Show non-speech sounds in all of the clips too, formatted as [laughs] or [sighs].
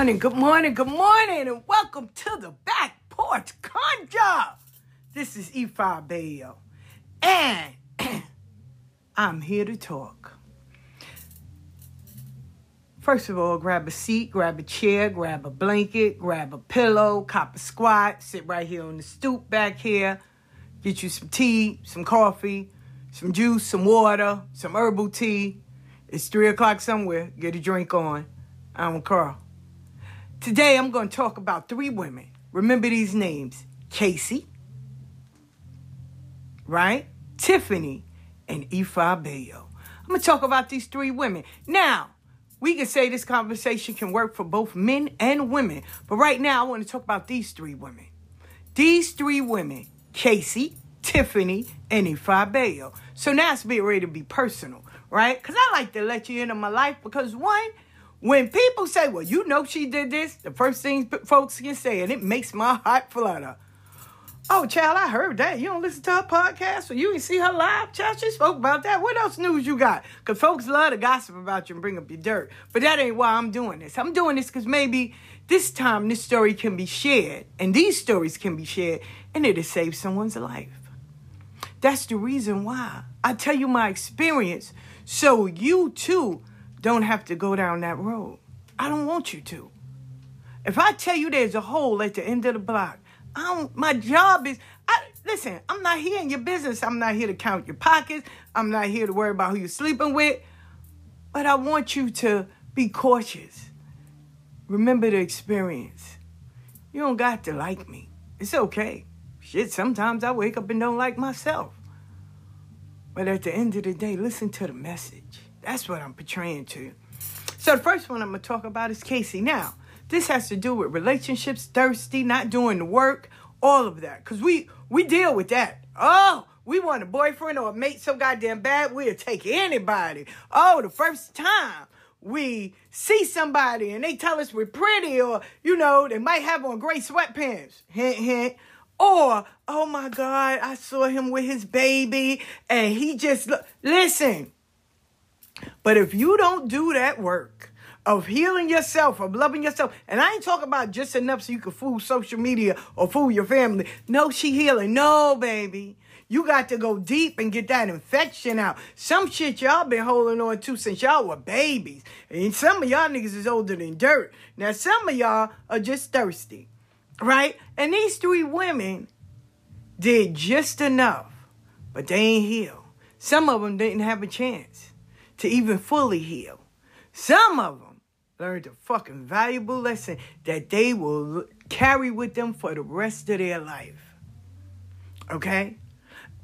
morning, good morning, good morning, and welcome to the Back Porch Conjure. This is Ifa Bayo, and [clears throat] I'm here to talk. First of all, grab a seat, grab a chair, grab a blanket, grab a pillow, cop a squat, sit right here on the stoop back here, get you some tea, some coffee, some juice, some water, some herbal tea. It's three o'clock somewhere. Get a drink on. I'm Carl. Today I'm going to talk about three women. Remember these names Casey, right? Tiffany, and Ifa Bayo. I'm going to talk about these three women. Now, we can say this conversation can work for both men and women, but right now I want to talk about these three women. These three women Casey, Tiffany, and Ifa Bayo. So now it's being ready to be personal, right? Because I like to let you into my life because one, when people say, well, you know she did this, the first thing folks can say, and it makes my heart flutter. Oh, child, I heard that. You don't listen to her podcast, or you didn't see her live. Child, she spoke about that. What else news you got? Because folks love to gossip about you and bring up your dirt. But that ain't why I'm doing this. I'm doing this because maybe this time this story can be shared, and these stories can be shared, and it'll save someone's life. That's the reason why I tell you my experience so you too don't have to go down that road. I don't want you to. If I tell you there's a hole at the end of the block, I don't, my job is, I, listen, I'm not here in your business. I'm not here to count your pockets. I'm not here to worry about who you're sleeping with. But I want you to be cautious. Remember the experience. You don't got to like me. It's okay. Shit, sometimes I wake up and don't like myself. But at the end of the day, listen to the message. That's what I'm portraying to you. So the first one I'm gonna talk about is Casey. Now, this has to do with relationships, thirsty, not doing the work, all of that. Cause we we deal with that. Oh, we want a boyfriend or a mate so goddamn bad, we'll take anybody. Oh, the first time we see somebody and they tell us we're pretty, or you know, they might have on gray sweatpants. Hint, hint. Or, oh my God, I saw him with his baby and he just look. Listen, but if you don't do that work of healing yourself, of loving yourself, and I ain't talking about just enough so you can fool social media or fool your family. No, she healing. No, baby. You got to go deep and get that infection out. Some shit y'all been holding on to since y'all were babies. And some of y'all niggas is older than dirt. Now, some of y'all are just thirsty, right? And these three women did just enough, but they ain't healed. Some of them didn't have a chance to even fully heal. Some of them learned a fucking valuable lesson that they will carry with them for the rest of their life. Okay?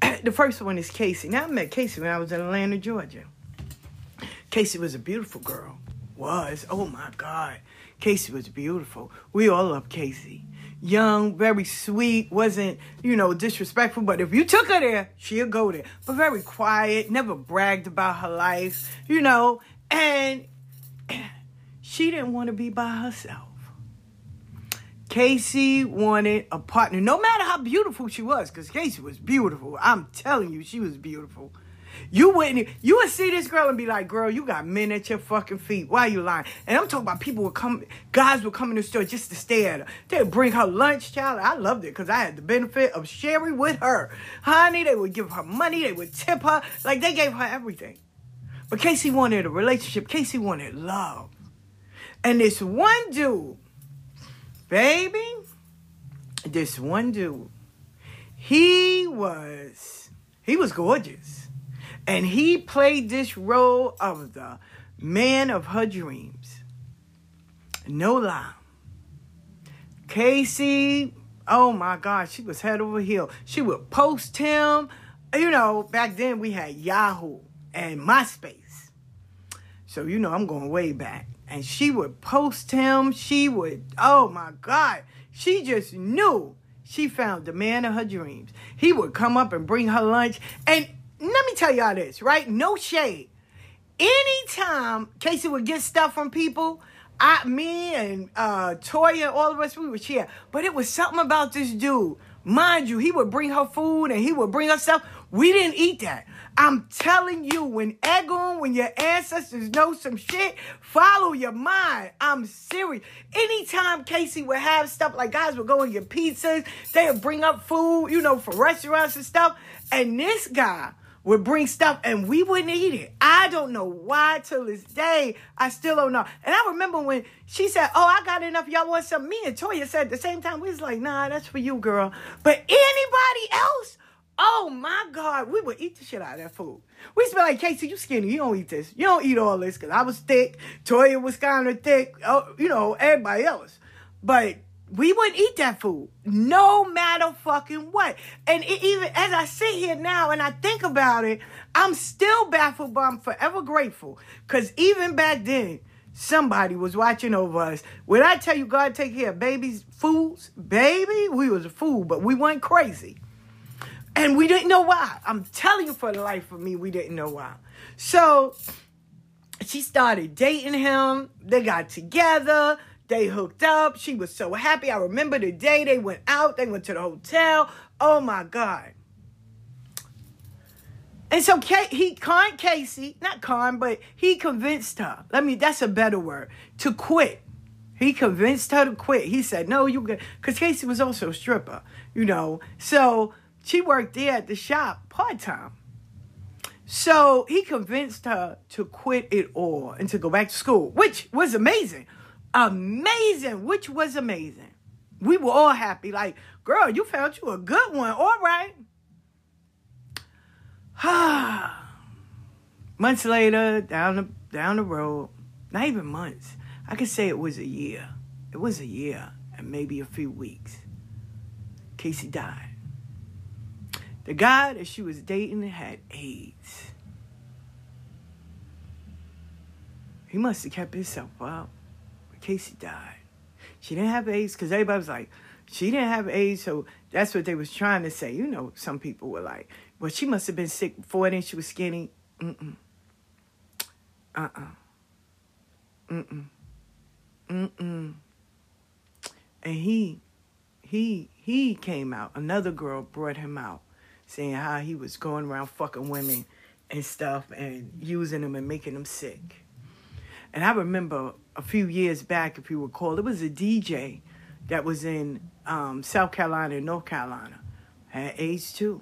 [clears throat] the first one is Casey. Now, I met Casey when I was in Atlanta, Georgia. Casey was a beautiful girl. Was. Oh my God. Casey was beautiful. We all love Casey. Young, very sweet, wasn't, you know, disrespectful, but if you took her there, she'll go there. But very quiet, never bragged about her life, you know, and [clears throat] she didn't want to be by herself. Casey wanted a partner, no matter how beautiful she was, because Casey was beautiful. I'm telling you, she was beautiful. You wouldn't, you would see this girl and be like, girl, you got men at your fucking feet. Why you lying? And I'm talking about people would come, guys would come in the store just to stare at her. They'd bring her lunch, child. I loved it because I had the benefit of sharing with her. Honey, they would give her money. They would tip her. Like they gave her everything. But Casey wanted a relationship. Casey wanted love. And this one dude, baby, this one dude, he was he was gorgeous. And he played this role of the man of her dreams. No lie. Casey, oh my God, she was head over heel. She would post him. You know, back then we had Yahoo and MySpace. So, you know, I'm going way back. And she would post him. She would, oh my God, she just knew she found the man of her dreams. He would come up and bring her lunch. And let me tell y'all this, right? No shade. Anytime Casey would get stuff from people, I, me and uh, Toya, all of us, we would share. But it was something about this dude. Mind you, he would bring her food and he would bring her stuff. We didn't eat that. I'm telling you, when Egun, when your ancestors know some shit, follow your mind. I'm serious. Anytime Casey would have stuff like guys would go and get pizzas, they would bring up food, you know, for restaurants and stuff. And this guy would bring stuff and we wouldn't eat it. I don't know why till this day. I still don't know. And I remember when she said, Oh, I got enough. Y'all want some? Me and Toya said at the same time, we was like, nah, that's for you, girl. But anybody else? Oh my God, we would eat the shit out of that food. We used to be like, Casey, you skinny. You don't eat this. You don't eat all this. Cause I was thick. Toya was kind of thick. Oh, you know, everybody else. But we wouldn't eat that food no matter fucking what. And it, even as I sit here now and I think about it, I'm still baffled, but I'm forever grateful. Because even back then, somebody was watching over us. When I tell you God take care of babies, fools, baby, we was a fool, but we weren't crazy. And we didn't know why. I'm telling you for the life of me, we didn't know why. So she started dating him. They got together. They hooked up. She was so happy. I remember the day they went out. They went to the hotel. Oh my God. And so Kay, he conned Casey, not con, but he convinced her. Let me, that's a better word, to quit. He convinced her to quit. He said, no, you good. Because Casey was also a stripper, you know. So she worked there at the shop part time. So he convinced her to quit it all and to go back to school, which was amazing. Amazing, which was amazing. We were all happy. Like, girl, you found you a good one. All right. [sighs] months later, down the down the road, not even months. I could say it was a year. It was a year and maybe a few weeks. Casey died. The guy that she was dating had AIDS. He must have kept himself up. Casey died. She didn't have AIDS because everybody was like, she didn't have AIDS, so that's what they was trying to say. You know, some people were like, well, she must have been sick before then. She was skinny. Mm-mm. Uh-uh. Mm-mm. Mm-mm. And he, he, he came out. Another girl brought him out, saying how he was going around fucking women and stuff and using them and making them sick. And I remember a few years back, if you recall, it was a DJ that was in um, South Carolina North Carolina, had AIDS too.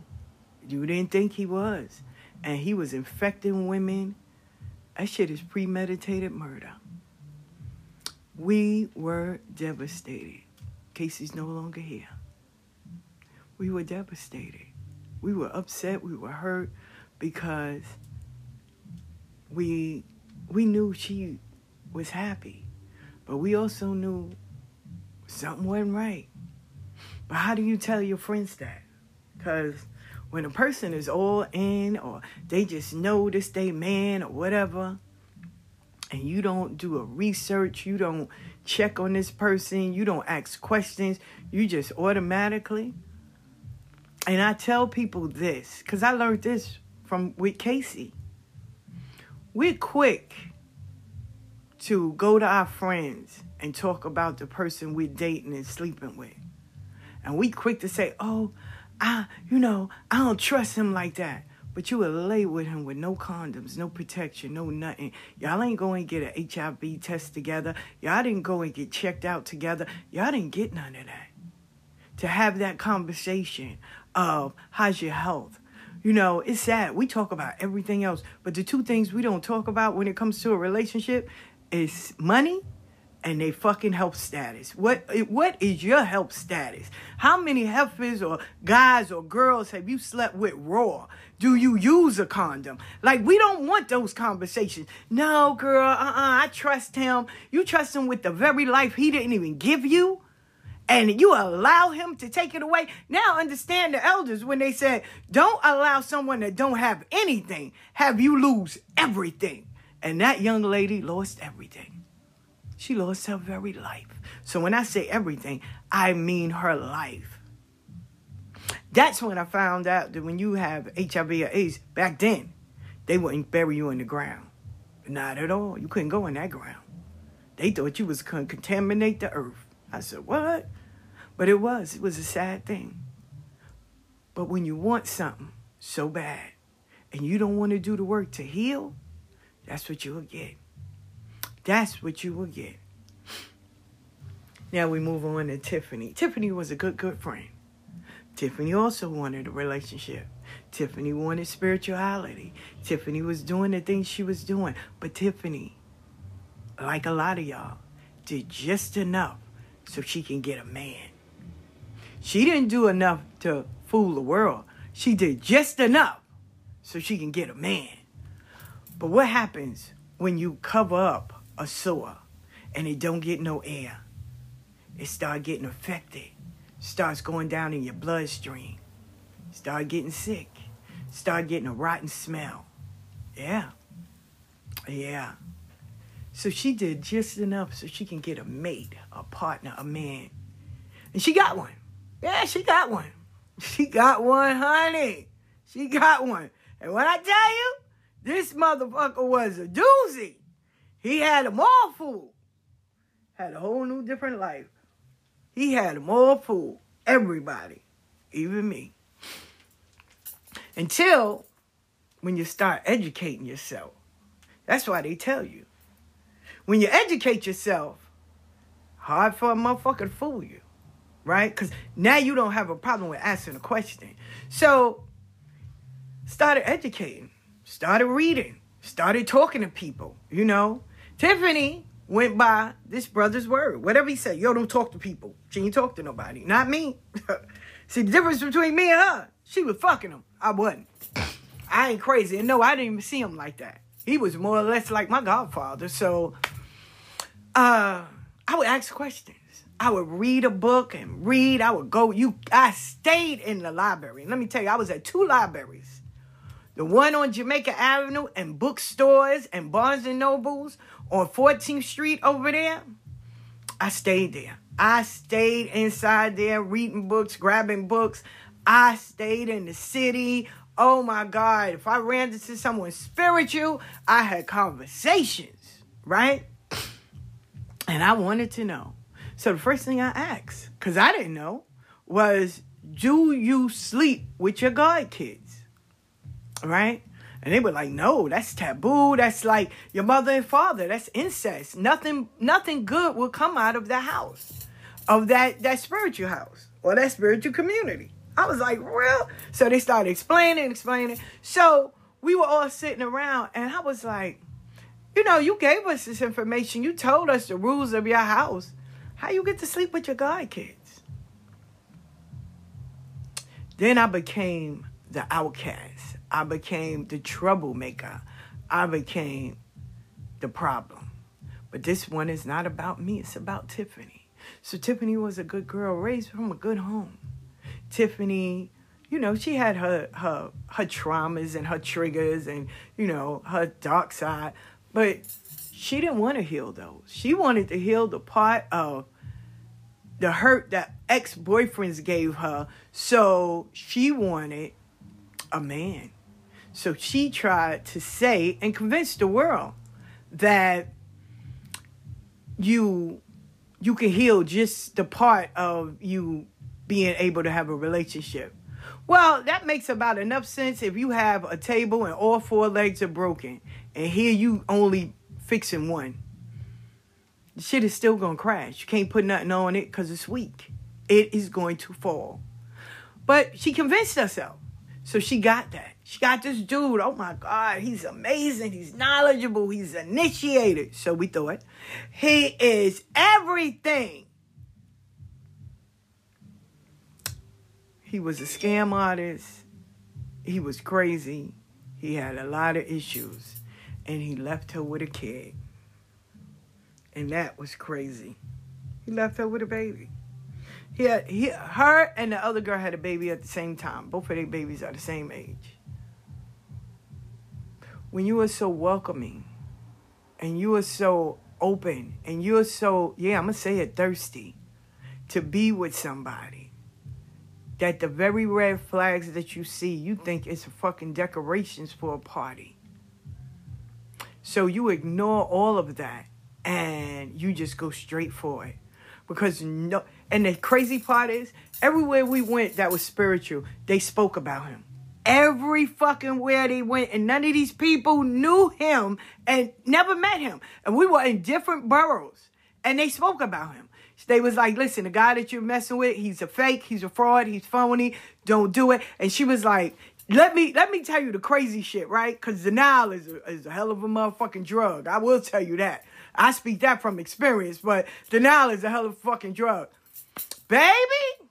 You didn't think he was. And he was infecting women. That shit is premeditated murder. We were devastated. Casey's no longer here. We were devastated. We were upset. We were hurt because we we knew she was happy, but we also knew something wasn't right. But how do you tell your friends that? Because when a person is all in or they just know this they man or whatever, and you don't do a research, you don't check on this person, you don't ask questions, you just automatically. And I tell people this because I learned this from with Casey. We're quick to go to our friends and talk about the person we're dating and sleeping with. And we quick to say, oh, I, you know, I don't trust him like that. But you would lay with him with no condoms, no protection, no nothing. Y'all ain't going to get an HIV test together. Y'all didn't go and get checked out together. Y'all didn't get none of that. To have that conversation of how's your health? You know, it's sad. We talk about everything else, but the two things we don't talk about when it comes to a relationship is money and they fucking health status. What what is your health status? How many heifers or guys or girls have you slept with raw? Do you use a condom? Like we don't want those conversations. No, girl, uh-uh, I trust him. You trust him with the very life he didn't even give you? And you allow him to take it away. Now understand the elders when they said, don't allow someone that don't have anything have you lose everything. And that young lady lost everything. She lost her very life. So when I say everything, I mean her life. That's when I found out that when you have HIV or AIDS, back then, they wouldn't bury you in the ground. Not at all. You couldn't go in that ground. They thought you was going to contaminate the earth. I said, what? But it was. It was a sad thing. But when you want something so bad and you don't want to do the work to heal, that's what you will get. That's what you will get. Now we move on to Tiffany. Tiffany was a good, good friend. Tiffany also wanted a relationship. Tiffany wanted spirituality. Tiffany was doing the things she was doing. But Tiffany, like a lot of y'all, did just enough so she can get a man. She didn't do enough to fool the world. She did just enough so she can get a man. But what happens when you cover up a sore and it don't get no air? It start getting affected. Starts going down in your bloodstream. Start getting sick. Start getting a rotten smell. Yeah. Yeah. So she did just enough so she can get a mate, a partner, a man. And she got one. Yeah, she got one. [laughs] She got one, honey. She got one. And when I tell you, this motherfucker was a doozy. He had them all fooled. Had a whole new different life. He had them all fooled. Everybody. Even me. Until when you start educating yourself. That's why they tell you. When you educate yourself, hard for a motherfucker to fool you. Right? Because now you don't have a problem with asking a question. So, started educating, started reading, started talking to people, you know. Tiffany went by this brother's word. Whatever he said, yo, don't talk to people. She ain't talk to nobody. Not me. [laughs] See, the difference between me and her, she was fucking him. I wasn't. I ain't crazy. And no, I didn't even see him like that. He was more or less like my godfather. So uh I would ask questions. I would read a book and read. I would go. You I stayed in the library. Let me tell you, I was at two libraries. The one on Jamaica Avenue and bookstores and Barnes and Nobles on 14th Street over there. I stayed there. I stayed inside there reading books, grabbing books. I stayed in the city. Oh my God. If I ran into someone spiritual, I had conversations, right? And I wanted to know. So the first thing I asked, because I didn't know, was do you sleep with your god kids? Right? And they were like, no, that's taboo. That's like your mother and father. That's incest. Nothing, nothing good will come out of the house, of that that spiritual house or that spiritual community. I was like, real? So they started explaining, explaining. So we were all sitting around, and I was like, you know, you gave us this information. You told us the rules of your house. How you get to sleep with your god kids? Then I became the outcast. I became the troublemaker. I became the problem. But this one is not about me, it's about Tiffany. So Tiffany was a good girl, raised from a good home. Tiffany, you know, she had her her her traumas and her triggers and, you know, her dark side, but she didn't want to heal those. She wanted to heal the part of the hurt that ex-boyfriends gave her. So she wanted a man. So she tried to say and convince the world that you you can heal just the part of you being able to have a relationship. Well, that makes about enough sense if you have a table and all four legs are broken and here you only fixing one. The shit is still gonna crash. You can't put nothing on it because it's weak. It is going to fall. But she convinced herself. So she got that. She got this dude. Oh my God, he's amazing. He's knowledgeable. He's initiated. So we thought he is everything. He was a scam artist. He was crazy. He had a lot of issues. And he left her with a kid. And that was crazy. He left her with a baby. He had, he, her and the other girl had a baby at the same time. Both of their babies are the same age. When you are so welcoming and you are so open and you're so, yeah, I'm going to say it, thirsty to be with somebody, that the very red flags that you see, you think it's fucking decorations for a party. So you ignore all of that and you just go straight for it. Because no, and the crazy part is, everywhere we went that was spiritual, they spoke about him. Every fucking where they went, and none of these people knew him and never met him. And we were in different boroughs, and they spoke about him. They was like, listen, the guy that you're messing with, he's a fake, he's a fraud, he's phony, don't do it. And she was like, let me let me tell you the crazy shit, right? Because denial is a, is a hell of a motherfucking drug. I will tell you that. I speak that from experience, but denial is a hell of a fucking drug. Baby,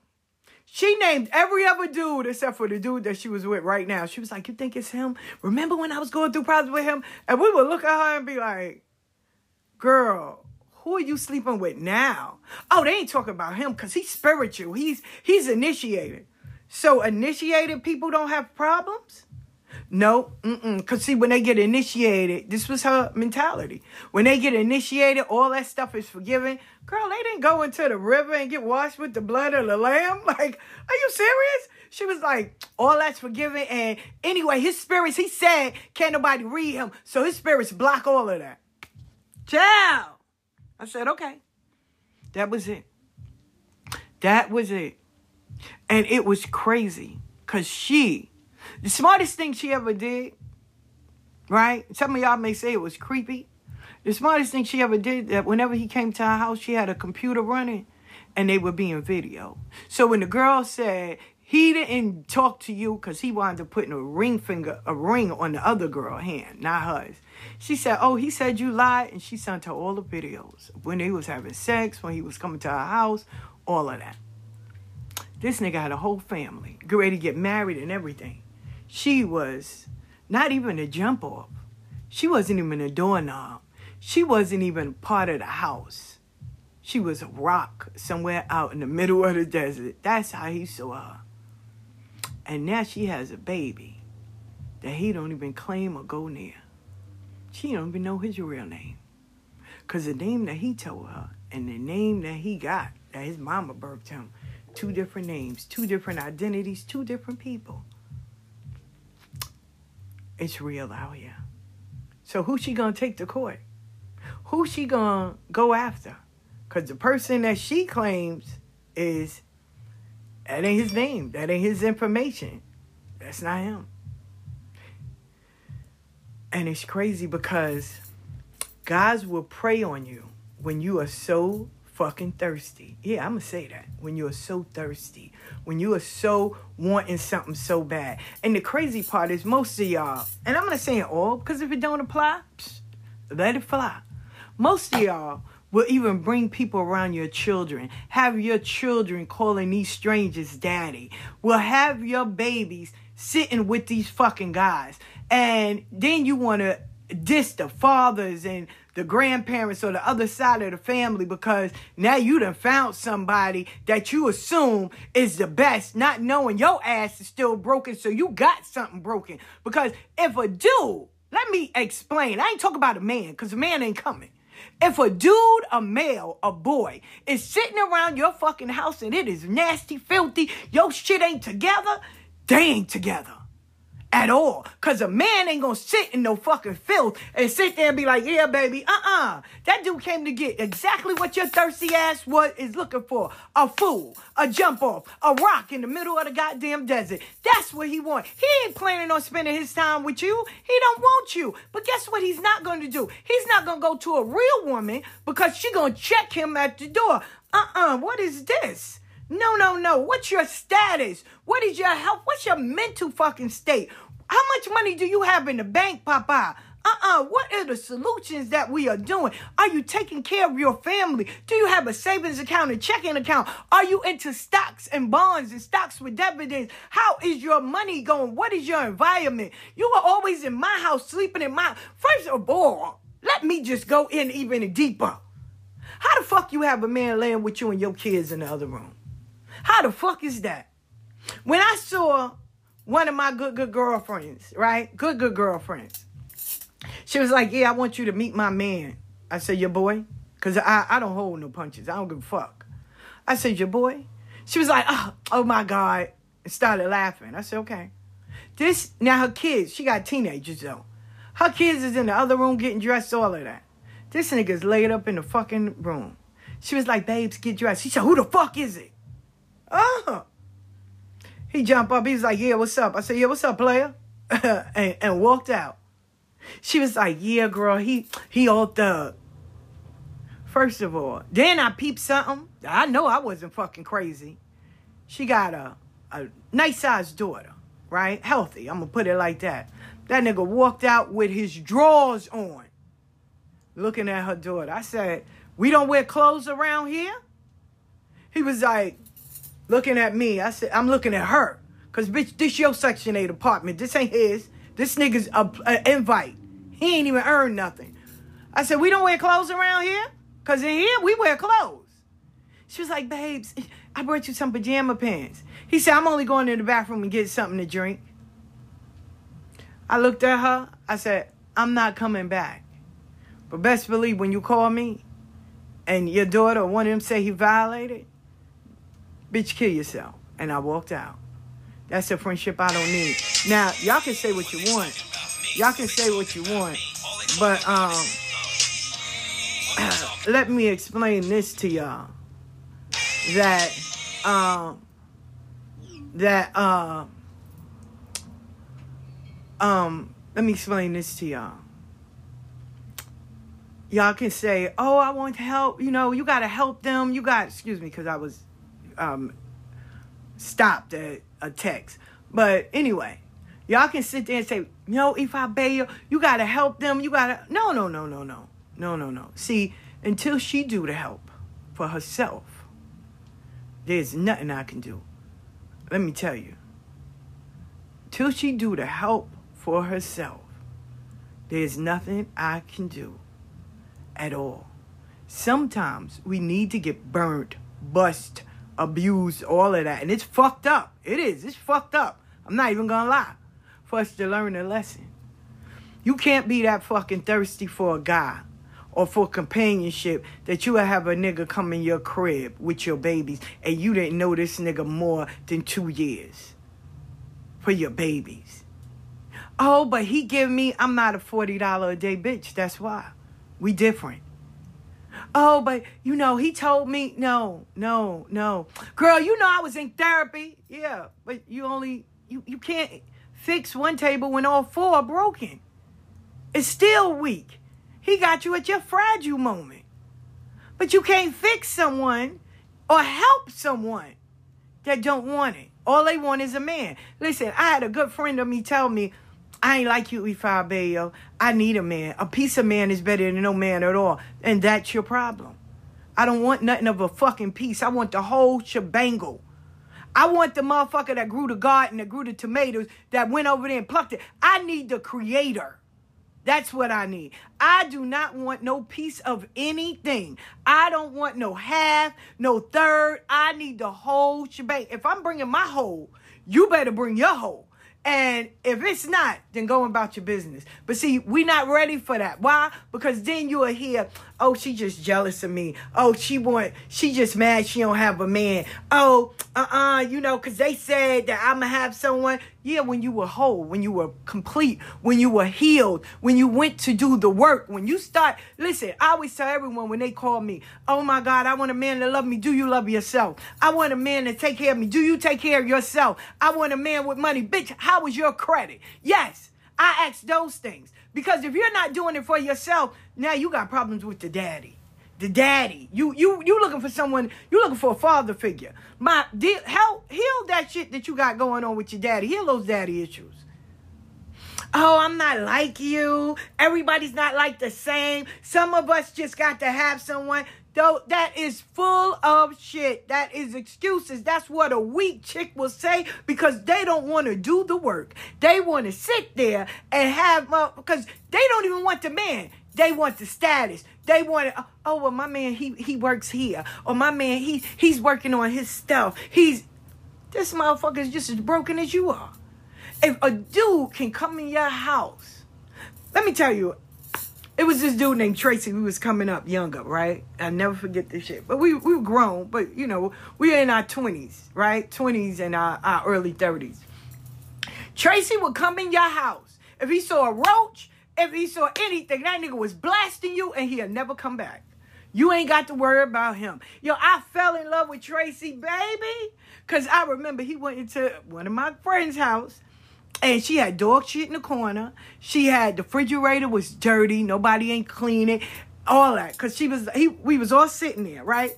she named every other dude except for the dude that she was with right now. She was like, You think it's him? Remember when I was going through problems with him? And we would look at her and be like, Girl, who are you sleeping with now? Oh, they ain't talking about him because he's spiritual. He's he's initiated. So initiated people don't have problems? No, mm-mm. Cause see, when they get initiated, this was her mentality. When they get initiated, all that stuff is forgiven. Girl, they didn't go into the river and get washed with the blood of the lamb. [laughs] Like, are you serious? She was like, all that's forgiven. And anyway, his spirits, he said, can't nobody read him. So his spirits block all of that. Ciao. I said, okay. That was it. That was it. And it was crazy. Cause she the smartest thing she ever did, right? Some of y'all may say it was creepy. The smartest thing she ever did that whenever he came to our house, she had a computer running and they were being video. So when the girl said he didn't talk to you because he wanted to put a ring finger, a ring on the other girl hand, not hers. She said, "Oh, he said you lied," and she sent her all the videos when he was having sex, when he was coming to our house, all of that. This nigga had a whole family, get ready to get married and everything. She was not even a jump off. She wasn't even a doorknob. She wasn't even part of the house. She was a rock somewhere out in the middle of the desert. That's how he saw her. And now she has a baby that he don't even claim or go near. She don't even know his real name. Because the name that he told her and the name that he got, that his mama birthed him, two different names, two different identities, two different people. It's real out here. So who's she gonna take to court? Who's she gonna go after? Cause the person that she claims is that ain't his name. That ain't his information. That's not him. And it's crazy because guys will prey on you when you are so fucking thirsty. Yeah, I'm gonna say that. When you are so thirsty, when you are so wanting something so bad. And the crazy part is most of y'all, and I'm gonna say it all because if it don't apply, psh, let it fly. Most of y'all will even bring people around your children, have your children calling these strangers daddy, will have your babies sitting with these fucking guys. And then you wanna diss the fathers and the grandparents or the other side of the family because now you done found somebody that you assume is the best, not knowing your ass is still broken, so you got something broken. Because if a dude, let me explain, I ain't talking about a man, because a man ain't coming. If a dude, a male, a boy is sitting around your fucking house and it is nasty, filthy, your shit ain't together, they ain't together at all. Cause a man ain't gonna sit in no fucking filth and sit there and be like, yeah, baby, uh-uh. That dude came to get exactly what your thirsty ass was is looking for. A fool, a jump off, a rock in the middle of the goddamn desert. That's what he want. He ain't planning on spending his time with you. He don't want you. But guess what he's not gonna do? He's not gonna go to a real woman because she gonna check him at the door. Uh-uh, what is this? No, no, no. What's your status? What is your health? What's your mental fucking state? How much money do you have in the bank, Papa? Uh-uh. What are the solutions that we are doing? Are you taking care of your family? Do you have a savings account and checking account? Are you into stocks and bonds and stocks with dividends? How is your money going? What is your environment? You are always in my house, sleeping in my. First of all, let me just go in even deeper. How the fuck you have a man laying with you and your kids in the other room? How the fuck is that? When I saw one of my good good girlfriends, right? Good good girlfriends. She was like, "Yeah, I want you to meet my man." I said, "Your boy," because I I don't hold no punches. I don't give a fuck. I said, "Your boy." She was like, "Oh, oh my god," and started laughing. I said, "Okay." This now her kids. She got teenagers though. Her kids is in the other room getting dressed, all of that. This nigga's laid up in the fucking room. She was like, "Babes, get dressed." She said, "Who the fuck is it?" Oh. He jumped up. He was like, "Yeah, what's up?" I said, "Yeah, what's up, player?" [laughs] and, and walked out. She was like, "Yeah, girl, he he all thug." First of all, then I peeped something. I know I wasn't fucking crazy. She got a a nice sized daughter, right? Healthy. I'm gonna put it like that. That nigga walked out with his drawers on, looking at her daughter. I said, "We don't wear clothes around here." He was like, looking at me. I said, I'm looking at her. Cause bitch, this your section 8 apartment. This ain't his. This nigga's a, invite. He ain't even earned nothing. I said, we don't wear clothes around here? Cause in here we wear clothes. She was like, babes, I brought you some pajama pants. He said, I'm only going to the bathroom and get something to drink. I looked at her. I said, I'm not coming back. But best believe when you call me and your daughter one of them say he violated, bitch, kill yourself. And I walked out. That's a friendship I don't need. Now, y'all can say what you want. Y'all can say what you want. But um [clears throat] let me explain this to y'all. That um that uh um let me explain this to y'all. Y'all can say, "Oh, I want help." You know, you got to help them. You got, excuse me, because I was um, stopped a text. But anyway, y'all can sit there and say, no, if I bail, you gotta help them. You gotta no, no, no, no, no, no, no, no. See, until she do the help for herself, there's nothing I can do. Let me tell you. Till she do the help for herself, there's nothing I can do at all. Sometimes we need to get burnt, bust, abused, all of that. And it's fucked up. It is. It's fucked up. I'm not even gonna lie. For us to learn a lesson. You can't be that fucking thirsty for a guy or for companionship that you will have a nigga come in your crib with your babies and you didn't know this nigga more than two years for your babies. Oh, but he give me, I'm not a $40 a day bitch. That's why. We different. Oh, but you know, he told me, no, no, no. Girl, you know I was in therapy. Yeah, but you only, you, you can't fix one table when all four are broken. It's still weak. He got you at your fragile moment. But you can't fix someone or help someone that don't want it. All they want is a man. Listen, I had a good friend of me tell me, I ain't like you, Ifa Bayo. I need a man. A piece of man is better than no man at all. And that's your problem. I don't want nothing of a fucking piece. I want the whole shebangle. I want the motherfucker that grew the garden, that grew the tomatoes, that went over there and plucked it. I need the creator. That's what I need. I do not want no piece of anything. I don't want no half, no third. I need the whole shebang. If I'm bringing my whole, you better bring your whole. And if it's not, then go about your business. But see, we're not ready for that. Why? Because then you will hear, oh, she just jealous of me. Oh, she want, she just mad she don't have a man. Oh, uh-uh, you know, because they said that I'm going to have someone. Yeah, when you were whole, when you were complete, when you were healed, when you went to do the work, when you start, listen, I always tell everyone when they call me, oh my God, I want a man to love me. Do you love yourself? I want a man to take care of me. Do you take care of yourself? I want a man with money. Bitch, how is your credit? Yes, I ask those things. Because if you're not doing it for yourself, now you got problems with the daddy the daddy. You you you looking for someone. You looking for a father figure. My deal, help heal that shit that you got going on with your daddy. Heal those daddy issues. oh, I'm not like you. Everybody's not like the same. Some of us just got to have someone. Though that is full of shit. That is excuses. That's what a weak chick will say because they don't want to do the work. They want to sit there and have because they don't even want the man. They want the status. They want. Oh well, my man he he works here, or my man he he's working on his stuff. He's this motherfucker is just as broken as you are. If a dude can come in your house, let me tell you, it was this dude named Tracy who was coming up younger, right? I never forget this shit. But we we were grown, but you know, we were in our twenties, right? Twenties and our, our early thirties. Tracy would come in your house. If he saw a roach, if he saw anything, that nigga was blasting you and he'll never come back. You ain't got to worry about him. Yo, I fell in love with Tracy, baby. Cause I remember he went into one of my friend's house and she had dog shit in the corner. She had the refrigerator was dirty. Nobody ain't clean it. All that. Cause she was he we was all sitting there, right?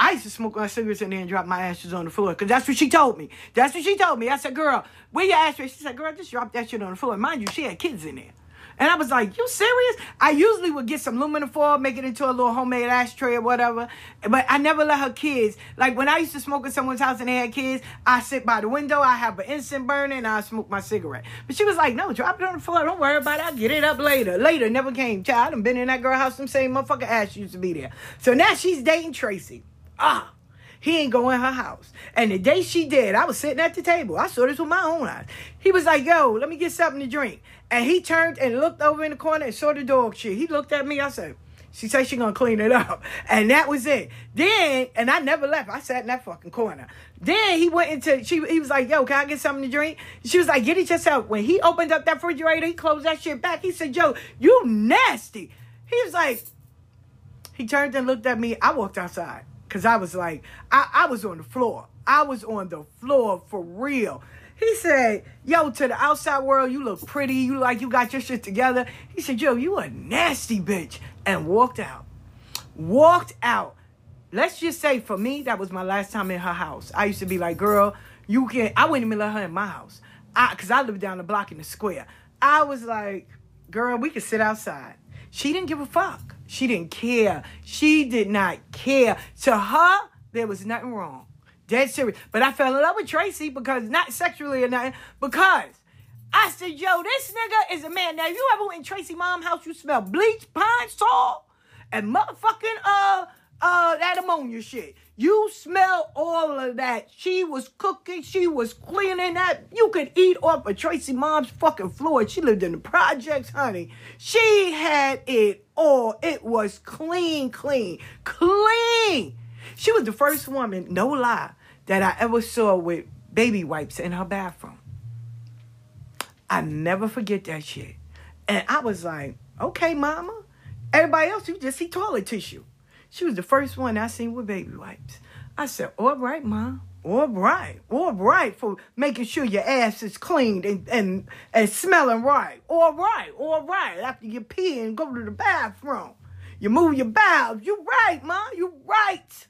I used to smoke my cigarettes in there and drop my ashes on the floor. Cause that's what she told me. That's what she told me. I said, girl, where your ashes? She said, girl, just drop that shit on the floor. Mind you, she had kids in there. And I was like, you serious? I usually would get some aluminum foil, make it into a little homemade ashtray or whatever. But I never let her kids. Like when I used to smoke at someone's house and they had kids, I sit by the window, I have an incense burning, and I smoke my cigarette. But she was like, no, drop it on the floor. Don't worry about it. I'll get it up later. Later never came. Child, I've been in that girl house. Them same motherfucker ass used to be there. So now she's dating Tracy. Ah. He ain't go in her house. And the day she did, I was sitting at the table. I saw this with my own eyes. He was like, yo, let me get something to drink. And he turned and looked over in the corner and saw the dog shit. He looked at me. I said, she said she gonna clean it up. [laughs] And that was it. Then, and I never left. I sat in that fucking corner. Then he went into, she, he was like, yo, can I get something to drink? She was like, get it yourself. When he opened up that refrigerator, he closed that shit back. He said, yo, you nasty. He was like, he turned and looked at me. I walked outside. Cause I was like, I, I was on the floor. I was on the floor for real. He said, yo, to the outside world, you look pretty. You like you got your shit together. He said, yo, you a nasty bitch. And walked out. Walked out. Let's just say for me, that was my last time in her house. I used to be like, girl, you can't, I wouldn't even let her in my house. I, cause I lived down the block in the square. I was like, girl, we could sit outside. She didn't give a fuck. She didn't care. She did not care. To her, there was nothing wrong. Dead serious. But I fell in love with Tracy because, not sexually or nothing, because I said, yo, this nigga is a man. Now, you ever went in Tracy mom house, you smell bleach, pine salt, and motherfucking, uh, uh, that ammonia shit. You smell all of that. She was cooking, she was cleaning that. You could eat off of Tracy mom's fucking floor. She lived in the projects, honey. She had it all. It was clean, clean, clean. She was the first woman, no lie, that I ever saw with baby wipes in her bathroom. I never forget that shit. And I was like, okay, mama. Everybody else, you just see toilet tissue. She was the first one I seen with baby wipes. I said, all right, mom. All right, all right for making sure your ass is cleaned and, and, and smelling right. All right, all right. After you pee and go to the bathroom, you move your bowels. You right, mom. You right.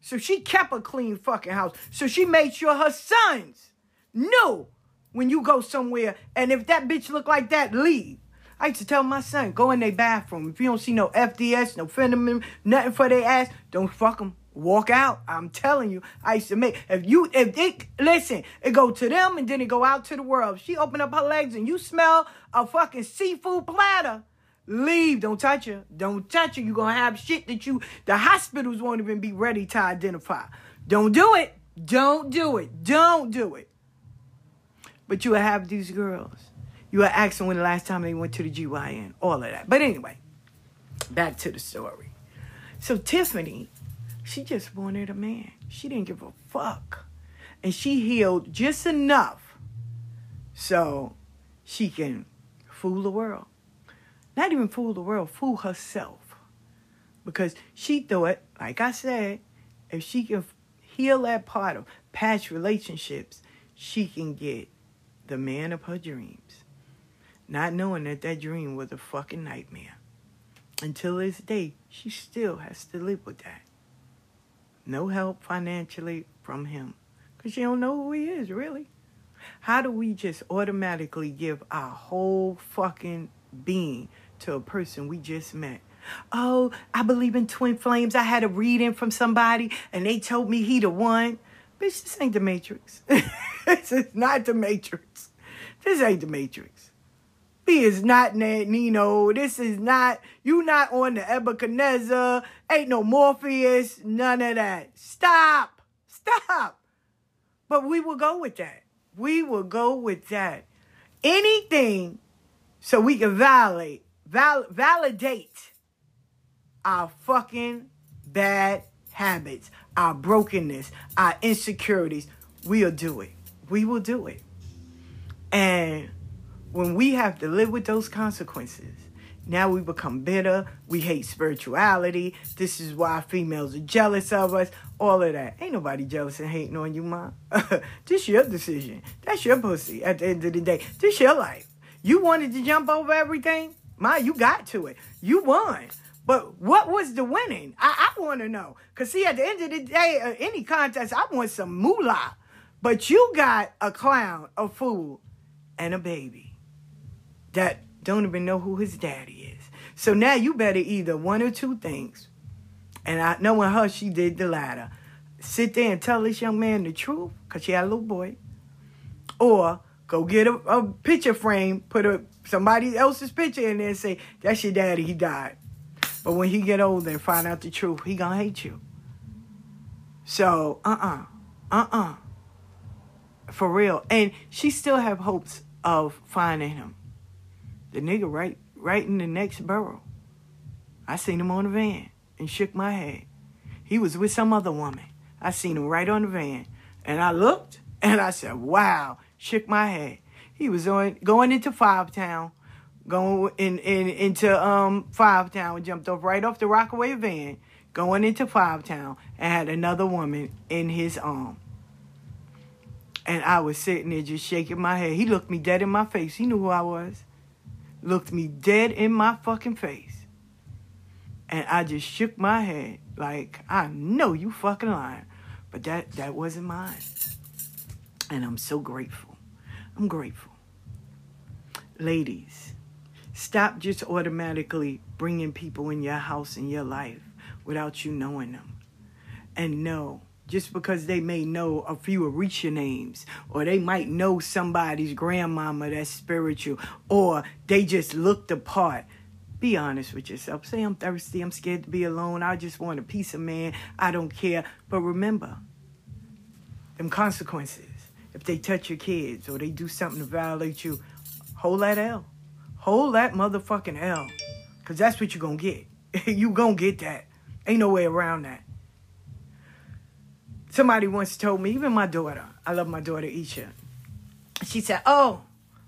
So she kept a clean fucking house. So she made sure her sons knew when you go somewhere and if that bitch look like that, leave. I used to tell my son, go in their bathroom. If you don't see no FDS, no phenomenon, nothing for their ass, don't fuck them. Walk out. I'm telling you. I used to make if you if it listen, it go to them and then it go out to the world. If she open up her legs and you smell a fucking seafood platter, leave. Don't touch her. Don't touch her. You're gonna have shit that you the hospitals won't even be ready to identify. Don't do it. Don't do it. Don't do it. But you have these girls. You are asking when the last time they went to the GYN, all of that. But anyway, back to the story. So Tiffany, she just wanted a man. She didn't give a fuck. And she healed just enough so she can fool the world. Not even fool the world, fool herself. Because she thought, like I said, if she can heal that part of past relationships, she can get the man of her dreams not knowing that that dream was a fucking nightmare. Until this day, she still has to live with that. No help financially from him. Because she don't know who he is, really. How do we just automatically give our whole fucking being to a person we just met? Oh, I believe in twin flames. I had a reading from somebody and they told me he the one. Bitch, this ain't the Matrix. [laughs] this is not the Matrix. This ain't the Matrix. He is not Nat Nino. This is not, you not on the Nebuchadnezzar. Ain't no Morpheus. None of that. Stop. Stop. But we will go with that. We will go with that. Anything so we can validate, val- validate our fucking bad habits, our brokenness, our insecurities. We'll do it. We will do it. And when we have to live with those consequences, now we become bitter. We hate spirituality. This is why females are jealous of us. All of that. Ain't nobody jealous and hating on you, mom. [laughs] this your decision. That's your pussy at the end of the day. This your life. You wanted to jump over everything? Ma, you got to it. You won. But what was the winning? I, I want to know. Because, see, at the end of the day, uh, any contest, I want some moolah. But you got a clown, a fool, and a baby that don't even know who his daddy is. So now you better either one or two things. And I knowing her, she did the latter. Sit there and tell this young man the truth, because she had a little boy. Or go get a, a picture frame, put a somebody else's picture in there and say, that's your daddy, he died. But when he get older and find out the truth, he gonna hate you. So, uh-uh. Uh-uh. For real. And she still have hopes of finding him. The nigga right right in the next borough. I seen him on the van and shook my head. He was with some other woman. I seen him right on the van. And I looked and I said, wow, shook my head. He was on going into Five Town, going in, in into um Five Town, jumped off right off the Rockaway van, going into Five Town, and had another woman in his arm. And I was sitting there just shaking my head. He looked me dead in my face. He knew who I was. Looked me dead in my fucking face. And I just shook my head like, I know you fucking lying. But that that wasn't mine. And I'm so grateful. I'm grateful. Ladies, stop just automatically bringing people in your house in your life without you knowing them. And know, just because they may know a few Orisha names, or they might know somebody's grandmama that's spiritual, or they just look the part. Be honest with yourself. Say, I'm thirsty. I'm scared to be alone. I just want a piece of man. I don't care. But remember, them consequences. If they touch your kids or they do something to violate you, hold that L. Hold that motherfucking L. Because that's what you're going to get. [laughs] you going to get that. Ain't no way around that. Somebody once told me, even my daughter, I love my daughter Isha. She said, "Oh,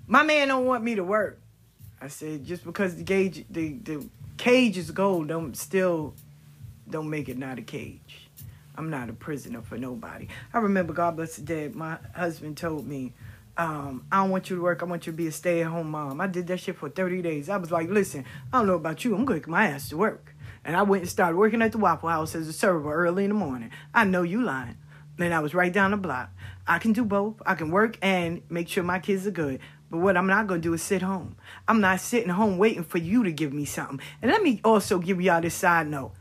my man don't want me to work." I said, "Just because the gauge, the the cage is gold, don't still don't make it not a cage. I'm not a prisoner for nobody." I remember, God bless the dead, my husband told me, um, "I don't want you to work. I want you to be a stay at home mom." I did that shit for 30 days. I was like, "Listen, I don't know about you. I'm going to get my ass to work." And I went and started working at the Waffle House as a server early in the morning. I know you lying. And I was right down the block. I can do both. I can work and make sure my kids are good. But what I'm not going to do is sit home. I'm not sitting home waiting for you to give me something. And let me also give y'all this side note.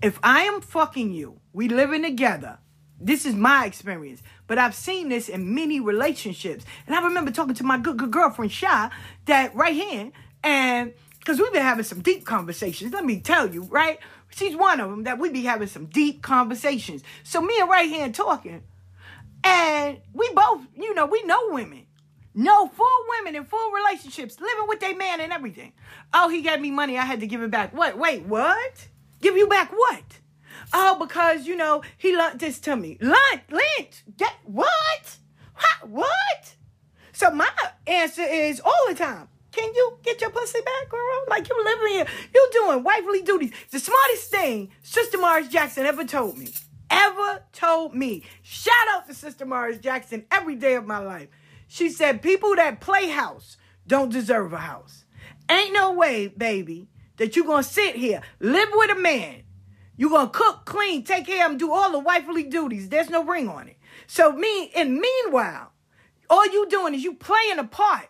If I am fucking you, we living together. This is my experience, but I've seen this in many relationships. And I remember talking to my good, good girlfriend, Sha, that right here, and because we've been having some deep conversations. Let me tell you, right? She's one of them that we be having some deep conversations. So me and right here talking, and we both, you know, we know women. No full women in full relationships, living with their man and everything. Oh, he gave me money, I had to give it back. What? Wait, what? Give you back what? Oh, because you know he lent this to me. Lent, lent. Get what? Ha, what? So my answer is all the time. Can you get your pussy back, girl? Like you living here, you doing wifely duties. The smartest thing Sister Mars Jackson ever told me. Ever told me. Shout out to Sister Mars Jackson every day of my life. She said, people that play house don't deserve a house. Ain't no way, baby, that you gonna sit here, live with a man. you gonna cook, clean, take care of him, do all the wifely duties. There's no ring on it. So me, and meanwhile, all you doing is you playing a part.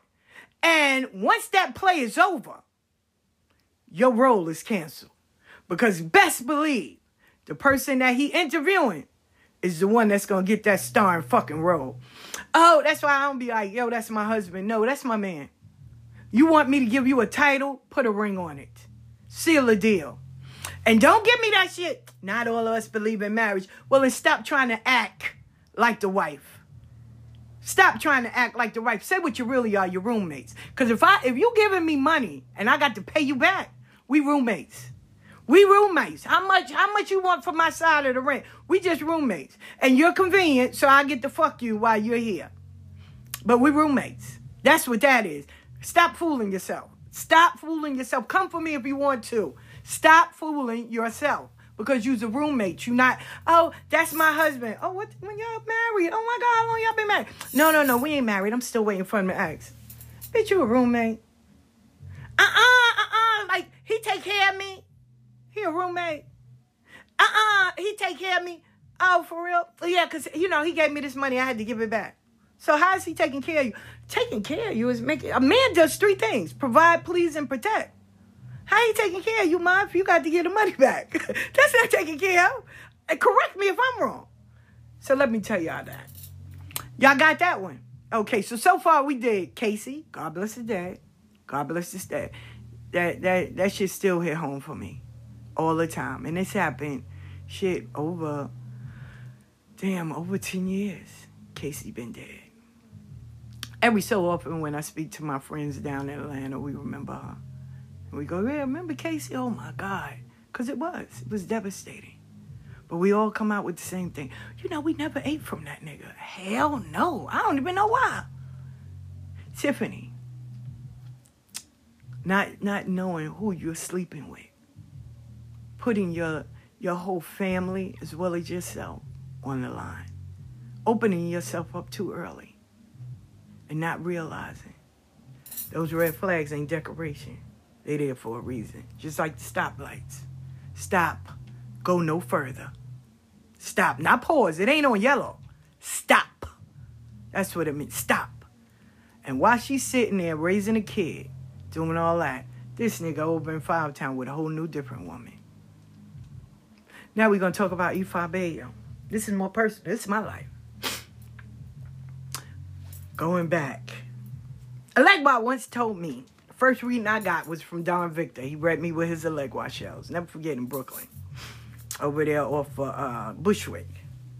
And once that play is over, your role is canceled. Because best believe the person that he interviewing is the one that's gonna get that starring fucking role. Oh, that's why I don't be like, yo, that's my husband. No, that's my man. You want me to give you a title? Put a ring on it. Seal a deal. And don't give me that shit. Not all of us believe in marriage. Well, then stop trying to act like the wife. Stop trying to act like the wife. Say what you really are, your roommates. Because if I if you giving me money and I got to pay you back, we roommates. We roommates. How much how much you want for my side of the rent? We just roommates. And you're convenient, so I get to fuck you while you're here. But we roommates. That's what that is. Stop fooling yourself. Stop fooling yourself. Come for me if you want to. Stop fooling yourself because you's a roommate. You not, oh, that's my husband. Oh, what when y'all married? Oh my God, how long y'all been married? No, no, no, we ain't married. I'm still waiting for him to ask. Bitch, you a roommate. Uh-uh, uh-uh. Like, he take care of me. He a roommate. Uh-uh. He take care of me. Oh, for real? Yeah, because, you know, he gave me this money. I had to give it back. So how is he taking care of you? Taking care of you is making a man does three things: provide, please, and protect. How he taking care of you, mom? You got to get the money back, [laughs] that's not taking care of. And correct me if I'm wrong. So let me tell y'all that. Y'all got that one. Okay, so so far we did Casey. God bless his dad. God bless his dad. That that that shit still hit home for me all the time, and it's happened. Shit over. Damn, over ten years. Casey been dead. Every so often when I speak to my friends down in Atlanta, we remember her. And we go, yeah, remember Casey? Oh my God. Because it was. It was devastating. But we all come out with the same thing. You know, we never ate from that nigga. Hell no. I don't even know why. Tiffany. Not not knowing who you're sleeping with. Putting your your whole family as well as yourself on the line. Opening yourself up too early. And not realizing those red flags ain't decoration. They there for a reason. Just like the stoplights. Stop. Go no further. Stop. Not pause. It ain't on yellow. Stop. That's what it means. Stop. And while she's sitting there raising a kid, doing all that, this nigga over in Five Town with a whole new different woman. Now we're gonna talk about Ifa Bayo. This is more personal. This is my life. Going back. Elegba once told me, first reading I got was from Don Victor. He read me with his Elegba shells. Never forget in Brooklyn. Over there off uh, uh, Bushwick,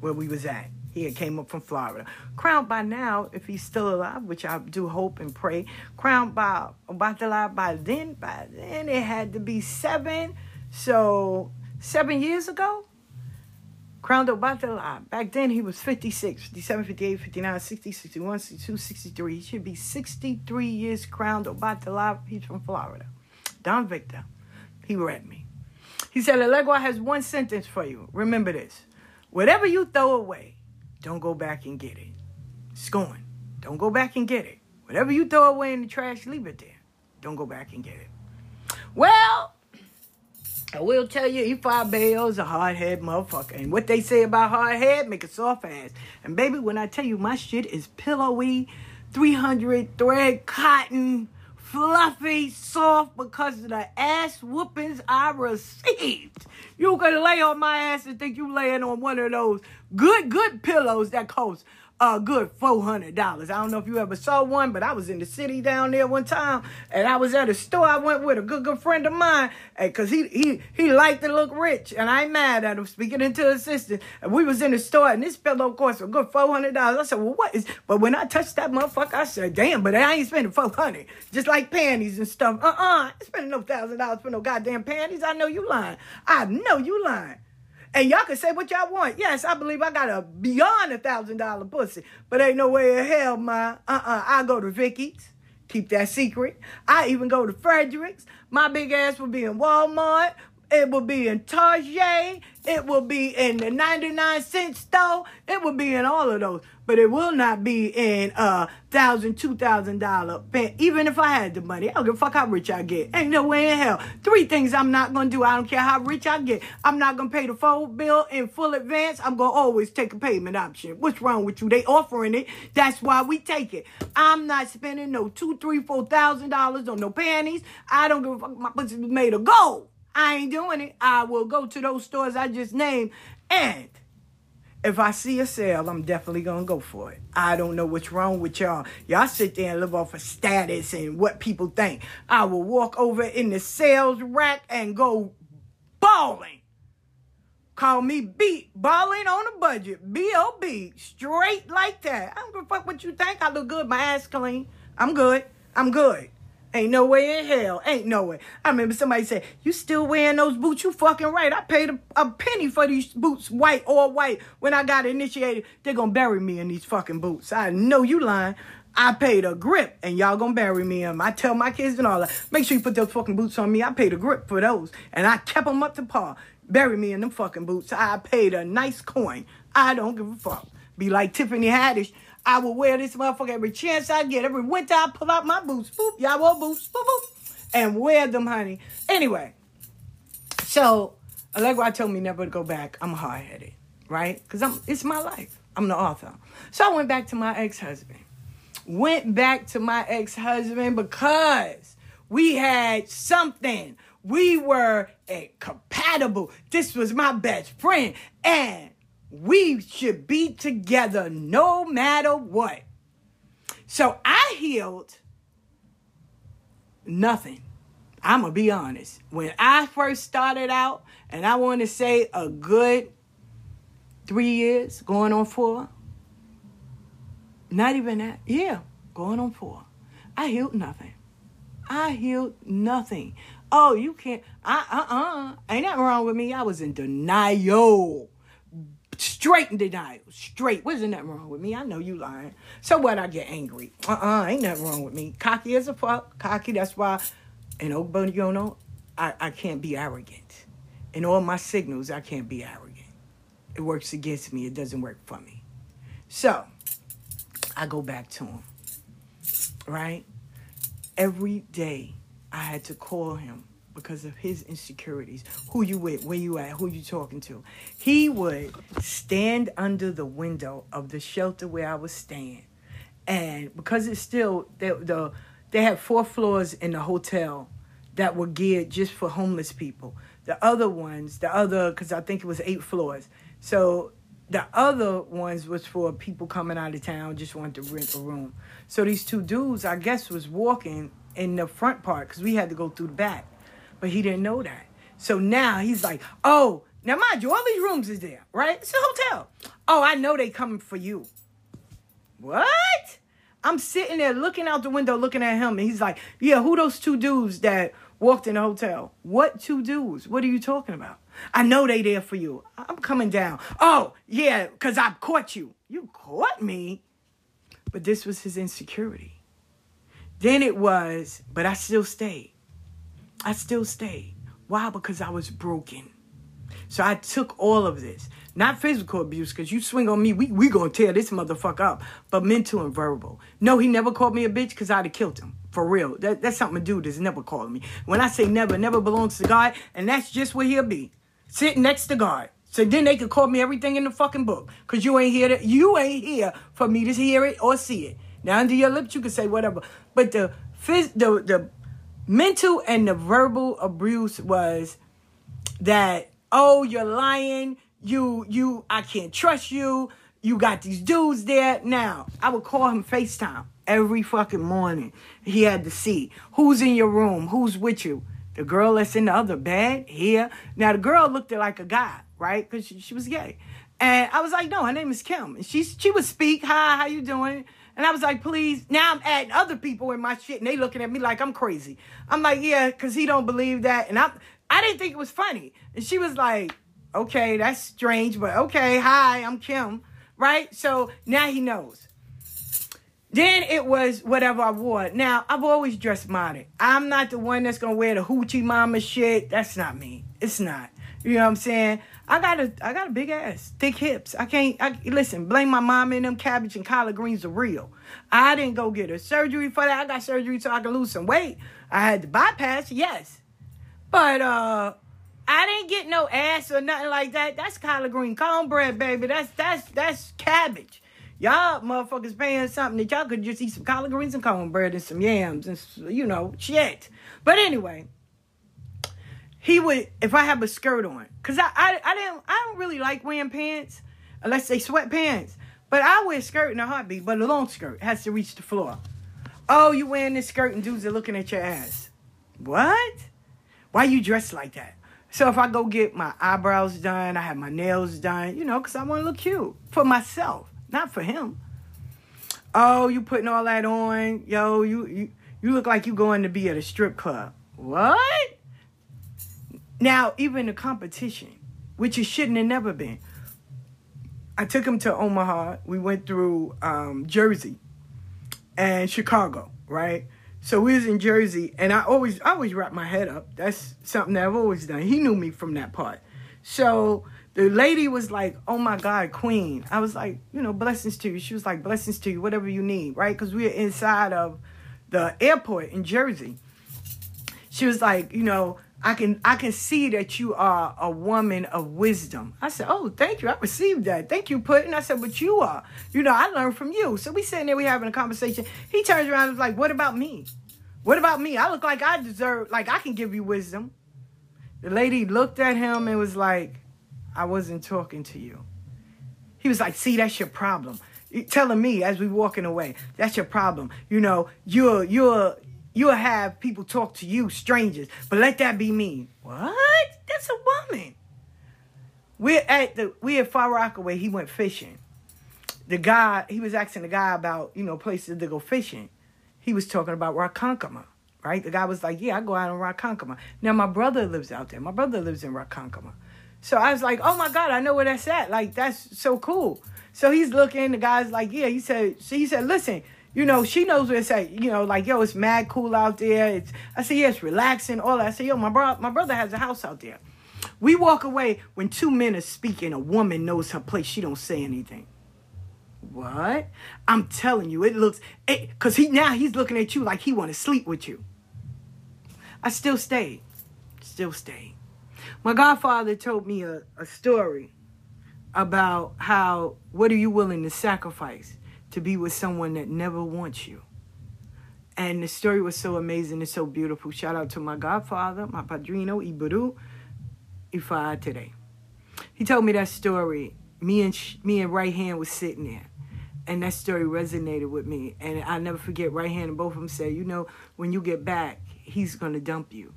where we was at. He had came up from Florida. Crowned by now, if he's still alive, which I do hope and pray, crowned by about to lie by then. By then it had to be seven. So seven years ago, crowned Obatala. Uh, back then he was 56, 57, 58, 59, 60, 61, 62, 63. He should be 63 years crowned Obatala. He's from Florida. Don Victor. He read me. He said, Elegua has one sentence for you. Remember this. Whatever you throw away, don't go back and get it. It's gone. Don't go back and get it. Whatever you throw away in the trash, leave it there. Don't go back and get it. Well, I will tell you, Ifa Bayo's a hard head motherfucker. And what they say about hard head, make a soft ass. And baby, when I tell you my shit is pillowy, 300 thread cotton, fluffy, soft because of the ass whoopings I received. You can lay on my ass and think you laying on one of those good, good pillows that cost a good four hundred dollars. I don't know if you ever saw one, but I was in the city down there one time, and I was at a store. I went with a good good friend of mine, cause he he he liked to look rich, and I ain't mad at him. Speaking into assistant, and we was in the store, and this fellow cost a good four hundred dollars. I said, well, what is? But when I touched that motherfucker, I said, damn, but I ain't spending four hundred. Just like panties and stuff. Uh uh I ain't spending no thousand dollars for no goddamn panties. I know you lying. I know you lying. And y'all can say what y'all want. Yes, I believe I got a beyond a thousand dollar pussy. But ain't no way in hell, my uh-uh. I go to Vicky's. Keep that secret. I even go to Fredericks. My big ass will be in Walmart. It will be in Target. It will be in the 99 cent store. It will be in all of those. But it will not be in a thousand, two thousand dollar pen. Even if I had the money, I don't give a fuck how rich I get. Ain't no way in hell. Three things I'm not gonna do. I don't care how rich I get. I'm not gonna pay the phone bill in full advance. I'm gonna always take a payment option. What's wrong with you? They offering it. That's why we take it. I'm not spending no two, three, four thousand dollars on no panties. I don't give a fuck. My pussy was made of gold. I ain't doing it. I will go to those stores I just named and if I see a sale, I'm definitely gonna go for it. I don't know what's wrong with y'all. Y'all sit there and live off of status and what people think. I will walk over in the sales rack and go balling. Call me beat balling on a budget. B.O.B. Straight like that. I don't give a fuck what you think. I look good. My ass clean. I'm good. I'm good. Ain't no way in hell. Ain't no way. I remember somebody said, You still wearing those boots? You fucking right. I paid a, a penny for these boots, white or white. When I got initiated, They're gonna bury me in these fucking boots. I know you lying. I paid a grip and y'all gonna bury me in 'em. I tell my kids and all that, make sure you put those fucking boots on me. I paid a grip for those and I kept them up to par. Bury me in them fucking boots. I paid a nice coin. I don't give a fuck. Be like Tiffany Haddish. I will wear this motherfucker every chance I get. Every winter I pull out my boots. Boop, y'all wear boots. Boop, boop. And wear them, honey. Anyway, so Elegba told me never to go back. I'm hard headed, right? Because I'm it's my life. I'm the author. So I went back to my ex-husband. Went back to my ex-husband because we had something. We were compatible. This was my best friend. And we should be together no matter what. So I healed nothing. I'm going to be honest. When I first started out, and I want to say a good three years, going on four, not even that, yeah, going on four, I healed nothing. I healed nothing. Oh, you can't, uh uh uh, ain't nothing wrong with me. I was in denial straight in denial. Straight. Wasn't nothing wrong with me. I know you lying. So what? I get angry. Uh uh ain't nothing wrong with me. Cocky as a fuck. Cocky. That's why in Ogbonyono, I, I can't be arrogant. In all my signals, I can't be arrogant. It works against me. It doesn't work for me. So I go back to him. Right? Every day I had to call him because of his insecurities. Who you with? Where you at? Who you talking to? He would stand under the window of the shelter where I was staying, and because it's still the, the they had four floors in the hotel that were geared just for homeless people. The other ones, the other, because I think it was eight floors. So the other ones was for people coming out of town just wanted to rent a room. So these two dudes, I guess, was walking in the front part because we had to go through the back but he didn't know that. So now he's like, oh, now mind you, all these rooms is there, right? It's a hotel. Oh, I know they coming for you. What? I'm sitting there looking out the window, looking at him, and he's like, yeah, who those two dudes that walked in the hotel? What two dudes? What are you talking about? I know they there for you. I'm coming down. Oh, yeah, because I caught you. You caught me? But this was his insecurity. Then it was, but I still stayed. I still stayed. Why? Because I was broken. So I took all of this. Not physical abuse, because you swing on me, we we gonna tear this motherfucker up. But mental and verbal. No, he never called me a bitch because I'd have killed him. For real. That, that's something a dude has never called me. When I say never, never belongs to God, and that's just where he'll be. Sitting next to God. So then they could call me everything in the fucking book. Cause you ain't here to you ain't here for me to hear it or see it. Now under your lips you can say whatever. But the phys- the the mental and the verbal abuse was that oh you're lying. You you i can't trust you. You got these dudes there. Now i would call him facetime every fucking morning. He had to see who's in your room who's with you. The girl that's in the other bed here. Now the girl looked like a guy right? Because she, she was gay. And i was like no her name is kim. And she she would speak hi how you doing and I was like, please. Now I'm adding other people in my shit, and they looking at me like I'm crazy. I'm like, yeah, because he don't believe that. And I, I didn't think it was funny. And she was like, okay, that's strange, but okay, hi, I'm Kim, right? So now he knows. Then it was whatever I wore. Now I've always dressed modern. I'm not the one that's gonna wear the hoochie mama shit. That's not me. It's not. You know what I'm saying? I got a I got a big ass, thick hips. I can't I listen, blame my mom and them cabbage and collard greens are real. I didn't go get a surgery for that. I got surgery so I could lose some weight. I had to bypass, yes. But uh I didn't get no ass or nothing like that. That's collard green cornbread, baby. That's that's that's cabbage. Y'all motherfuckers paying something that y'all could just eat some collard greens and cornbread and some yams and you know shit. But anyway, he would if I have a skirt on, cause I I, I didn't I don't really like wearing pants unless they sweatpants. But I wear a skirt in a heartbeat, but a long skirt has to reach the floor. Oh, you wearing this skirt and dudes are looking at your ass. What? Why you dressed like that? So if I go get my eyebrows done, I have my nails done, you know, because I want to look cute for myself, not for him. Oh, you putting all that on, yo? You you you look like you going to be at a strip club. What? Now, even the competition, which it shouldn't have never been. I took him to Omaha. We went through um, Jersey and Chicago, right? So we was in Jersey, and I always, I always wrap my head up. That's something that I've always done. He knew me from that part. So the lady was like, "Oh my God, Queen!" I was like, "You know, blessings to you." She was like, "Blessings to you, whatever you need," right? Because we were inside of the airport in Jersey. She was like, "You know, I can, I can see that you are a woman of wisdom." I said, "Oh, thank you. I received that. Thank you, Putin. I said, "But you are. You know, I learned from you." So we sitting there, we having a conversation. He turns around and was like, "What about me? What about me? I look like I deserve, like I can give you wisdom." The lady looked at him and was like, I wasn't talking to you. He was like, see, that's your problem. You- Telling me as we walking away, that's your problem. You know, you're you'll you'll have people talk to you, strangers, but let that be me. What? That's a woman. We're at the we're at Far Rockaway. He went fishing. The guy he was asking the guy about you know places to go fishing. He was talking about Ronkonkoma, right? The guy was like, "Yeah, I go out on Ronkonkoma." Now my brother lives out there. My brother lives in Ronkonkoma. So I was like, "Oh my god, I know where that's at. Like that's so cool." So he's looking. The guy's like, "Yeah." He said, "So he said, listen." You know, she knows what it's at. You know, like, yo, it's mad cool out there. It's, I said, yeah, it's relaxing, all that. I said, yo, my, bro- my brother has a house out there. We walk away when two men are speaking. A woman knows her place. She don't say anything. What? I'm telling you, it looks it because he now he's looking at you like he want to sleep with you. I still stayed, still stayed. My godfather told me a, a story about how what are you willing to sacrifice to be with someone that never wants you. And the story was so amazing and so beautiful. Shout out to my godfather, my padrino, Iburu, Ifa today. He told me that story. Me and me and Right Hand was sitting there, and that story resonated with me. And I'll never forget. Right Hand and both of them said, "You know, when you get back, he's gonna dump you."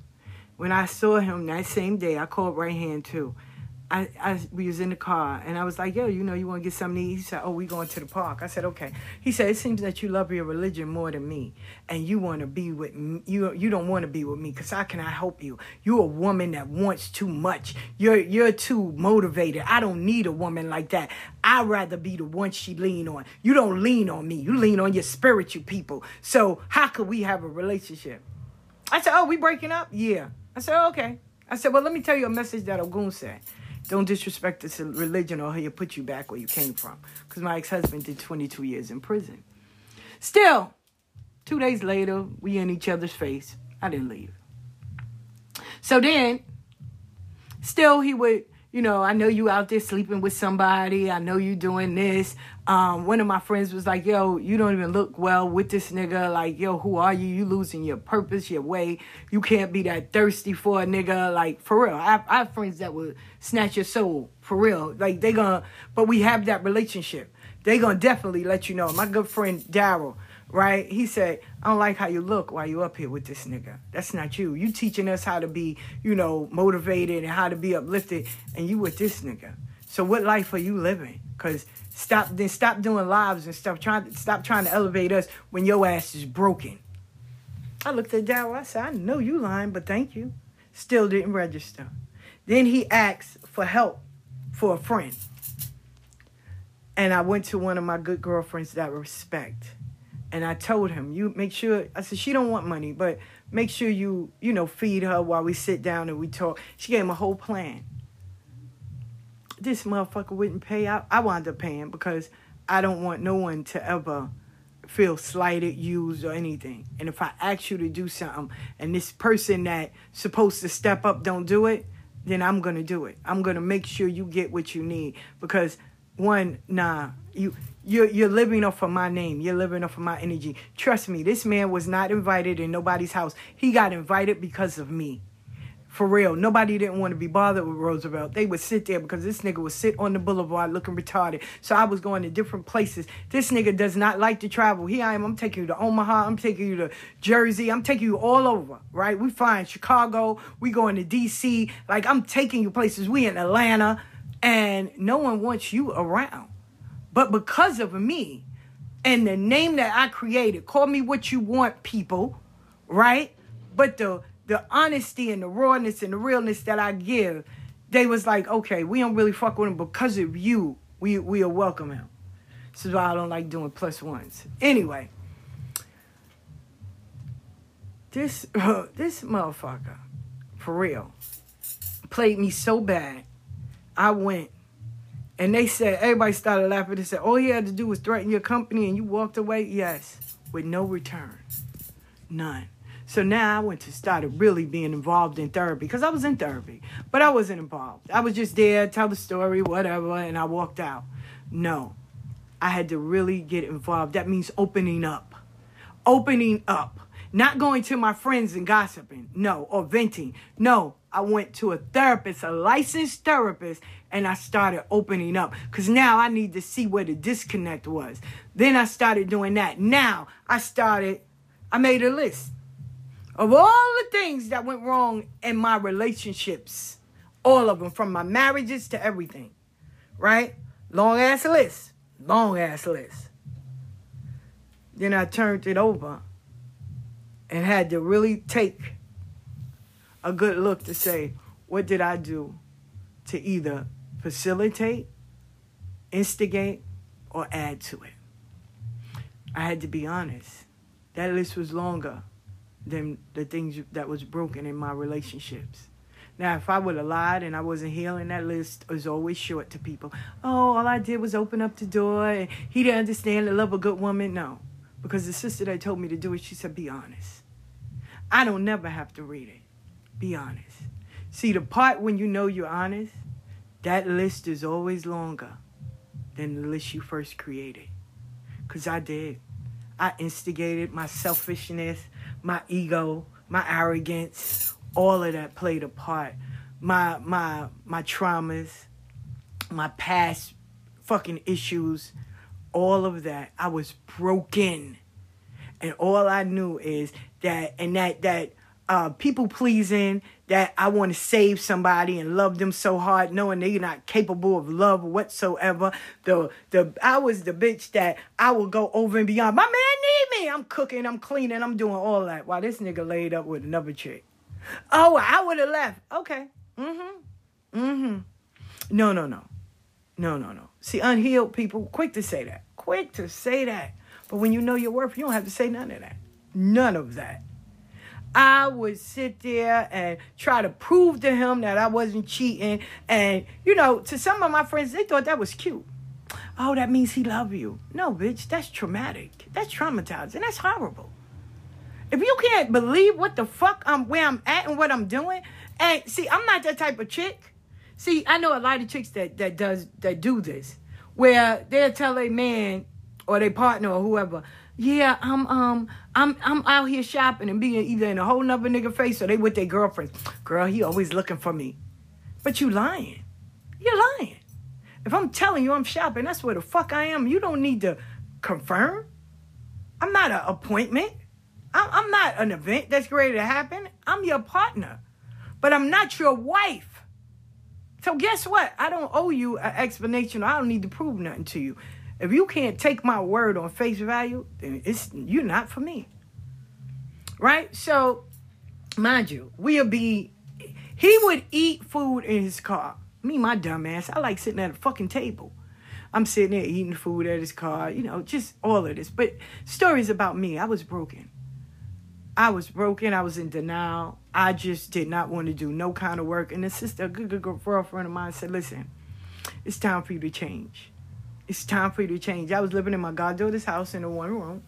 When I saw him that same day, I called Right Hand too. I, I we was in the car and I was like, yo, you know, you want to get something to eat? He said, oh, we going to the park. I said, okay. He said, it seems that you love your religion more than me, and you want to be with me. You you don't want to be with me because I cannot help you? You're a woman that wants too much. You're you're too motivated. I don't need a woman like that. I'd rather be the one she lean on. You don't lean on me. You lean on your spiritual people. So how could we have a relationship? I said, oh, we breaking up? Yeah. I said, okay. I said, well, let me tell you a message that Ogun said. Don't disrespect this religion or he'll put you back where you came from. Because my ex-husband did 22 years in prison. Still, two days later, we in each other's face. I didn't leave. So then, still he would, you know, I know you out there sleeping with somebody. I know you doing this. Um, one of my friends was like, yo, you don't even look well with this nigga. Like, yo, who are you? You losing your purpose, your way. You can't be that thirsty for a nigga. Like, for real. I, I have friends that would snatch your soul. For real. Like, they gonna, but we have that relationship. They gonna definitely let you know. My good friend Daryl, right? He said, I don't like how you look while you up here with this nigga. That's not you. You teaching us how to be, you know, motivated and how to be uplifted, and you with this nigga. So what life are you living? Cause stop then stop doing lives and stuff. Trying to stop trying to elevate us when your ass is broken. I looked at Daryl. I said, I know you lying, but thank you. Still didn't register. Then he asked for help for a friend. And I went to one of my good girlfriends that I respect. And I told him, you make sure I said she don't want money, but make sure you, you know, feed her while we sit down and we talk. She gave him a whole plan. This motherfucker wouldn't pay. I, I wound up paying because I don't want no one to ever feel slighted, used, or anything. And if I ask you to do something and this person that supposed to step up don't do it, then I'm gonna do it. I'm gonna make sure you get what you need because one, nah, you you're you're living off of my name. You're living off of my energy. Trust me, this man was not invited in nobody's house. He got invited because of me. For real. Nobody didn't want to be bothered with Roosevelt. They would sit there because this nigga would sit on the boulevard looking retarded. So I was going to different places. This nigga does not like to travel. Here I am. I'm taking you to Omaha. I'm taking you to Jersey. I'm taking you all over, right? We flying Chicago. We going to DC. Like I'm taking you places. We in Atlanta. And no one wants you around. But because of me and the name that I created, call me what you want, people, right? But the the honesty and the rawness and the realness that I give, they was like, okay, we don't really fuck with him because of you. We we'll welcome him. This is why I don't like doing plus ones. Anyway, this [laughs] this motherfucker, for real, played me so bad. I went and they said everybody started laughing. They said all he had to do was threaten your company and you walked away. Yes, with no return, none. So now I went to started really being involved in therapy because I was in therapy, but I wasn't involved. I was just there, tell the story, whatever, and I walked out. No, I had to really get involved. That means opening up, opening up, not going to my friends and gossiping, no, or venting. No, I went to a therapist, a licensed therapist, and I started opening up because now I need to see where the disconnect was. Then I started doing that. Now I started, I made a list of all the things that went wrong in my relationships, all of them, from my marriages to everything, right? Long ass list, long ass list. Then I turned it over and had to really take a good look to say, what did I do to either facilitate, instigate, or add to it? I had to be honest. That list was longer than the things that was broken in my relationships. Now, if I would have lied and I wasn't healing, that list is always short to people. Oh, all I did was open up the door and he didn't understand the love of a good woman. No, because the sister that told me to do it, she said, be honest. I don't never have to read it. Be honest. See, the part when you know you're honest, that list is always longer than the list you first created. Because I did. I instigated my selfishness, my ego, my arrogance, all of that played a part. My my my traumas, my past fucking issues, all of that. I was broken. And all I knew is that and that that uh, people pleasing, that I want to save somebody and love them so hard, knowing they're not capable of love whatsoever. The the I was the bitch that I would go over and beyond. My man need me. I'm cooking, I'm cleaning, I'm doing all that. While this nigga laid up with another chick. Oh, I would have left. Okay. Mm-hmm. Mm-hmm. No, no, no. No, no, no. See, unhealed people, quick to say that. Quick to say that. But when you know your worth, you don't have to say none of that. None of that. I would sit there and try to prove to him that I wasn't cheating. And, you know, to some of my friends, they thought that was cute. Oh, that means he love you. No, bitch, that's traumatic. That's traumatizing. That's horrible. If you can't believe what the fuck I'm where I'm at and what I'm doing, and see, I'm not that type of chick. See, I know a lot of chicks that that does that do this, where they'll tell a man or their partner or whoever, yeah, I'm um I'm I'm out here shopping and being either in a whole nother nigga face or they with their girlfriends. Girl, he always looking for me. But you lying. You're lying. If I'm telling you I'm shopping, that's where the fuck I am. You don't need to confirm. I'm not an appointment. I'm, I'm not an event that's ready to happen. I'm your partner. But I'm not your wife. So guess what? I don't owe you an explanation. I don't need to prove nothing to you. If you can't take my word on face value, then it's you're not for me. Right? So, mind you, we'll be he would eat food in his car. Me, my dumb ass, I like sitting at a fucking table. I'm sitting there eating food at his car, you know, just all of this. But stories about me. I was broken. I was broken. I was in denial. I just did not want to do no kind of work. And the sister, a good, good girlfriend of mine, said, "Listen, it's time for you to change. It's time for you to change." I was living in my goddaughter's house in a one room,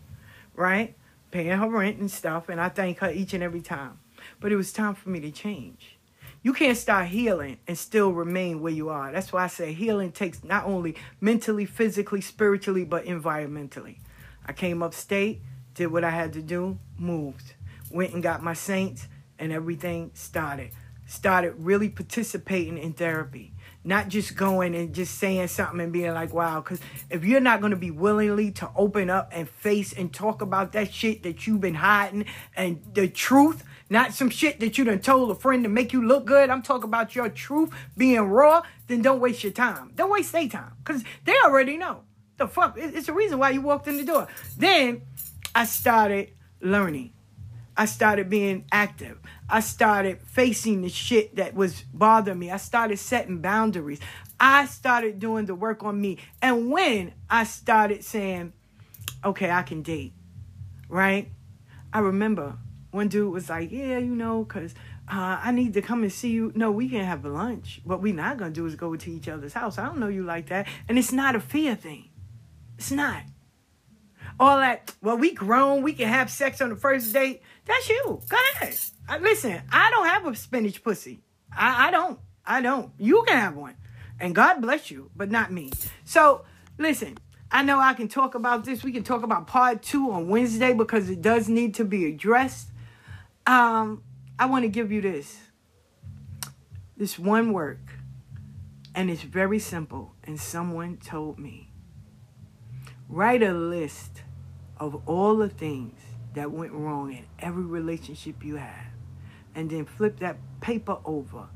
right, paying her rent and stuff, and I thank her each and every time. But it was time for me to change. You can't start healing and still remain where you are. That's why I say healing takes not only mentally, physically, spiritually, but environmentally. I came upstate, did what I had to do, moved, went and got my saints, and everything started. Started really participating in therapy. Not just going and just saying something and being like, wow. Because if you're not going to be willingly to open up and face and talk about that shit that you've been hiding and the truth, not some shit that you done told a friend to make you look good. I'm talking about your truth being raw, then don't waste your time. Don't waste their time. Because they already know. The fuck? It's the reason why you walked in the door. Then I started learning. I started being active. I started facing the shit that was bothering me. I started setting boundaries. I started doing the work on me. And when I started saying, okay, I can date, right? I remember one dude was like, yeah, you know, because uh, I need to come and see you. No, we can have lunch. What we not going to do is go to each other's house. I don't know you like that. And it's not a fear thing. It's not. All that, well, we grown, we can have sex on the first date. That's you. Go ahead. I, listen, I don't have a spinach pussy. I, I don't. I don't. You can have one. And God bless you, but not me. So, listen, I know I can talk about this. We can talk about part two on Wednesday because it does need to be addressed. Um, I want to give you this. This one work. And it's very simple. And someone told me write a list of all the things that went wrong in every relationship you have and then flip that paper over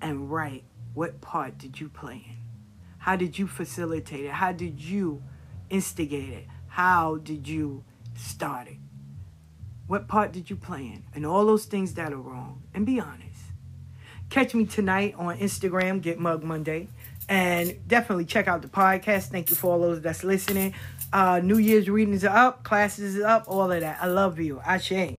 and write what part did you play in? How did you facilitate it? How did you instigate it? How did you start it? What part did you play in? And all those things that are wrong and be honest. Catch me tonight on instagram get mug monday. And definitely check out the podcast. Thank you for all those that's listening uh new year's readings are up classes are up all of that. I love you. I shame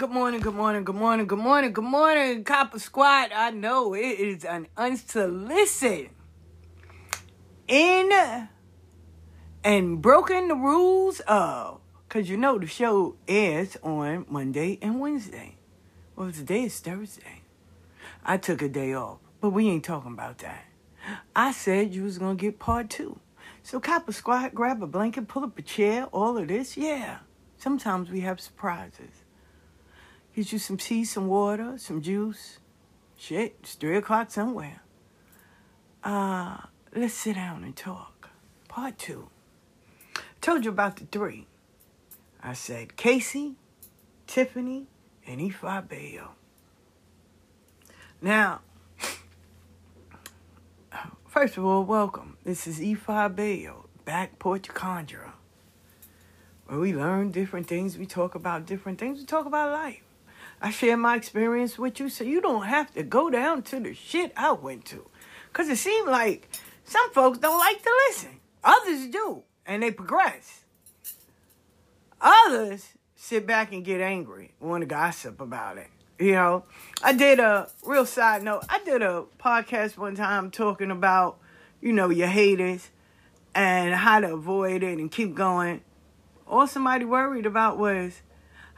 good morning, good morning, good morning, good morning, good morning, Copper Squad. I know it is an unsolicited in and broken the rules of, because you know the show airs on Monday and Wednesday. Well, today is Thursday. I took a day off, but we ain't talking about that. I said you was gonna get part two. So Copper Squad, grab a blanket, pull up a chair, all of this. Yeah. Sometimes we have surprises. Get you some tea, some water, some juice. Shit, it's three o'clock somewhere. Uh, let's sit down and talk. Part two. I Told you about the three. I said Casey, Tiffany, and Ifa Bayo. Now, first of all, welcome. This is Ifa Bayo, Back Porch Conjurer. Where we learn different things, we talk about different things, we talk about life. I share my experience with you so you don't have to go down to the shit I went to. Because it seemed like some folks don't like to listen, others do, and they progress. Others sit back and get angry, want to gossip about it. You know, I did a real side note. I did a podcast one time talking about, you know, your haters and how to avoid it and keep going. All somebody worried about was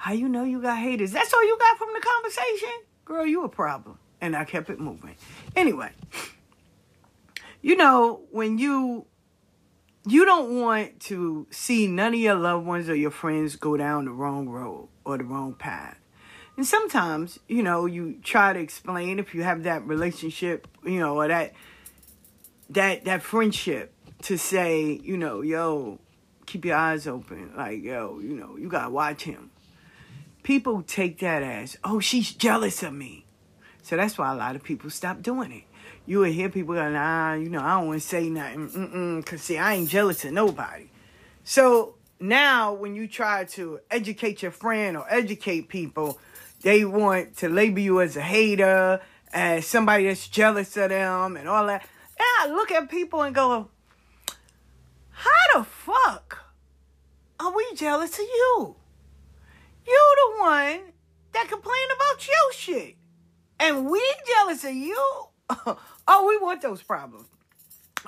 how you know you got haters. That's all you got from the conversation? Girl, you a problem. And I kept it moving. Anyway, you know, when you you don't want to see none of your loved ones or your friends go down the wrong road or the wrong path. And sometimes, you know, you try to explain if you have that relationship, you know, or that that that friendship to say, you know, yo, keep your eyes open. Like, yo, you know, you gotta watch him. People take that as, oh, she's jealous of me. So that's why a lot of people stop doing it. You will hear people go, nah, you know, I don't want to say nothing. Mm-mm, Cause see, I ain't jealous of nobody. So now when you try to educate your friend or educate people, they want to label you as a hater, as somebody that's jealous of them and all that. And I look at people and go, how the fuck are we jealous of you? You the one that complain about your shit. And we jealous of you? [laughs] oh, we want those problems.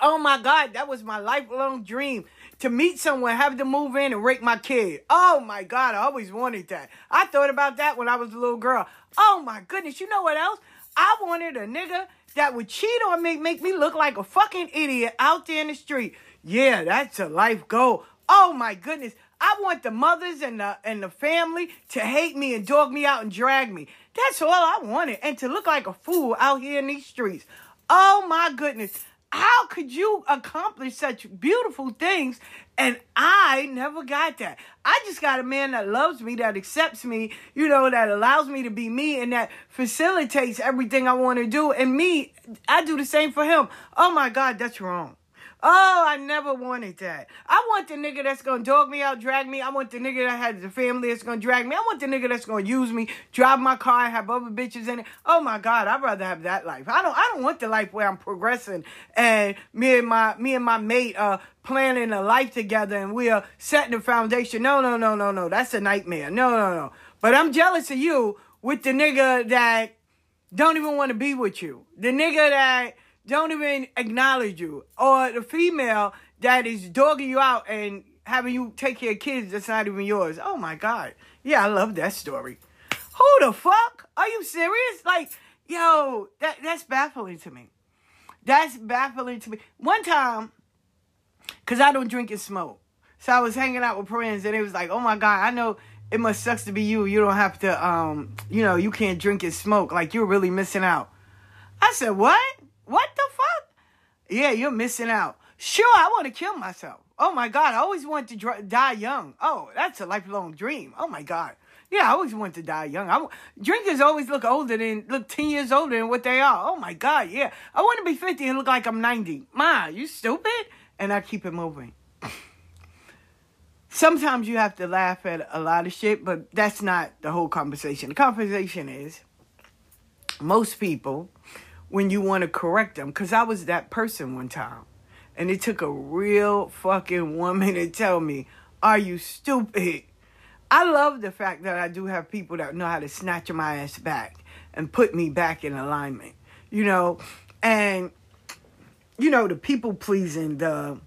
Oh my God, that was my lifelong dream to meet someone, have them move in and rape my kid. Oh my God, I always wanted that. I thought about that when I was a little girl. Oh my goodness, you know what else? I wanted a nigga that would cheat on me, make me look like a fucking idiot out there in the street. Yeah, that's a life goal. Oh my goodness. I want the mothers and the and the family to hate me and dog me out and drag me. That's all I wanted. And to look like a fool out here in these streets. Oh my goodness. How could you accomplish such beautiful things? And I never got that. I just got a man that loves me, that accepts me, you know, that allows me to be me and that facilitates everything I want to do. And me, I do the same for him. Oh my God, that's wrong. Oh, I never wanted that. I want the nigga that's gonna dog me out, drag me. I want the nigga that has a family that's gonna drag me. I want the nigga that's gonna use me, drive my car, have other bitches in it. Oh my God, I'd rather have that life. I don't I don't want the life where I'm progressing and me and my me and my mate uh planning a life together and we are setting the foundation. No, no, no, no, no. That's a nightmare. No, no, no. But I'm jealous of you with the nigga that don't even want to be with you. The nigga that don't even acknowledge you. Or the female that is dogging you out and having you take care of kids that's not even yours. Oh my God. Yeah, I love that story. Who the fuck? Are you serious? Like, yo, that that's baffling to me. That's baffling to me. One time, cause I don't drink and smoke. So I was hanging out with friends and it was like, oh my God, I know it must sucks to be you. You don't have to um, you know, you can't drink and smoke. Like you're really missing out. I said, what? What the fuck? Yeah, you're missing out. Sure, I want to kill myself. Oh my God, I always want to dr- die young. Oh, that's a lifelong dream. Oh my God. Yeah, I always want to die young. I, drinkers always look older than, look 10 years older than what they are. Oh my God, yeah. I want to be 50 and look like I'm 90. Ma, you stupid? And I keep it moving. [laughs] Sometimes you have to laugh at a lot of shit, but that's not the whole conversation. The conversation is most people when you want to correct them. Because I was that person one time. And it took a real fucking woman to tell me, Are you stupid? I love the fact that I do have people that know how to snatch my ass back and put me back in alignment. You know, and you know the people pleasing, the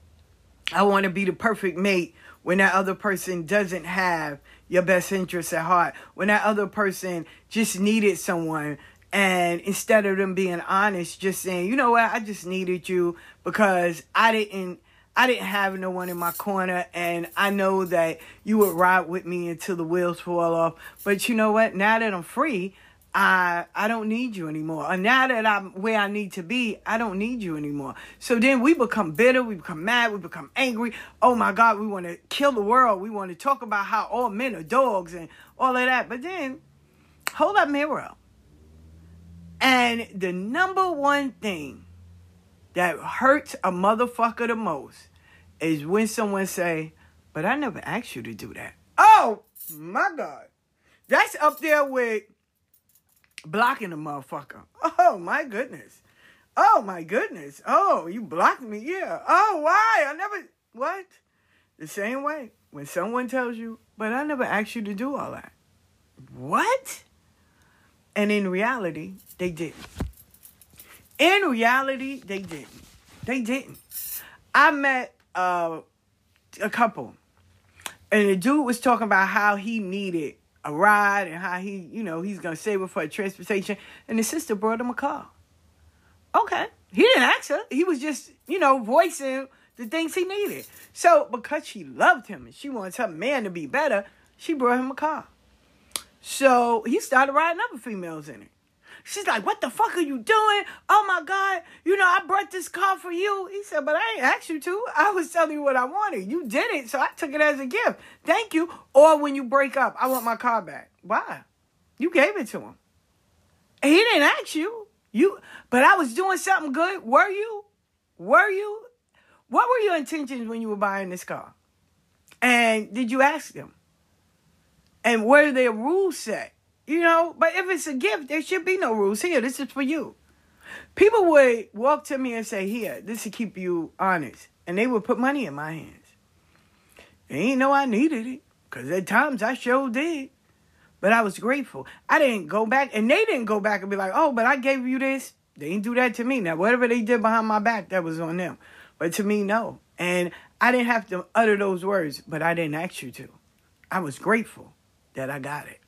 I want to be the perfect mate when that other person doesn't have your best interests at heart. When that other person just needed someone and instead of them being honest, just saying, you know what, I just needed you because I didn't I didn't have no one in my corner and I know that you would ride with me until the wheels fall off. But you know what? Now that I'm free, I I don't need you anymore. And now that I'm where I need to be, I don't need you anymore. So then we become bitter, we become mad, we become angry. Oh my God, we want to kill the world. We want to talk about how all men are dogs and all of that. But then hold that mirror up. And the number one thing that hurts a motherfucker the most is when someone say, "But I never asked you to do that." Oh my God, that's up there with blocking a motherfucker. Oh my goodness. Oh my goodness. Oh, you blocked me. Yeah. Oh, why? I never. What? The same way when someone tells you, "But I never asked you to do all that." What? And in reality, they didn't. In reality, they didn't. They didn't. I met uh, a couple, and the dude was talking about how he needed a ride and how he, you know, he's gonna save it for transportation, and the sister brought him a car. Okay, he didn't ask her. He was just, you know, voicing the things he needed. So because she loved him and she wants her man to be better, she brought him a car. So he started riding other females in it. She's like, What the fuck are you doing? Oh my God, you know, I brought this car for you. He said, But I ain't asked you to. I was telling you what I wanted. You did it, so I took it as a gift. Thank you. Or when you break up, I want my car back. Why? You gave it to him. He didn't ask you. You but I was doing something good. Were you? Were you? What were your intentions when you were buying this car? And did you ask them? And were their rules set? You know, but if it's a gift, there should be no rules. Here, this is for you. People would walk to me and say, Here, this will keep you honest. And they would put money in my hands. They ain't know I needed it. Because at times I sure did. But I was grateful. I didn't go back, and they didn't go back and be like, oh, but I gave you this. They didn't do that to me. Now, whatever they did behind my back, that was on them. But to me, no. And I didn't have to utter those words, but I didn't ask you to. I was grateful that I got it.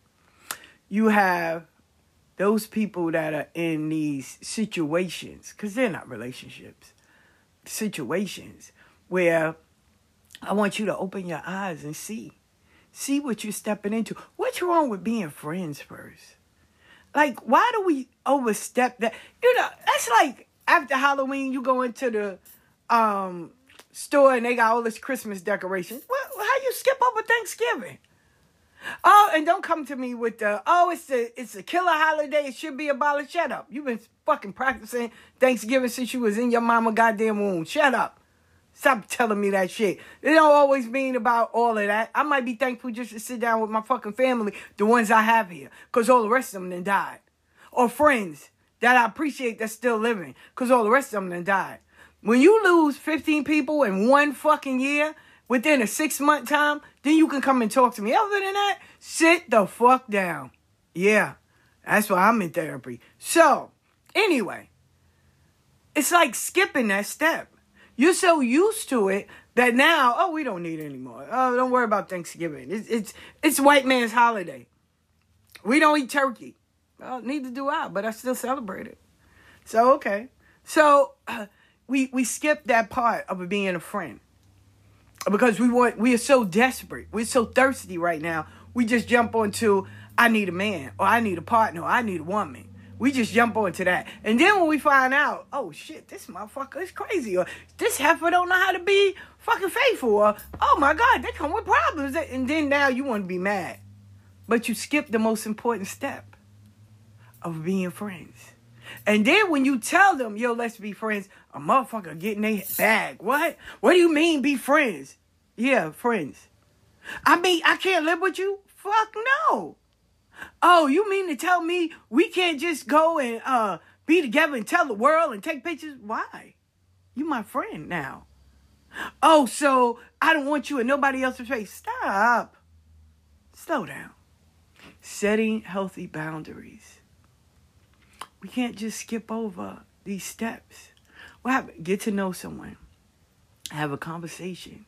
You have those people that are in these situations, because they're not relationships, situations where I want you to open your eyes and see. See what you're stepping into. What's wrong with being friends first? Like, why do we overstep that? You know, that's like after Halloween, you go into the um store and they got all this Christmas decorations. Well, how you skip over Thanksgiving? Oh, and don't come to me with the oh, it's a it's a killer holiday. It should be abolished. Shut up. You've been fucking practicing Thanksgiving since you was in your mama goddamn womb. Shut up. Stop telling me that shit. It don't always mean about all of that. I might be thankful just to sit down with my fucking family, the ones I have here, because all the rest of them then died. Or friends that I appreciate that's still living, because all the rest of them then died. When you lose 15 people in one fucking year, within a six month time, then you can come and talk to me. Other than that, sit the fuck down. Yeah, that's why I'm in therapy. So, anyway, it's like skipping that step. You're so used to it that now, oh, we don't need it anymore. Oh, don't worry about Thanksgiving. It's it's it's white man's holiday. We don't eat turkey. Well, neither do I, but I still celebrate it. So okay. So uh, [clears throat] we we skip that part of being a friend because we want we are so desperate. We're so thirsty right now. We just jump onto I need a man or I need a partner or I need a woman. We just jump onto that. And then when we find out, oh shit, this motherfucker is crazy, or this heifer don't know how to be fucking faithful, or oh my god, they come with problems. And then now you want to be mad. But you skip the most important step of being friends. And then when you tell them, yo, let's be friends, a motherfucker getting their bag. What? What do you mean be friends? Yeah, friends. I mean, I can't live with you? Fuck no. Oh, you mean to tell me we can't just go and uh be together and tell the world and take pictures? Why? You my friend now. Oh, so I don't want you in nobody else's face. Stop. slow down. Setting healthy boundaries. We can't just skip over these steps. What happened? Get to know someone. Have a conversation.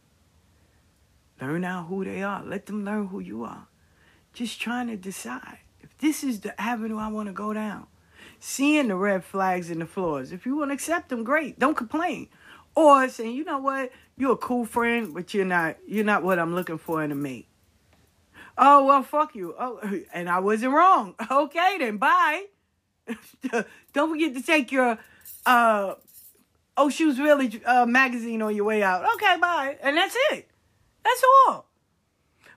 Learn out who they are. Let them learn who you are. Just trying to decide if this is the avenue I want to go down. Seeing the red flags in the floors. If you want to accept them, great. Don't complain. Or saying, you know what, you're a cool friend, but you're not you're not what I'm looking for in a mate. Oh well fuck you. Oh [laughs] and I wasn't wrong. [laughs] Okay then bye. [laughs] Don't forget to take your uh Oh Shoes Village uh, magazine on your way out. Okay, bye. And that's it. That's all.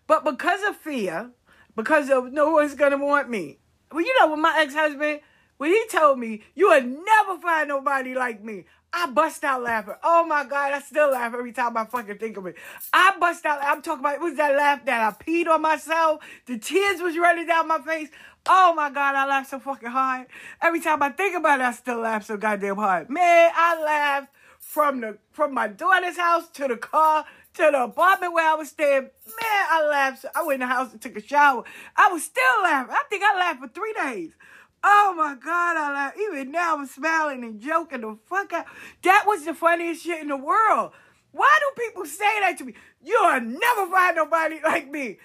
But because of fear, because of no one's gonna want me. Well, you know, when my ex-husband, when he told me, you would never find nobody like me, I bust out laughing. Oh my God, I still laugh every time I fucking think of it. I bust out, I'm talking about, it was that laugh that I peed on myself. The tears was running down my face. Oh my God, I laugh so fucking hard. Every time I think about it, I still laugh so goddamn hard. Man, I laughed from the from my daughter's house to the car to the apartment where I was staying. Man, I laughed. I went in the house and took a shower. I was still laughing. I think I laughed for three days. Oh my God, I laughed. Even now I'm smiling and joking the fuck out. That was the funniest shit in the world. Why do people say that to me? You'll never find nobody like me.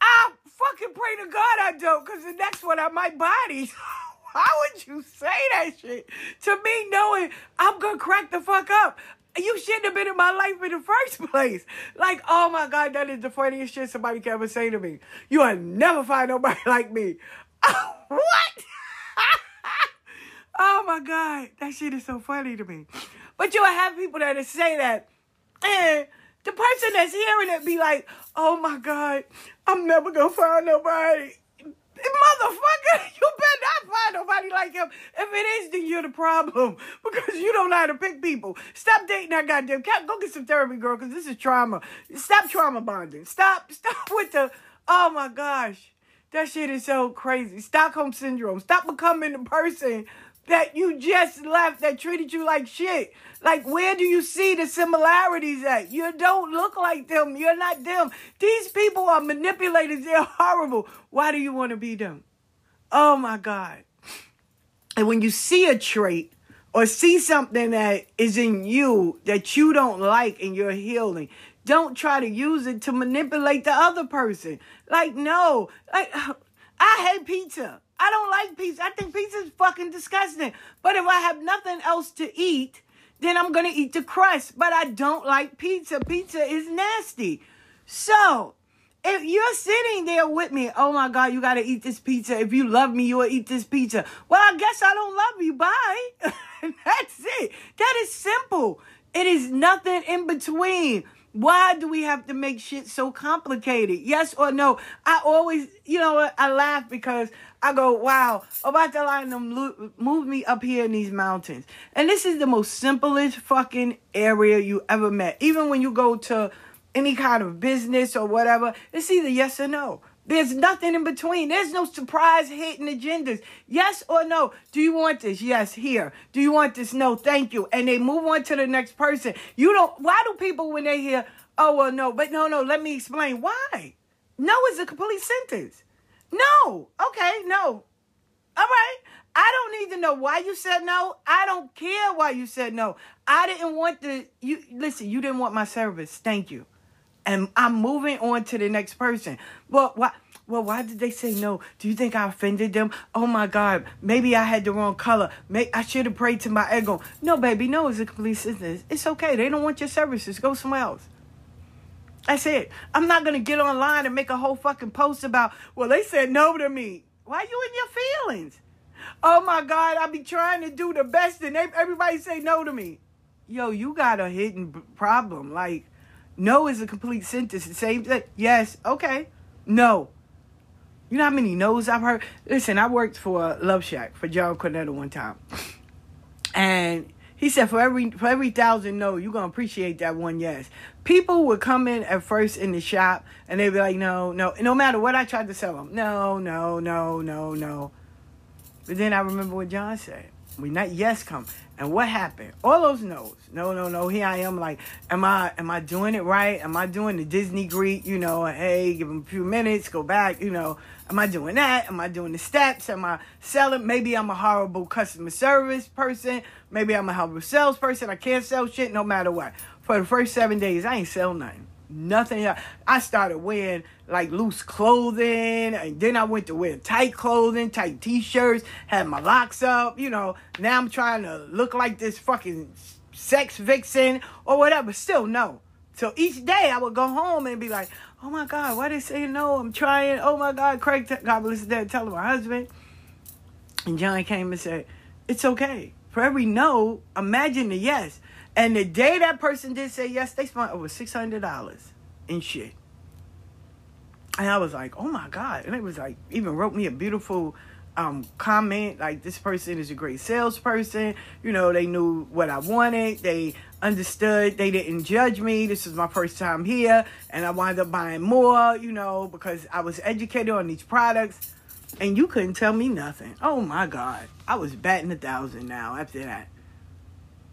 I fucking pray to God I don't, because the next one I might body. [laughs] Why would you say that shit to me knowing I'm gonna crack the fuck up? You shouldn't have been in my life in the first [laughs] place. Like, oh my God, that is the funniest shit somebody can ever say to me. You'll never find nobody [laughs] like me. what? oh my God, that shit is so funny to me. But you'll have people that say that, and the person that's hearing it be like, oh my God, I'm never gonna find nobody. Motherfucker, [laughs] you better not find nobody like him. If it is, then you're the problem [laughs] because you don't know how to pick people. Stop dating that goddamn cat. Go get some therapy, girl, because this is trauma. Stop trauma bonding. Stop, [laughs] stop with the. Oh my gosh, that shit is so crazy. Stockholm syndrome. Stop becoming the person that you just left that treated you like shit. Like, where do you see the similarities at? You don't look like them. You're not them. These people are manipulators. They're horrible. Why do you want to be them? Oh my God. And when you see a trait or see something that is in you that you don't like and you're healing, don't try to use it to manipulate the other person. Like, no. Like, [sighs] I hate pizza. I don't like pizza. I think pizza is fucking disgusting. But if I have nothing else to eat, then I'm gonna eat the crust. But I don't like pizza. Pizza is nasty. So if you're sitting there with me, oh my God, you gotta eat this pizza. If you love me, you'll eat this pizza. Well, I guess I don't love you. Bye. [laughs] That's it. That is simple. It is nothing in between. Why do we have to make shit so complicated? Yes or no? I always, you know? I laugh because I go, wow, about to line them move me up here in these mountains. And this is the most simplest fucking area you ever met. Even when you go to any kind of business or whatever, it's either yes or no. There's nothing in between. There's no surprise hidden agendas. Yes or no. Do you want this? Yes, here. Do you want this? No, thank you. And they move on to the next person. You don't, why do people when they hear, oh, well, no, but no, no, let me explain. Why? No is a complete sentence. No. Okay, no. All right. I don't need to know why you said no. I don't care why you said no. I didn't want the you listen, you didn't want my service. Thank you. And I'm moving on to the next person. Well, why well, why did they say no? Do you think I offended them? Oh my God, maybe I had the wrong color. May I should have prayed to my ego. No, baby, no, it's a complete sentence. It's okay. They don't want your services. Go somewhere else. That's it. I'm not gonna get online and make a whole fucking post about, well, they said no to me. Why you in your feelings? Oh my God, I be trying to do the best and everybody say no to me. Yo, you got a hidden problem. Like, no is a complete sentence. Same thing. Yes, okay. No. You know how many no's I've heard? Listen, I worked for Love Shack for John Cornetto one time. And he said for every for every thousand no, you're gonna appreciate that one yes. People would come in at first in the shop and they'd be like, no, no, no matter what I tried to sell them, no, no, no, no, no. But then I remember what John said. We that yes come, and what happened? All those no's. No, no, no. Here I am. Like, am I am I doing it right? Am I doing the Disney greet? You know, hey, give them a few minutes, go back. You know, am I doing that? Am I doing the steps? Am I selling? Maybe I'm a horrible customer service person. Maybe I'm a horrible salesperson. I can't sell shit no matter what. For the first seven days, I ain't sell nothing. Nothing. I started wearing like loose clothing, and then I went to wear tight clothing, tight t-shirts, had my locks up. You know, now I'm trying to look like this fucking sex vixen or whatever. Still no. So each day I would go home and be like, "Oh my God, why they say no? I'm trying. Oh my God, Craig, t- God bless his telling my husband." And John came and said, "It's okay. For every no, imagine the yes." And the day that person did say yes, they spent over six hundred dollars in shit. And I was like, "Oh my God!" And it was like, even wrote me a beautiful um, comment like, "This person is a great salesperson. You know, they knew what I wanted. They understood. They didn't judge me. This is my first time here, and I wound up buying more. You know, because I was educated on these products." and you couldn't tell me nothing. Oh my God. I was batting a thousand now after that.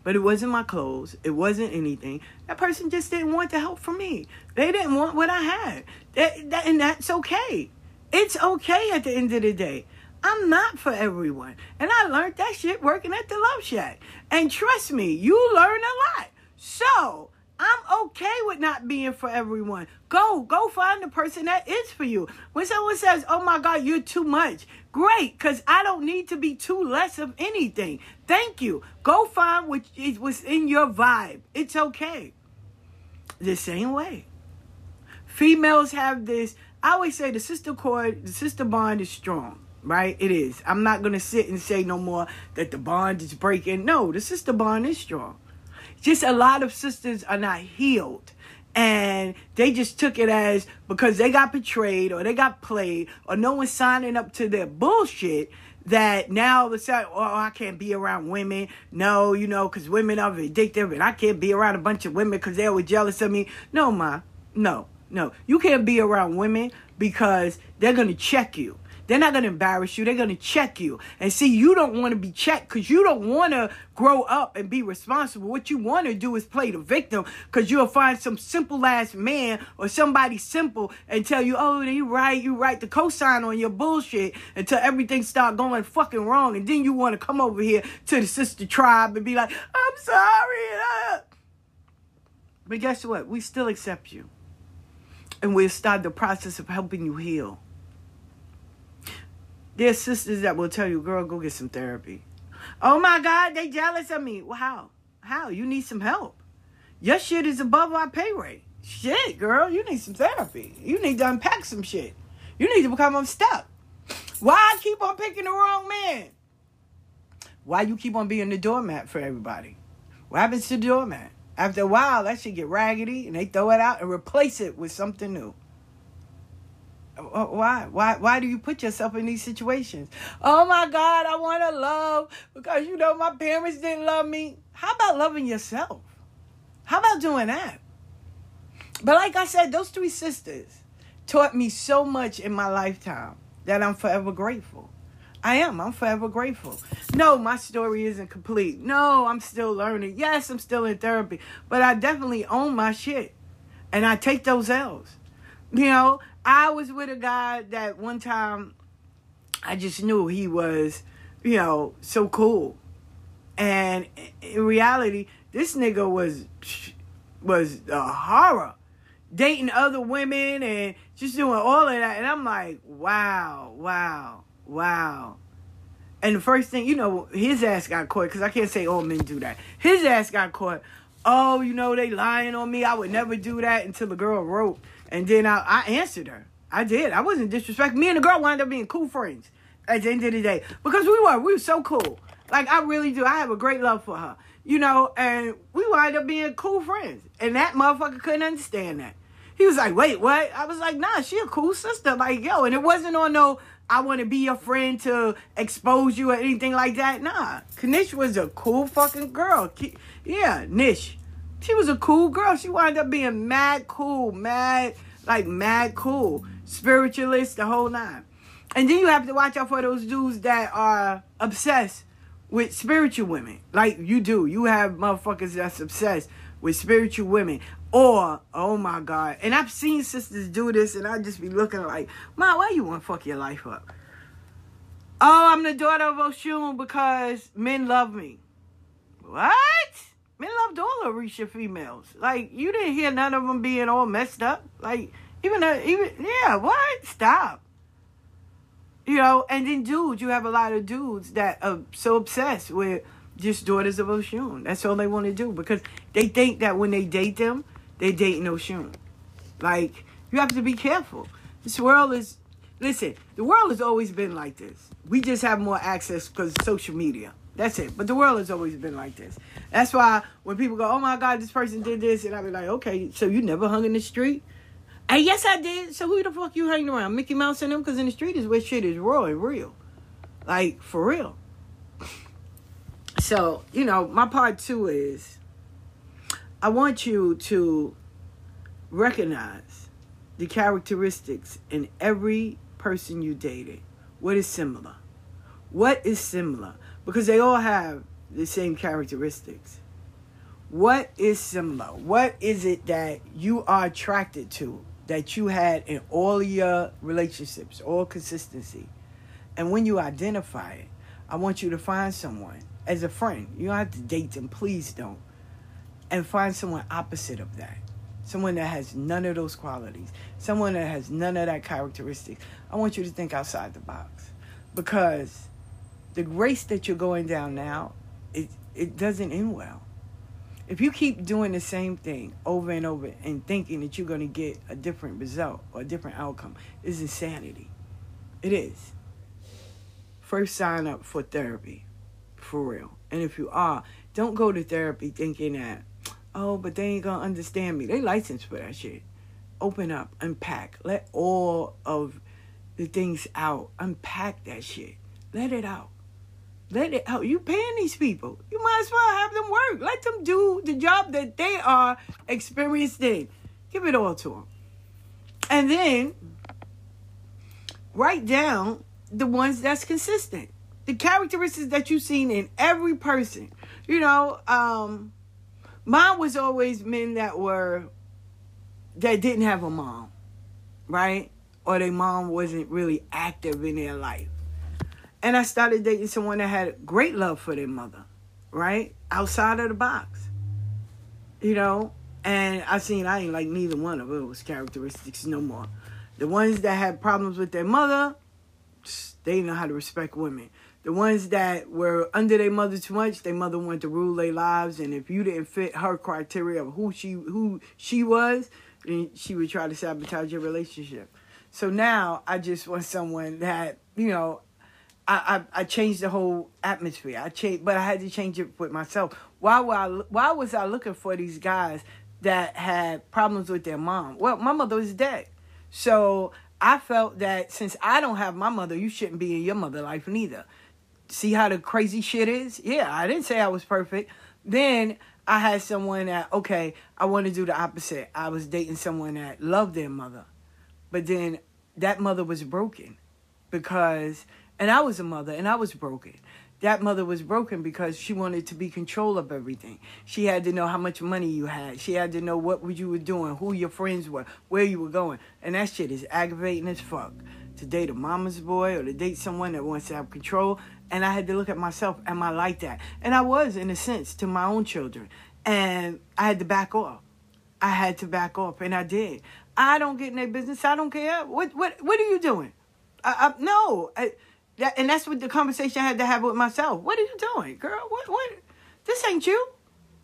But it wasn't my clothes. It wasn't anything. That person just didn't want the help from me. They didn't want what I had. That, that, and that's okay. It's okay at the end of the day. I'm not for everyone. And I learned that shit working at the Love Shack. And trust me, you learn a lot. So I'm okay with not being for everyone. Go, go find the person that is for you. When someone says, "Oh my God, you're too much," great, because I don't need to be too less of anything. Thank you. Go find what is what's in your vibe. It's okay. The same way, females have this. I always say the sister cord, the sister bond is strong. Right? It is. I'm not gonna sit and say no more that the bond is breaking. No, the sister bond is strong just a lot of sisters are not healed and they just took it as because they got betrayed or they got played or no one's signing up to their bullshit that now the sudden, oh, I can't be around women. No, you know, because women are addictive and I can't be around a bunch of women because they were jealous of me. No, ma. No, no. You can't be around women because they're going to check you. They're not going to embarrass you. They're going to check you. And see, you don't want to be checked because you don't want to grow up and be responsible. What you want to do is play the victim because you'll find some simple ass man or somebody simple and tell you, oh, you right, you right, to co-sign on your bullshit until everything start going fucking wrong. And then you want to come over here to the sister tribe and be like, I'm sorry. uh." But guess what? We still accept you. And we'll start the process of helping you heal. There's sisters that will tell you, girl, go get some therapy. Oh my God, they jealous of me. Well, how? How? You need some help. Your shit is above our pay rate. Shit, girl, you need some therapy. You need to unpack some shit. You need to become unstuck. Why I keep on picking the wrong man? Why you keep on being the doormat for everybody? What happens to the doormat? After a while, that shit get raggedy and they throw it out and replace it with something new. Why? Why? Why do you put yourself in these situations? Oh my God, I want to love because you know my parents didn't love me. How about loving yourself? How about doing that? But like I said, those three sisters taught me so much in my lifetime that I'm forever grateful. I am. I'm forever grateful. No, my story isn't complete. No, I'm still learning. Yes, I'm still in therapy, but I definitely own my shit. And I take those L's. You know, I was with a guy that one time I just knew he was, you know, so cool. And in reality, this nigga was was a horror. Dating other women and just doing all of that. And I'm like, wow, wow, wow. And the first thing, you know, his ass got caught because I can't say all men do that. His ass got caught. Oh, you know, they lying on me. I would never do that until the girl wrote. And then I, I answered her. I did. I wasn't disrespectful. Me and the girl wound up being cool friends at the end of the day because we were. We were so cool. Like, I really do. I have a great love for her. You know, and we wound up being cool friends. And that motherfucker couldn't understand that. He was like, wait, what? I was like, nah, she a cool sister. Like, yo, and it wasn't on no, I want to be your friend to expose you or anything like that. Nah, Kanish was a cool fucking girl. Yeah, Nish. She was a cool girl. She wound up being mad cool, mad, like mad cool. Spiritualist, the whole nine. And then you have to watch out for those dudes that are obsessed with spiritual women. Like you do. You have motherfuckers that's obsessed with spiritual women. Or, oh my God. And I've seen sisters do this and I just be looking like, Ma, why you want to fuck your life up? Oh, I'm the daughter of Oshun because men love me. What? Men loved all Orisha females. Like, you didn't hear none of them being all messed up. Like, even, uh, even, yeah, what? Stop. You know, and then dudes, you have a lot of dudes that are so obsessed with just daughters of Oshun. That's all they want to do because they think that when they date them, they're dating Oshun. Like, you have to be careful. This world is, listen, the world has always been like this. We just have more access because social media. That's it. But the world has always been like this. That's why when people go, oh my God, this person did this, and I be like, okay, so you never hung in the street? And yes, I did. So who the fuck you hanging around? Mickey Mouse and them? Because in the street is where shit is raw and real. Like, for real. So, you know, my part two is I want you to recognize the characteristics in every person you dated. What is similar? What is similar? Because they all have the same characteristics. What is similar? What is it that you are attracted to that you had in all your relationships, all consistency? And when you identify it, I want you to find someone as a friend. You don't have to date them, please don't. And find someone opposite of that. Someone that has none of those qualities. Someone that has none of that characteristics. I want you to think outside the box. Because the race that you're going down now, it, doesn't end well. If you keep doing the same thing over and over and thinking that you're going to get a different result or a different outcome, is insanity. It is. First, sign up for therapy, for real. And if you are, don't go to therapy thinking that, oh, but they ain't going to understand me. They licensed for that shit. Open up, unpack, let all of the things out, unpack that shit, let it out. Let it out. You paying these people. You might as well have them work. Let them do the job that they are experienced in. Give it all to them. And then write down the ones that's consistent. The characteristics that you've seen in every person. You know, um, mine was always men that were that didn't have a mom, right? Or their mom wasn't really active in their life. And I started dating someone that had great love for their mother, right? Outside of the box. You know? And I seen I ain't like neither one of those characteristics no more. The ones that had problems with their mother, they know how to respect women. The ones that were under their mother too much, their mother wanted to rule their lives, and if you didn't fit her criteria of who she who she was, then she would try to sabotage your relationship. So now I just want someone that you know I, I, I changed the whole atmosphere. I changed, but I had to change it with myself. Why were I, why was I looking for these guys that had problems with their mom? Well, my mother was dead, so I felt that since I don't have my mother, you shouldn't be in your mother life neither. See how the crazy shit is? Yeah, I didn't say I was perfect. Then I had someone that okay, I want to do the opposite. I was dating someone that loved their mother, but then that mother was broken because and I was a mother and I was broken. That mother was broken because she wanted to be control of everything. She had to know how much money you had. She had to know what you were doing, who your friends were, where you were going. And that shit is aggravating as fuck. To date a mama's boy or to date someone that wants to have control. And I had to look at myself, am I like that? And I was, in a sense, to my own children. And I had to back off. I had to back off, and I did. I don't get in their business. I don't care. What what what are you doing? I, I, no, I, that, and that's what the conversation I had to have with myself. What are you doing, girl? What what? This ain't you.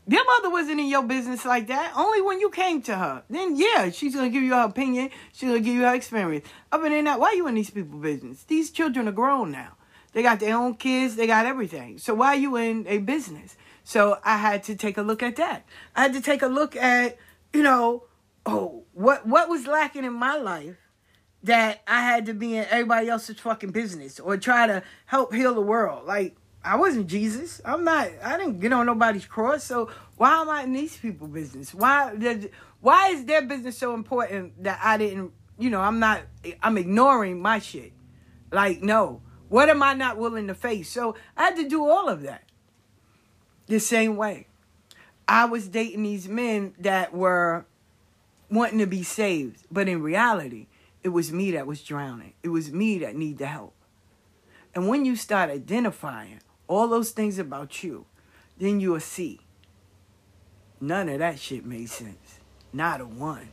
Your mother wasn't in your business like that. Only when you came to her. Then yeah, she's gonna give you her opinion. She's gonna give you her experience. Other than that, why are you in these people business? These children are grown now. They got their own kids. They got everything. So why are you in a business? So I had to take a look at that. I had to take a look at, you know, oh, what what was lacking in my life that I had to be in everybody else's fucking business or try to help heal the world. Like I wasn't Jesus. I'm not. I didn't get on nobody's cross. So why am I in these people business? Why? Why is their business so important that I didn't? You know, I'm not. I'm ignoring my shit. Like no. What am I not willing to face? So I had to do all of that the same way. I was dating these men that were wanting to be saved, but in reality, it was me that was drowning. It was me that needed the help. And when you start identifying all those things about you, then you'll see none of that shit made sense. Not a one.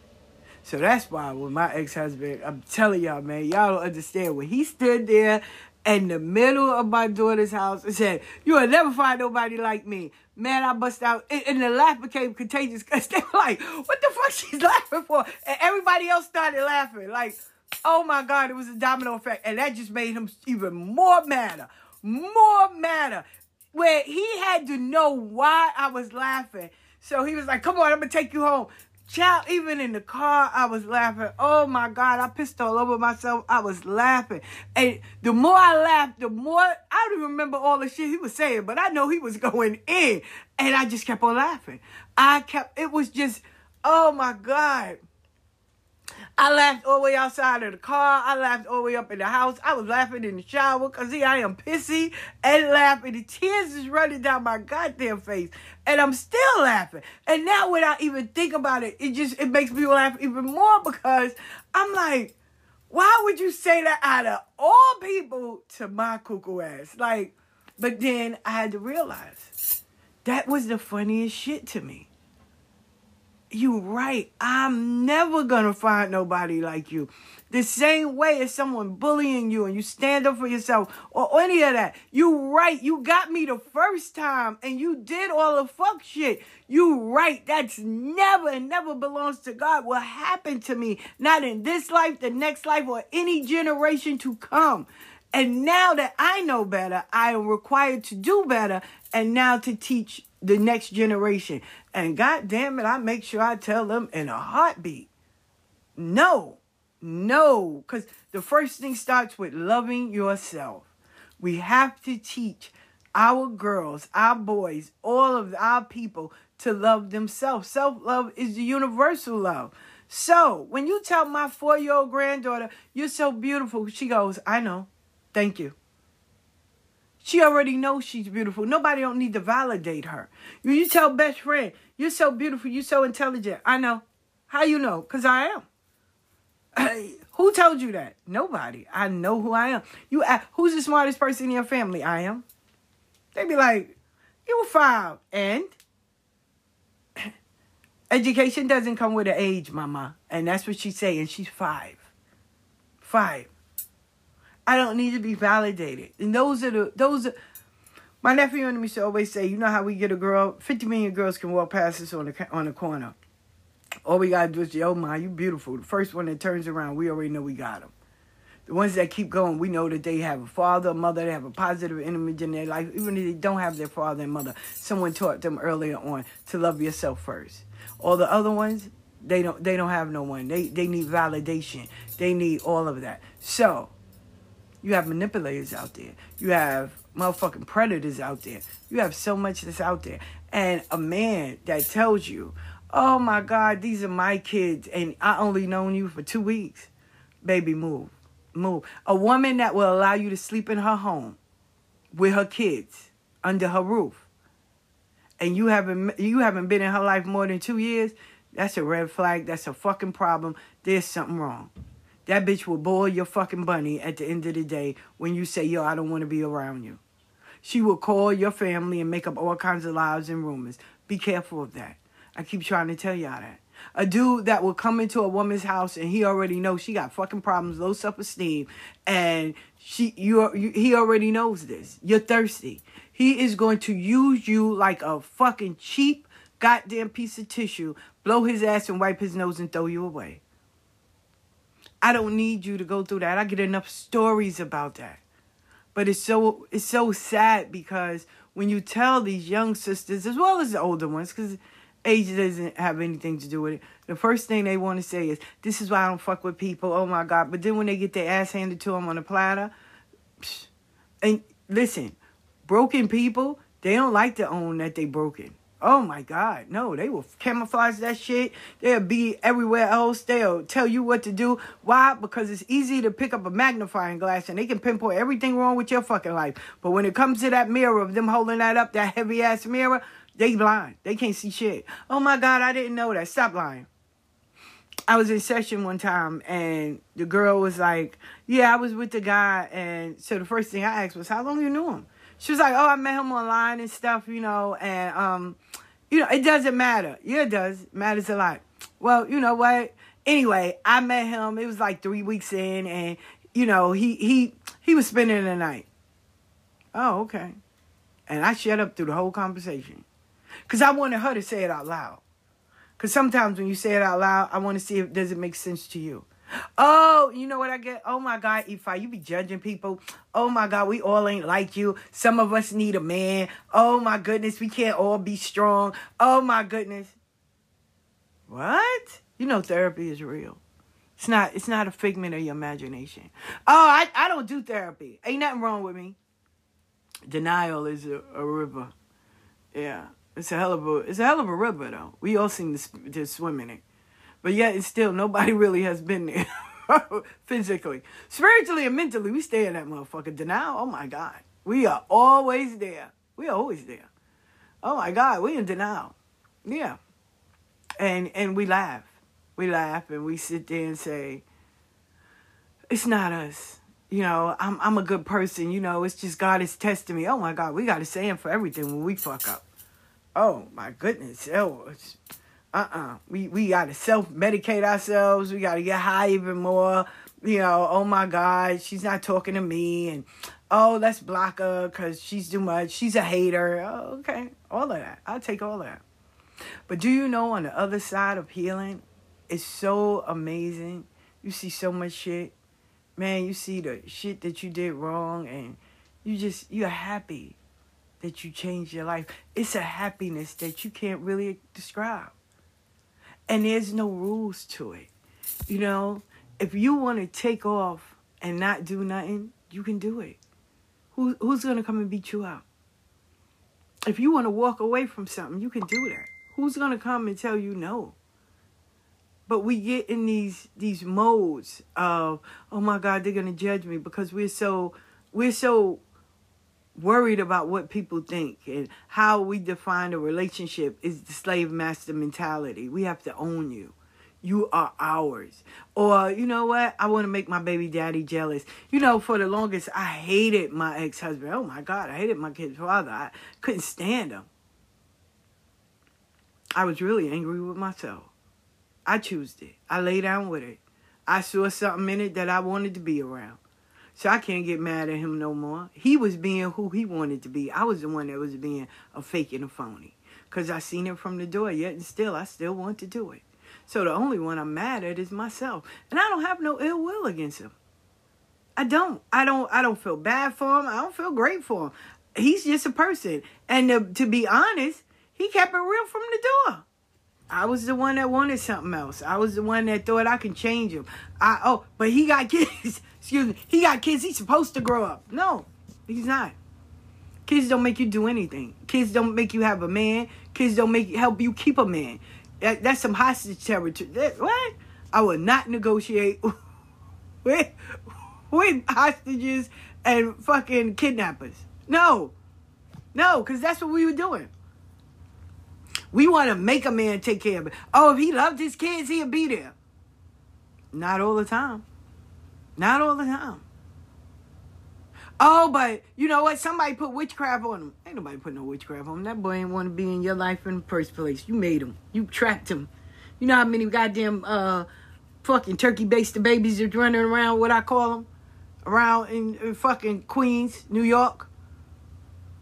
So that's why with my ex-husband, I'm telling y'all, man, y'all don't understand. When he stood there in the middle of my daughter's house and said, you will never find nobody like me. Man, I bust out. And, the laugh became contagious because they were like, what the fuck [laughs] she's laughing for? And everybody else started laughing. Like, oh my God, it was a domino effect. And that just made him even more madder. More madder. Where he had to know why I was laughing. So he was like, come on, I'm to take you home. Child, even in the car, I was laughing. Oh my God, I pissed all over myself. I was laughing. And the more I laughed, the more I don't even remember all the shit he was saying, but I know he was [laughs] going in. And I just kept on laughing. I kept, it was just, oh my God. I laughed all the way outside of the car. I laughed all the way up in the house. I was laughing in the shower because see, I am pissy and laughing. The tears is running down my goddamn face. And I'm still laughing. And now when I even think about it, it just it makes me laugh even more because I'm like, why would you say that out of all people to my cuckoo ass? Like, but then I had to realize that was the funniest shit to me you right. I'm never gonna find nobody like you. The same way as someone bullying you and you stand up for yourself or any of that. You right. You got me the first time and you did all the fuck shit. You right. That's never and never belongs to God. Will happen to me. Not in this life, the next life, or any generation to come. And now that I know better, I am required to do better and now to teach the next generation. And God damn it, I make sure I tell them in a heartbeat. No, no, because the first thing starts with loving yourself. We have to teach our girls, our boys, all of our people to love themselves. Self love is the universal love. So when you tell my four year old granddaughter, you're so beautiful, she goes, I know. Thank you. She already knows she's beautiful. Nobody don't need to validate her. You, you tell best friend, you're so beautiful, you're so intelligent. I know. How you know? Because I am. [laughs] who told you that? Nobody. I know who I am. You ask, who's the smartest person in your family? I am. They be like, you five. And? [laughs] Education doesn't come with an age, mama. And that's what she's saying. She's five. Five. I don't need to be validated. And those are the those are my nephew and me to always say, you know how we get a girl, 50 million girls can walk past us on the on the corner. All we gotta do is, yo, oh, ma, you beautiful. The first one that turns around, we already know we got them. The ones that keep going, we know that they have a father, a mother, they have a positive image in their life, even if they don't have their father and mother. Someone taught them earlier on to love yourself first. All the other ones, they don't they don't have no one. They they need validation. They need all of that. So you have manipulators out there. You have motherfucking predators out there. You have so much that's out there. And a man that tells you, oh my God, these are my kids, and I only known you for two weeks. Baby, move. Move. A woman that will allow you to sleep in her home with her kids under her roof. And you haven't you haven't been in her life more than two years, that's a red flag. That's a fucking problem. There's something wrong. That bitch will boil your fucking bunny at the end of the day when you say, yo, I don't want to be around you. She will call your family and make up all kinds of lies and rumors. Be careful of that. I keep trying to tell y'all that. A dude that will come into a woman's house and he already knows she got fucking problems, low self esteem, and she you, you he already knows this. You're thirsty. He is going to use you like a fucking cheap goddamn piece of tissue, blow his ass and wipe his nose and throw you away. I don't need you to go through that. I get enough stories about that. But it's so it's so sad because when you tell these young sisters as well as the older ones, because age doesn't have anything to do with it. The first thing they want to say is, "This is why I don't fuck with people." Oh my god! But then when they get their ass handed to them on a platter, and listen, broken people they don't like to own that they broken. Oh my God. No, they will camouflage that shit. They'll be everywhere else. They'll tell you what to do. Why? Because it's easy to pick up a magnifying glass and they can pinpoint everything wrong with your fucking life. But when it comes to that mirror of them holding that up, that heavy ass mirror, they blind. They can't see shit. Oh my God, I didn't know that. Stop lying. I was in session one time and the girl was like, Yeah, I was with the guy. And so the first thing I asked was, How long you knew him? She was like, Oh, I met him online and stuff, you know, and um, you know, it doesn't matter. Yeah, it does. It matters a lot. Well, you know what? Anyway, I met him. It was like three weeks in, and you know, he he he was spending the night. Oh, okay. And I shut up through the whole conversation. Cause I wanted her to say it out loud. Cause sometimes when you say it out loud, I want to see if does it make sense to you. Oh, you know what I get? Oh my God, Ifa, you be judging people. Oh my God, we all ain't like you. Some of us need a man. Oh my goodness, we can't all be strong. Oh my goodness. What? You know therapy is real. It's not it's not a figment of your imagination. Oh, I, I don't do therapy. Ain't nothing wrong with me. Denial is a, a river. Yeah. It's a hell of a it's a hell of a river though. We all seem to, to swim in it. But yet it's still nobody [laughs] really has been there [laughs] physically. Spiritually and mentally, we stay in that motherfucker. Denial, oh my God. We are always there. We are always there. Oh my God, we in denial. Yeah. And and we laugh. We laugh and we sit there and say, It's not us. You know, I'm I'm a good person, you know, it's just God is testing me. Oh my God, we gotta say him for everything when we fuck up. Oh my goodness. Oh, uh-uh. We we gotta self medicate ourselves. We gotta get high even more. You know, oh my God, she's not talking to me, and oh, let's block her because she's too much. She's a hater. Oh, okay, all of that. I'll take all that. But do you know on the other side of healing, it's so amazing. You see so much shit. Man, you see the shit that you did wrong and you just you're happy that you changed your life. It's a happiness that you can't really describe. And there's no rules to it. You know, if you want to take off and not do nothing, you can do it. Who, who's going to come and beat you out? If you want to walk away from something, you can do that. Who's going to come and tell you no? But we get in these these modes of, oh my God, they're gonna judge me because we're so we're so worried about what people think and how we define a relationship is the slave master mentality. We have to own you. You are ours. Or, you know what? I want to make my baby daddy jealous. You know, for the longest, I hated my ex husband. Oh my God, I hated my kid's father. I couldn't stand him. I was really angry with myself. I chose it. I lay down with it. I saw something in it that I wanted to be around. So I can't get mad at him no more. He was being who he wanted to be. I was the one that was being a fake and a phony. Because I seen it from the door, yet and still, I still want to do it. So the only one I'm mad at is myself. And I don't have no ill will against him. I don't. I don't. I don't feel bad for him. I don't feel great for him. He's just a person. And to, to be honest, he kept it real from the door. I was the one that wanted something else. I was the one that thought I can change him. I oh, but he got [laughs] kids. Excuse me. He got kids. He's supposed to grow up. No, he's not. Kids don't make you do anything. Kids don't make you have a man. Kids don't make help you keep a man. That, that's some hostage territory. That, what? I will not negotiate [laughs] with with hostages and fucking kidnappers. No, no, because that's what we were doing. We want to make a man take care of it. Oh, if he loved his kids, he'd be there. Not all the time. Not all the time. Oh, but you know what? Somebody put witchcraft on him. Ain't nobody put no witchcraft on him. That boy ain't want to be in your life in the first place. You made him. You trapped him. You know how many goddamn uh fucking turkey basted babies are running around? What I call them around in, in fucking Queens, New York.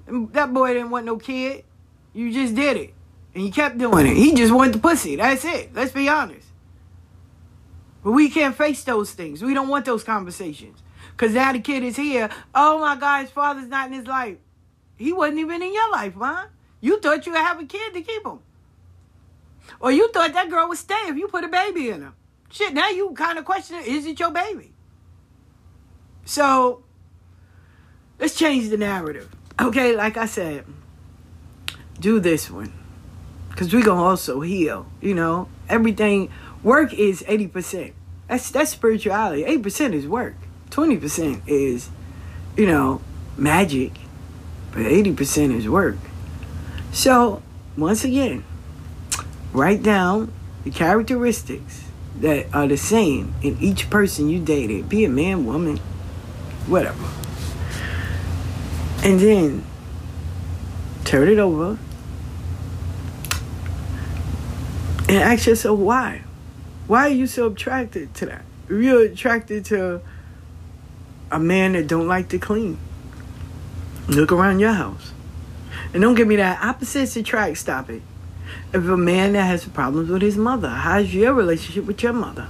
And that boy didn't want no kid. You just did it. And you kept doing it. He just wanted the pussy. That's it. Let's be honest. But we can't face those things. We don't want those conversations. Because now the kid is here. Oh my God, his father's not in his life. He wasn't even in your life, man. You thought you would have a kid to keep him. Or you thought that girl would stay if you put a baby in her. Shit, now you kind of question is it your baby? So, let's change the narrative. Okay, like I said, do this one. Because we going to also heal, you know. Everything, work is 80%. That's, that's spirituality. 8% is work. 20% is, you know, magic. But 80% is work. So, once again, write down the characteristics that are the same in each person you dated, be it man, woman, whatever. And then turn it over and ask yourself why. Why are you so attracted to that? You're attracted to a man that don't like to clean, look around your house. And don't give me that opposites attract, stop it. If a man that has problems with his mother, how's your relationship with your mother?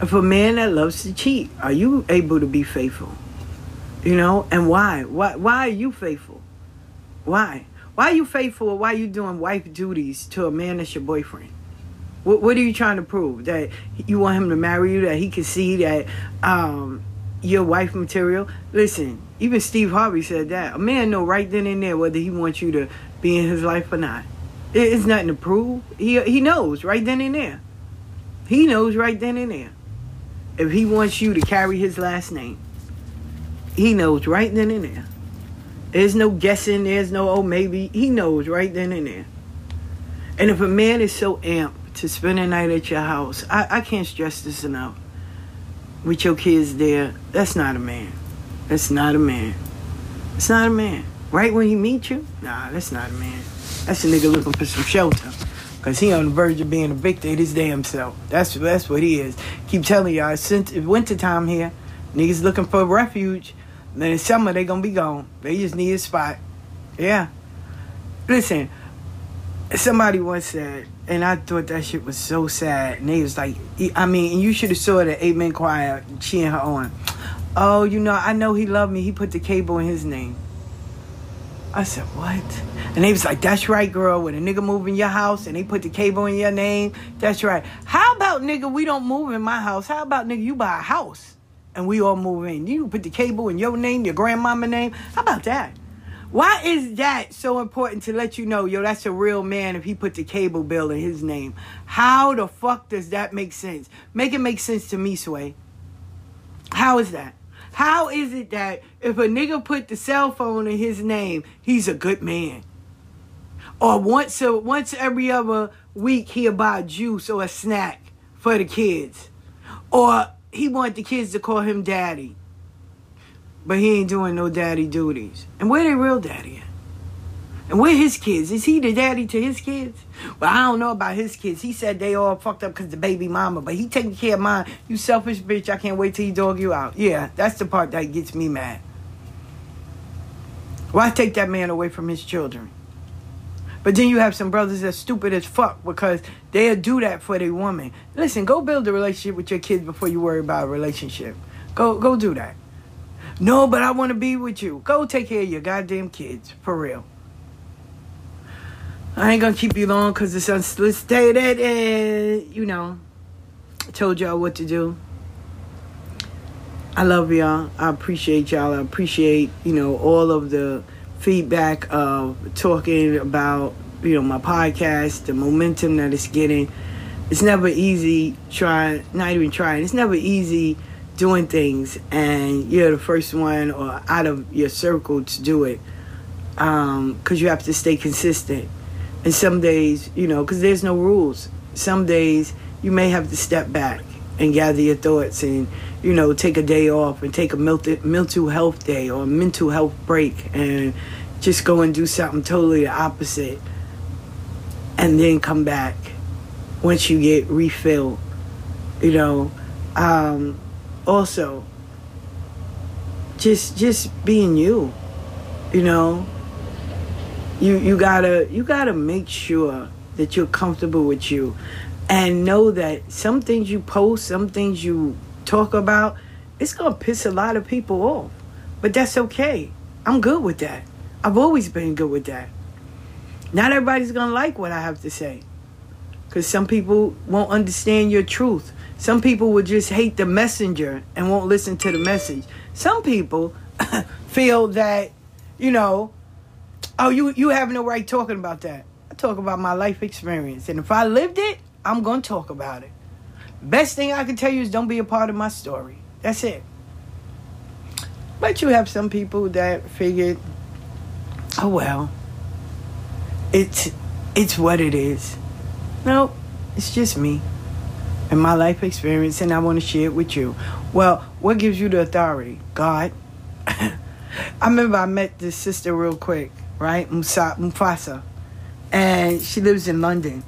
If a man that loves to cheat, are you able to be faithful? You know, and why? Why why are you faithful? Why? Why are you faithful or why are you doing wife duties to a man that's your boyfriend? What, what are you trying to prove? That you want him to marry you, that he can see that um, you're wife material? Listen, even Steve Harvey said that. A man know right then and there whether he wants you to be in his life or not. It- It's nothing to prove. He, he knows right then and there. He knows right then and there. If he wants you to carry his last name, he knows right then and there. There's no guessing. There's no, oh, maybe. He knows right then and there. And if a man is so amped to spend a night at your house, I, I can't stress this enough. With your kids there, that's not a man. That's not a man. It's not a man. Right when he meet you, nah, that's not a man. That's a nigga looking for some shelter. Cause he on the verge of being evicted his damn self. That's that's what he is. Keep telling y'all, since it's winter time here, niggas looking for refuge. Then in summer they gonna be gone. They just need a spot. Yeah. Listen, somebody once said, and I thought that shit was so sad. And they was like, I mean, you should have saw the Amen choir cheering her on. Oh, you know, I know he loved me. He put the cable in his name. I said, what? And they was like, that's right, girl. When a nigga move in your house and they put the cable in your name, that's right. How about, nigga, we don't move in my house? How about, nigga, you buy a house and we all move in? You put the cable in your name, your grandmama name. How about that? Why is that so important to let you know, yo, that's a real man if he put the cable bill in his name? How the fuck does that make sense? Make it make sense to me, Sway. How is that? How is it that if a nigga put the cell phone in his name, he's a good man? Or once a, once every other week he'll buy juice or a snack for the kids. Or he want the kids to call him daddy. But he ain't doing no daddy duties. And where they real daddy at? And where his kids? Is he the daddy to his kids? Well, I don't know about his kids. He said they all fucked up because the baby mama, but he taking care of mine. You selfish bitch. I can't wait till he dog you out. Yeah, that's the part that gets me mad. Why take that man away from his children? But then you have some brothers that's stupid as fuck because they'll do that for their woman. Listen, go build a relationship with your kids before you worry about a relationship. Go go do that. No, but I want to be with you. Go take care of your goddamn kids. For real. I ain't gonna keep you long because it's unsolicited and, you know, I told y'all what to do. I love y'all. I appreciate y'all. I appreciate, you know, all of the feedback of talking about, you know, my podcast, the momentum that it's getting. It's never easy trying, not even trying, it's never easy doing things and you're the first one or out of your circle to do it because you have to stay consistent. And some days, you know, because there's no rules. Some days you may have to step back and gather your thoughts and, you know, take a day off and take a mental health day or mental health break and just go and do something totally the opposite and then come back once you get refilled. You know, um, also just just being you. You know, you you gotta you gotta make sure that you're comfortable with you and know that some things you post some things you talk about it's gonna piss a lot of people off. But that's okay. I'm good with that. I've always been good with that. Not everybody's gonna like what i have to say because some people won't understand your truth some people will just hate the messenger and won't listen to the message some people [coughs] feel that you know oh you you have no right talking about that I talk about my life experience. And if I lived it, I'm going to talk about it. Best thing I can tell you is don't be a part of my story. That's it. But you have some people that figured, oh well, it's it's what it is. No, it's just me and my life experience, and I want to share it with you. Well, what gives you the authority? God. [laughs] I remember I met this sister real quick, right? Mufasa. And she lives in London.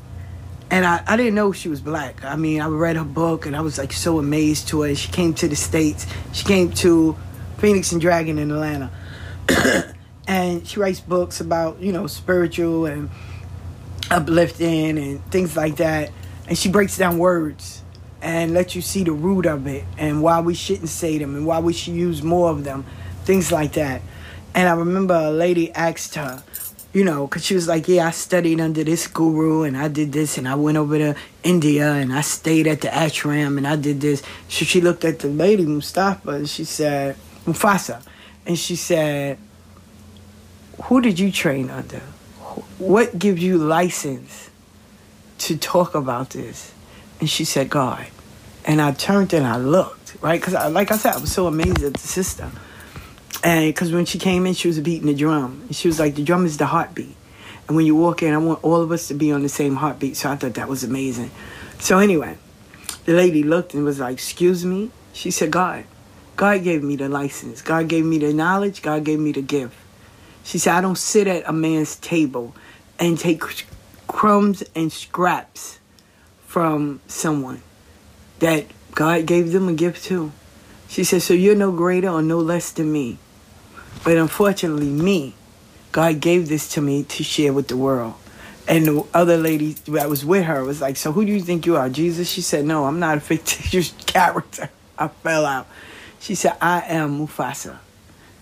And I, I didn't know she was black. I mean, I read her book and I was like so amazed to her. She came to the States. She came to Phoenix and Dragon in Atlanta. [coughs] and she writes books about, you know, spiritual and uplifting and things like that. And she breaks down words and lets you see the root of it and why we shouldn't say them and why we should use more of them, things like that. And I remember a lady asked her, you know, because she was like, Yeah, I studied under this guru and I did this and I went over to India and I stayed at the ashram and I did this. So she looked at the lady, Mustafa, and she said, Mufasa, and she said, Who did you train under? What gives you license to talk about this? And she said, God. And I turned and I looked, right? Because, like I said, I was so amazed at the sister. And because when she came in, she was beating the drum. And she was like, the drum is the heartbeat. And when you walk in, I want all of us to be on the same heartbeat. So I thought that was amazing. So anyway, the lady looked and was like, excuse me? She said, God. God gave me the license. God gave me the knowledge. God gave me the gift. She said, I don't sit at a man's table and take crumbs and scraps from someone that God gave them a gift to. She said, So you're no greater or no less than me. But unfortunately, me, God gave this to me to share with the world. And the other lady that was with her was like, So who do you think you are, Jesus? She said, No, I'm not a fictitious [laughs] character. I fell out. She said, I am Mufasa.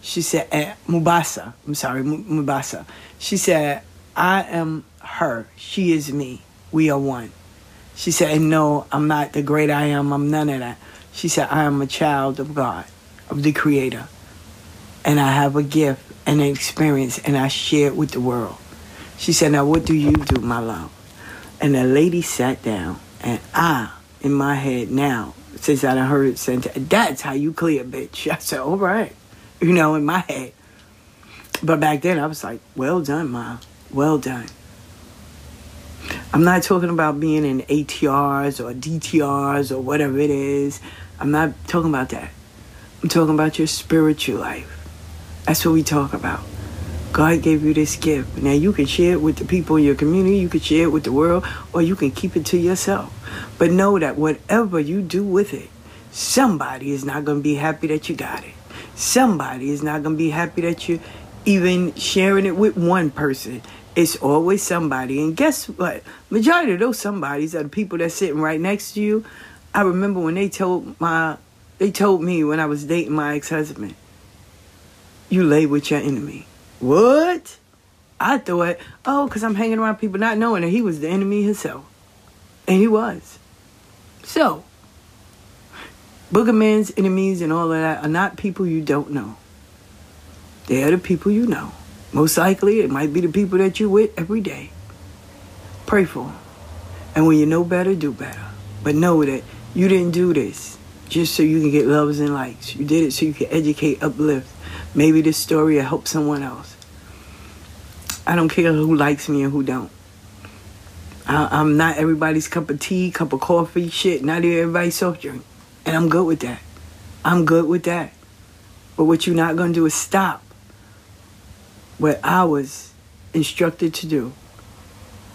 She said, eh, Mubasa. I'm sorry, Mubasa. She said, I am her. She is me. We are one. She said, no, I'm not the great I am. I'm none of that. She said, I am a child of God, of the Creator. And I have a gift and an experience, and I share it with the world. She said, Now, what do you do, my love? And the lady sat down, and I, in my head now, since I done heard it said, That's how you clear, bitch. [laughs] I said, All right. You know, in my head. But back then, I was like, Well done, Ma. Well done. I'm not talking about being in ATRs or DTRs or whatever it is. I'm not talking about that. I'm talking about your spiritual life. That's what we talk about. God gave you this gift. Now you can share it with the people in your community, you can share it with the world, or you can keep it to yourself. But know that whatever you do with it, somebody is not going to be happy that you got it. Somebody is not going to be happy that you're even sharing it with one person. It's always somebody. And guess what? Majority of those somebodies are the people that's sitting right next to you. I remember when they told my they told me when I was dating my ex-husband, you lay with your enemy. What? I thought, oh, because I'm hanging around people not knowing that he was the enemy himself. And he was. So, Boogerman's enemies and all of that are not people you don't know. They are the people you know. Most likely, it might be the people that you're with every day. Pray for them. And when you know better, do better. But know that you didn't do this just so you can get loves and likes. You did it so you can educate, uplift. Maybe this story will help someone else. I don't care who likes me and who don't. I, I'm not everybody's cup of tea, cup of coffee, shit. Not even everybody's soft drink. And I'm good with that. I'm good with that. But what you're not to do is stop what I was instructed to do.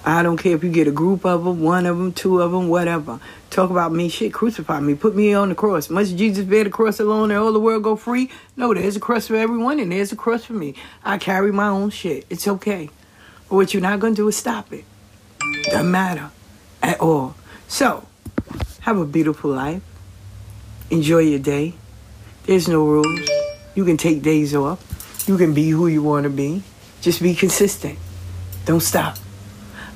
I don't care if you get a group of them, one of them, two of them, whatever. Talk about me, shit, crucify me, put me on the cross. Must Jesus bear the cross alone and all the world go free? No, there's a cross for everyone and there's a cross for me. I carry my own shit. It's okay. But what you're not going to do is stop it. Doesn't matter at all. So, have a beautiful life. Enjoy your day. There's no rules. You can take days off. You can be who you want to be. Just be consistent. Don't stop.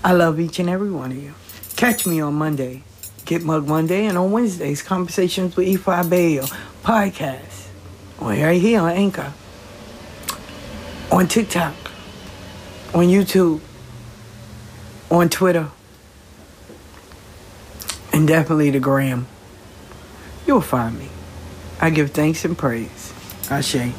I love each and every one of you. Catch me on Monday, Get Mug Monday, and on Wednesdays, Conversations with Ifa Bayo podcast. Right here on Anchor, on TikTok, on YouTube. on Twitter, and definitely the gram. You'll find me. I give thanks and praise. Ashe.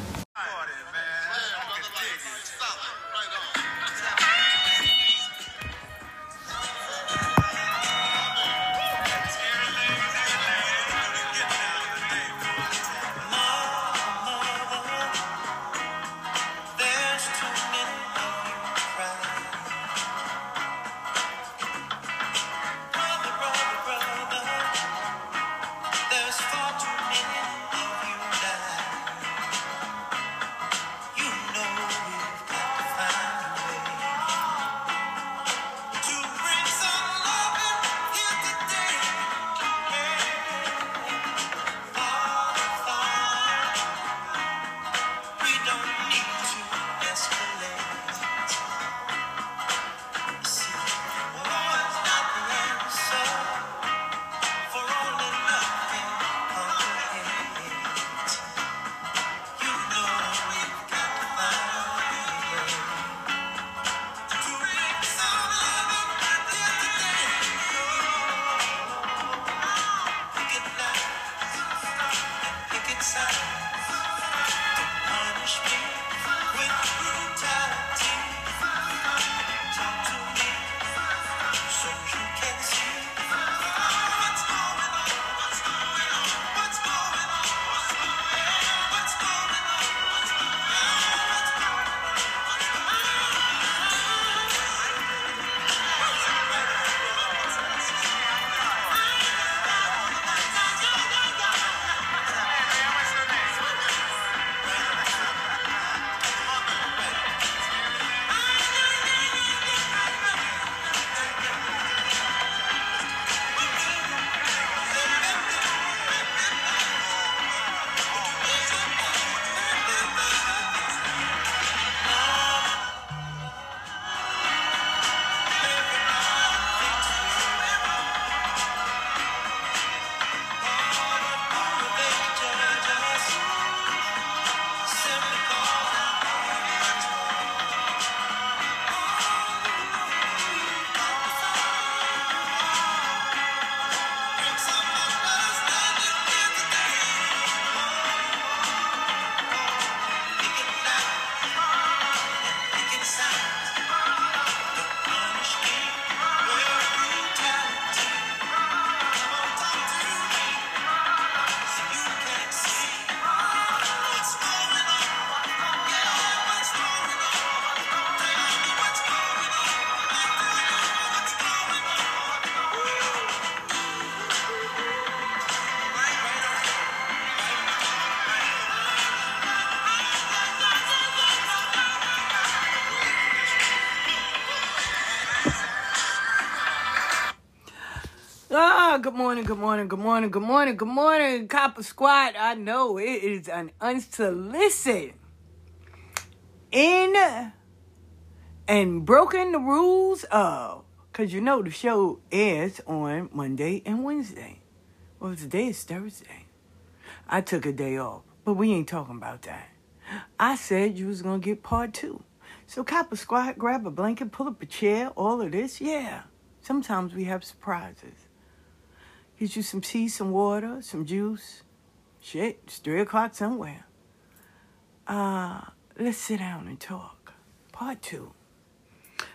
Good morning, good morning, good morning, good morning, good morning, Copper Squad. I know it is an unsolicited in and broken the rules of because you know the show airs on Monday and Wednesday. Well, today is Thursday. I took a day off, but we ain't talking about that. I said you was gonna get part two. So Copper Squad, grab a blanket, pull up a chair, all of this. Yeah. Sometimes we have surprises. Get you some tea, some water, some juice. Shit, it's three o'clock somewhere. Uh, let's sit down and talk. Part two.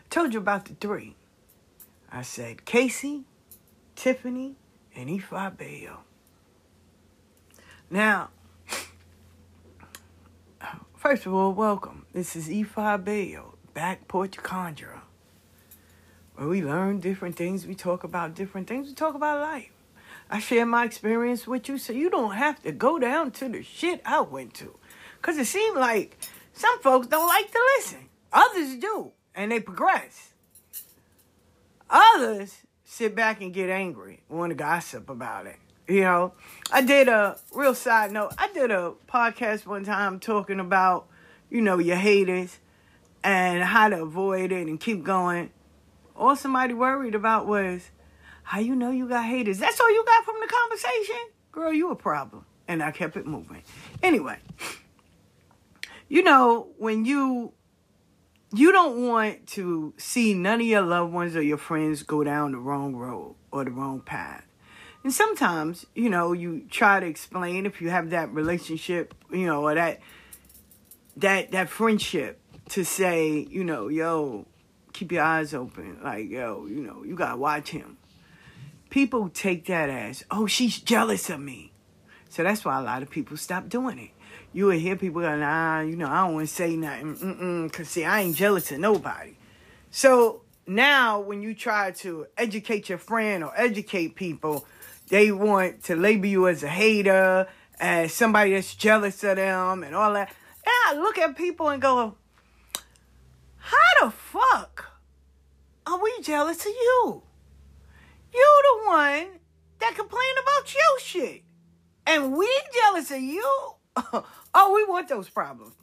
Told you about the three. I said Casey, Tiffany, and Ifa Bayo. Now, [laughs] first of all, welcome. This is Ifa Bayo, Back Porch Conjurer, where we learn different things, we talk about different things, we talk about life. I share my experience with you so you don't have to go down to the shit I went to. Because it seemed like some folks don't like to listen, others do, and they progress. Others sit back and get angry, want to gossip about it. You know, I did a real side note. I did a podcast one time talking about, you know, your haters and how to avoid it and keep going. All somebody worried about was how you know you got haters. That's all you got from the conversation? Girl, you a problem. And I kept it moving. Anyway, you know, when you you don't want to see none of your loved ones or your friends go down the wrong road or the wrong path. And sometimes, you know, you try to explain if you have that relationship, you know, or that that that friendship to say, you know, yo, keep your eyes open. Like, yo, you know, you gotta watch him. People take that as, oh, she's jealous of me. So that's why a lot of people stop doing it. You will hear people go, nah, you know, I don't want to say nothing. Mm-mm, Cause see, I ain't jealous of nobody. So now when you try to educate your friend or educate people, they want to label you as a hater, as somebody that's jealous of them and all that. And I look at people and go, how the fuck are we jealous of you? You the one that complain about your shit. And we jealous of you? [laughs] oh, we want those problems.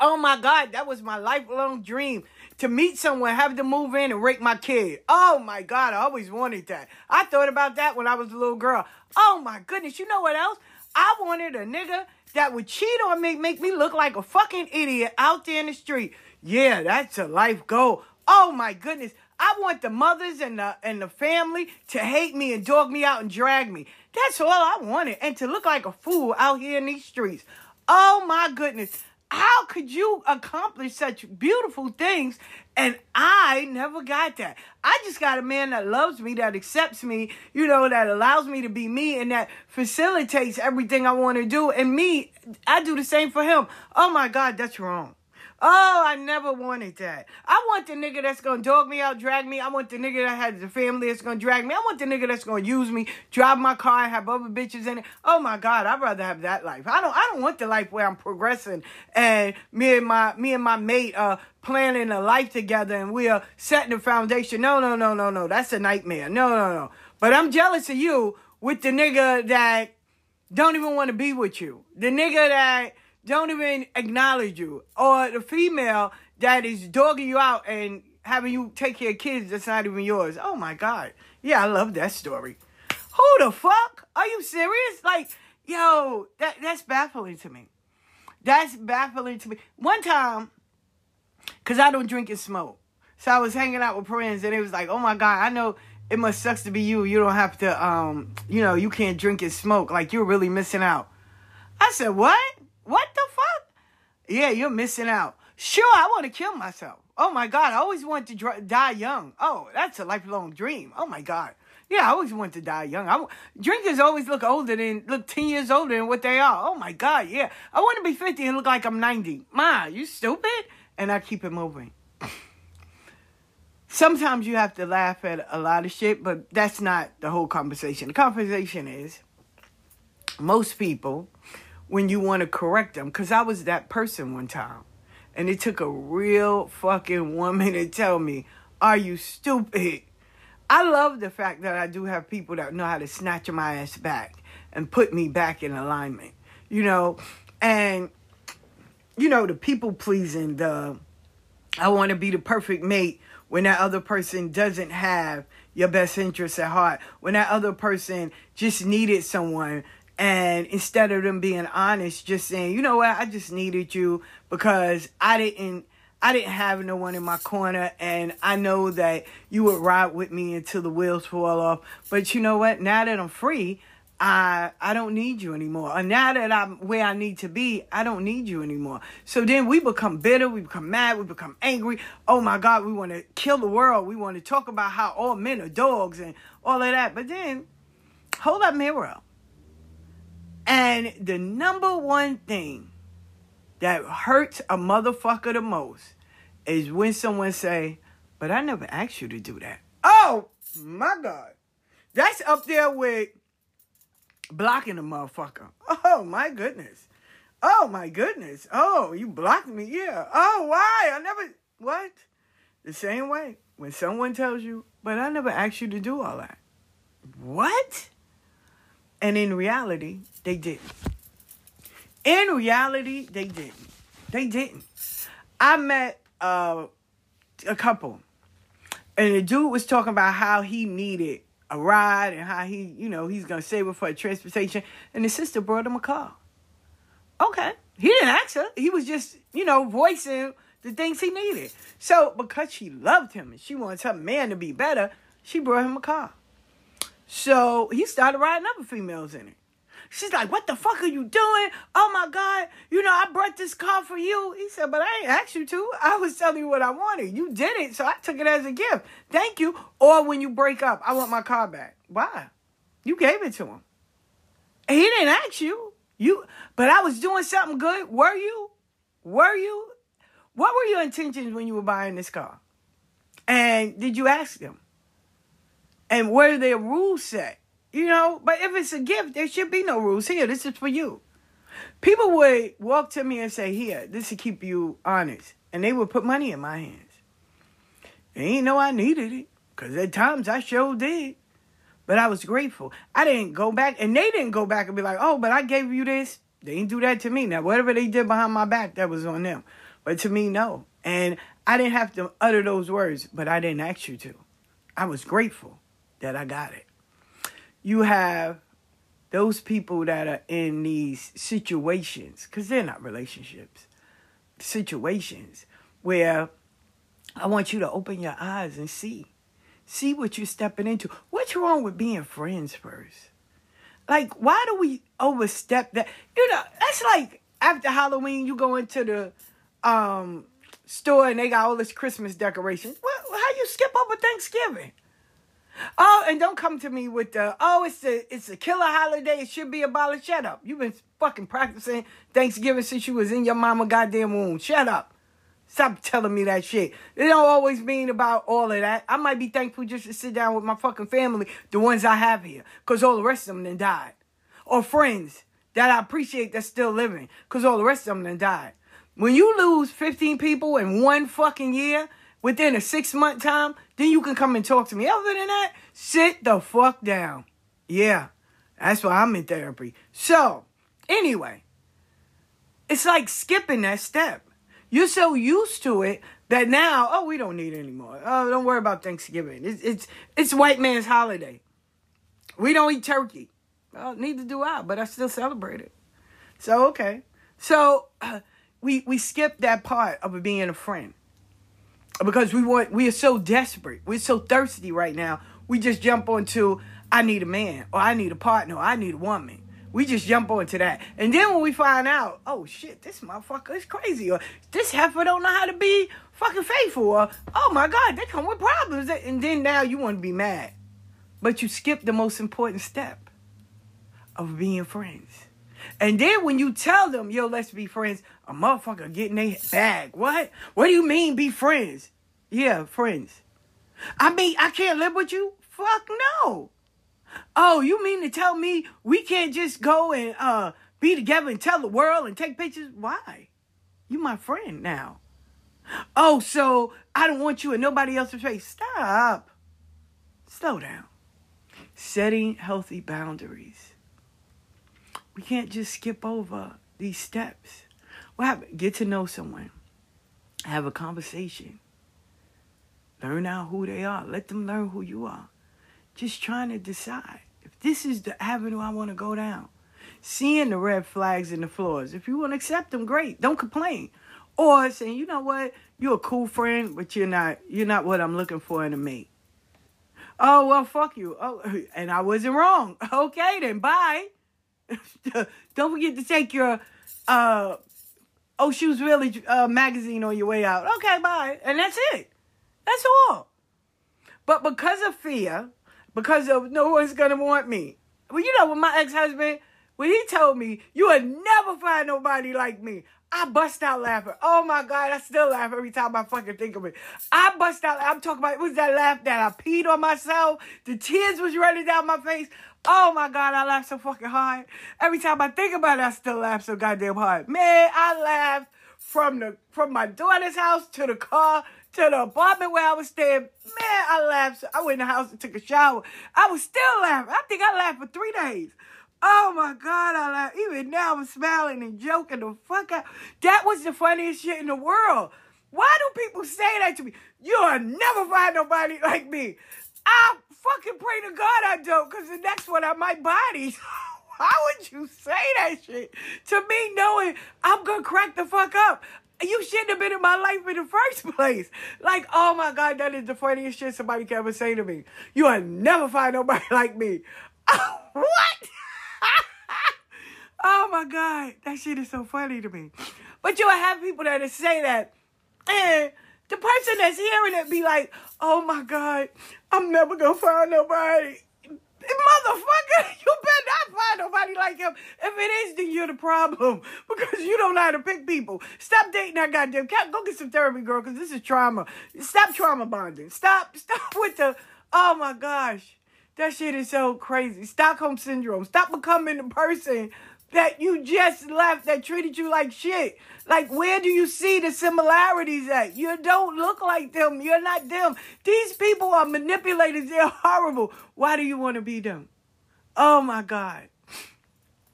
Oh my God, that was my lifelong dream to meet someone, have them move in and rape my kid. Oh my God, I always wanted that. I thought about that when I was a little girl. Oh my goodness, you know what else? I wanted a nigga that would cheat on me, make me look like a fucking idiot out there in the street. Yeah, that's a life goal. Oh my goodness. I want the mothers and the and the family to hate me and dog me out and drag me. That's all I wanted. And to look like a fool out here in these streets. Oh my goodness. How could you accomplish such beautiful things? And I never got that. I just got a man that loves me, that accepts me, you know, that allows me to be me and that facilitates everything I want to do. And me, I do the same for him. Oh my God, that's wrong. Oh, I never wanted that. I want the nigga that's gonna dog me out, drag me. I want the nigga that has the family that's gonna drag me. I want the nigga that's gonna use me, drive my car, and have other bitches in it. Oh my God, I'd rather have that life. I don't I don't want the life where I'm progressing and me and my me and my mate are planning a life together and we are setting the foundation. No, no, no, no, no. That's a nightmare. No, no, no. But I'm jealous of you with the nigga that don't even want to be with you. The nigga that don't even acknowledge you. Or the female that is dogging you out and having you take care of kids that's not even yours. Oh my God. Yeah, I love that story. Who the fuck? Are you serious? Like, yo, that that's baffling to me. That's baffling to me. One time, cause I don't drink and smoke. So I was hanging out with friends and it was like, oh my God, I know it must sucks to be you. You don't have to um, you know, you can't drink and smoke. Like you're really missing out. I said, what? What the fuck? Yeah, you're missing out. Sure, I want to kill myself. Oh my God, I always want to dr- die young. Oh, that's a lifelong dream. Oh my God. Yeah, I always want to die young. I, w- drinkers always look older than, look 10 years older than what they are. Oh my God, yeah. I want to be 50 and look like I'm 90. Ma, you stupid? And I keep it moving. [laughs] Sometimes you have to laugh at a lot of shit, but that's not the whole conversation. The conversation is most people when you want to correct them. Because I was that person one time. And it took a real fucking woman to tell me, Are you stupid? I love the fact that I do have people that know how to snatch my ass back and put me back in alignment. You know, and, you know, the people pleasing, the I want to be the perfect mate when that other person doesn't have your best interests at heart, when that other person just needed someone and instead of them being honest, just saying, you know what, I just needed you because I didn't I didn't have no one in my corner and I know that you would ride with me until the wheels fall off. But you know what? Now that I'm free, I I don't need you anymore. And now that I'm where I need to be, I don't need you anymore. So then we become bitter, we become mad, we become angry. Oh my God, we want to kill the world. We want to talk about how all men are dogs and all of that. But then hold that mirror up. And the number one thing that hurts a motherfucker the most is when someone say, "But I never asked you to do that." Oh my god, that's up there with blocking a motherfucker. Oh my goodness. Oh my goodness. Oh, you blocked me. Yeah. Oh, why? I never. What? The same way when someone tells you, "But I never asked you to do all that." What? And in reality, they didn't. In reality, they didn't. They didn't. I met uh, a couple, and the dude was talking about how he needed a ride and how he, you know, he's gonna save it for transportation, and the sister brought him a car. Okay, he didn't ask her. He was just, you know, voicing the things he needed. So because she loved him and she wants her man to be better, she brought him a car. So he started riding other females in it. She's like, what the fuck are you doing? Oh my God, you know, I brought this car for you. He said, but I ain't asked you to. I was telling you what I wanted. You did it, so I took it as a gift. Thank you. Or when you break up, I want my car back. Why? You gave it to him. He didn't ask you. You but I was doing something good. Were you? Were you? What were your intentions when you were buying this car? And did you ask them? And were their rules set? You know, but if it's a gift, there should be no rules. Here, this is for you. People would walk to me and say, Here, this will keep you honest. And they would put money in my hands. And ain't know I needed it. Because at times I sure did. But I was grateful. I didn't go back, and they didn't go back and be like, oh, but I gave you this. They didn't do that to me. Now, whatever they did behind my back, that was on them. But to me, no. And I didn't have to utter those words, but I didn't ask you to. I was grateful that I got it. You have those people that are in these situations, because they're not relationships, situations where I want you to open your eyes and see. See what you're stepping into. What's wrong with being friends first? Like, why do we overstep that? You know, that's like after Halloween, you go into the um store and they got all this Christmas decorations. Well, how you skip over Thanksgiving? Oh, and don't come to me with the oh, it's a it's a killer holiday. It should be abolished. Shut up. You've been fucking practicing Thanksgiving since you was in your mama goddamn womb. Shut up. Stop telling me that shit. It don't always mean about all of that. I might be thankful just to sit down with my fucking family, the ones I have here, because all the rest of them then died. Or friends that I appreciate that's still living, because all the rest of them then died. When you lose 15 people in one fucking year, within a six month time, then you can come and talk to me. Other than that, sit the fuck down. Yeah, that's why I'm in therapy. So, anyway, it's like skipping that step. You're so used to it that now, oh, we don't need it anymore. Oh, don't worry about Thanksgiving. It's it's it's white man's holiday. We don't eat turkey. Well, neither do I, but I still celebrate it. So okay. So uh, [clears throat] we we skip that part of being a friend because we want we are so desperate. We're so thirsty right now. We just jump onto I need a man or I need a partner or I need a woman. We just jump onto that. And then when we find out, oh shit, this motherfucker is crazy or this heifer don't know how to be fucking faithful or oh my god, they come with problems. And then now you want to be mad. But you skip the most important step of being friends. And then when you tell them, yo, let's be friends, a motherfucker getting their bag. What? What do you mean be friends? Yeah, friends. I mean, I can't live with you? Fuck no. Oh, you mean to tell me we can't just go and uh be together and tell the world and take pictures? Why? You my friend now. Oh, so I don't want you in nobody else's face. Stop. Slow down. Setting healthy boundaries. We can't just skip over these steps. What happened? Get to know someone. Have a conversation. Learn out who they are. Let them learn who you are. Just trying to decide if this is the avenue I want to go down. Seeing the red flags in the floors. If you want to accept them, great. Don't complain. Or saying, you know what, you're a cool friend, but you're not you're not what I'm looking for in a mate. Oh well fuck you. Oh [laughs] and I wasn't wrong. [laughs] Okay then bye. [laughs] Don't forget to take your uh Oh Shoes Village uh, magazine on your way out. Okay, bye. And that's it. That's all. But because of fear, because of no one's gonna want me. Well, you know, when my ex-husband, when he told me, you would never find nobody like me, I bust out laughing. Oh my God, I still laugh every time I fucking think of it. I bust out, I'm talking about, it was that laugh that I peed on myself. The tears was running down my face. Oh my God, I laughed so fucking hard. Every time I think about it, I still laugh so goddamn hard. Man, I laughed from the from my daughter's house to the car to the apartment where I was staying. Man, I laughed. I went in the house and took a shower. I was still laughing. I think I laughed for three days. Oh my God, I laughed. Even now I'm smiling and joking the fuck out. That was the funniest shit in the world. Why do people say that to me? You'll never find nobody like me. I fucking pray to God I don't, because the next one I might body. [laughs] How would you say that shit to me knowing I'm gonna crack the fuck up? you shouldn't have been in my life in the first [laughs] place. Like, oh my God, that is the funniest shit somebody can ever say to me. You will never find nobody [laughs] like me. what? oh my God, that shit is so funny to me. But you'll have people that say that, and the person that's hearing it be like, oh my God, I'm never gonna find nobody. Motherfucker, [laughs] you better not find nobody like him. If it is, then you're the problem [laughs] because you don't know how to pick people. Stop dating that goddamn cat. Go get some therapy, girl, because this is trauma. Stop trauma bonding. Stop, [laughs] stop with the. Oh my gosh, that shit is so crazy. Stockholm syndrome. Stop becoming the person that you just left that treated you like shit. Like, where do you see the similarities at? You don't look like them. You're not them. These people are manipulators. They're horrible. Why do you want to be them? Oh my God.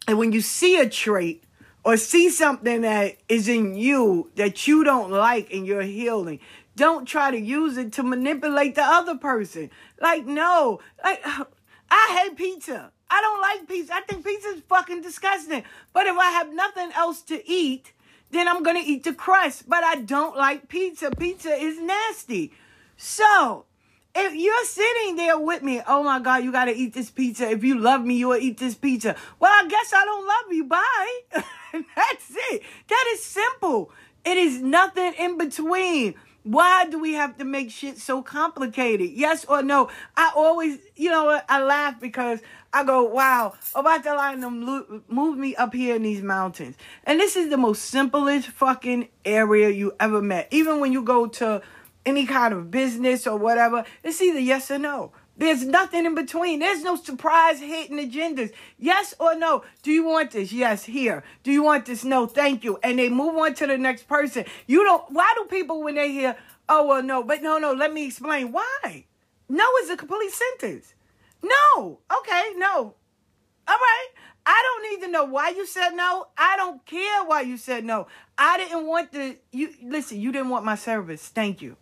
And when you see a trait or see something that is in you that you don't like and you're healing, don't try to use it to manipulate the other person. Like, no. Like, [sighs] I hate pizza. I don't like pizza. I think pizza is fucking disgusting. But if I have nothing else to eat, then I'm gonna eat the crust. But I don't like pizza. Pizza is nasty. So if you're sitting there with me, oh my God, you gotta eat this pizza. If you love me, you'll eat this pizza. Well, I guess I don't love you. Bye. [laughs] That's it. That is simple. It is nothing in between. Why do we have to make shit so complicated? Yes or no? I always, you know? I laugh because I go, wow, about to line them move me up here in these mountains. And this is the most simplest fucking area you ever met. Even when you go to any kind of business or whatever, it's either yes or no. There's nothing in between. There's no surprise hidden agendas. Yes or no. Do you want this? Yes, here. Do you want this? No, thank you. And they move on to the next person. You don't, why do people when they hear, oh, well, no, but no, no, let me explain. Why? No is a complete sentence. No. Okay, no. All right. I don't need to know why you said no. I don't care why you said no. I didn't want the you listen, you didn't want my service. Thank you.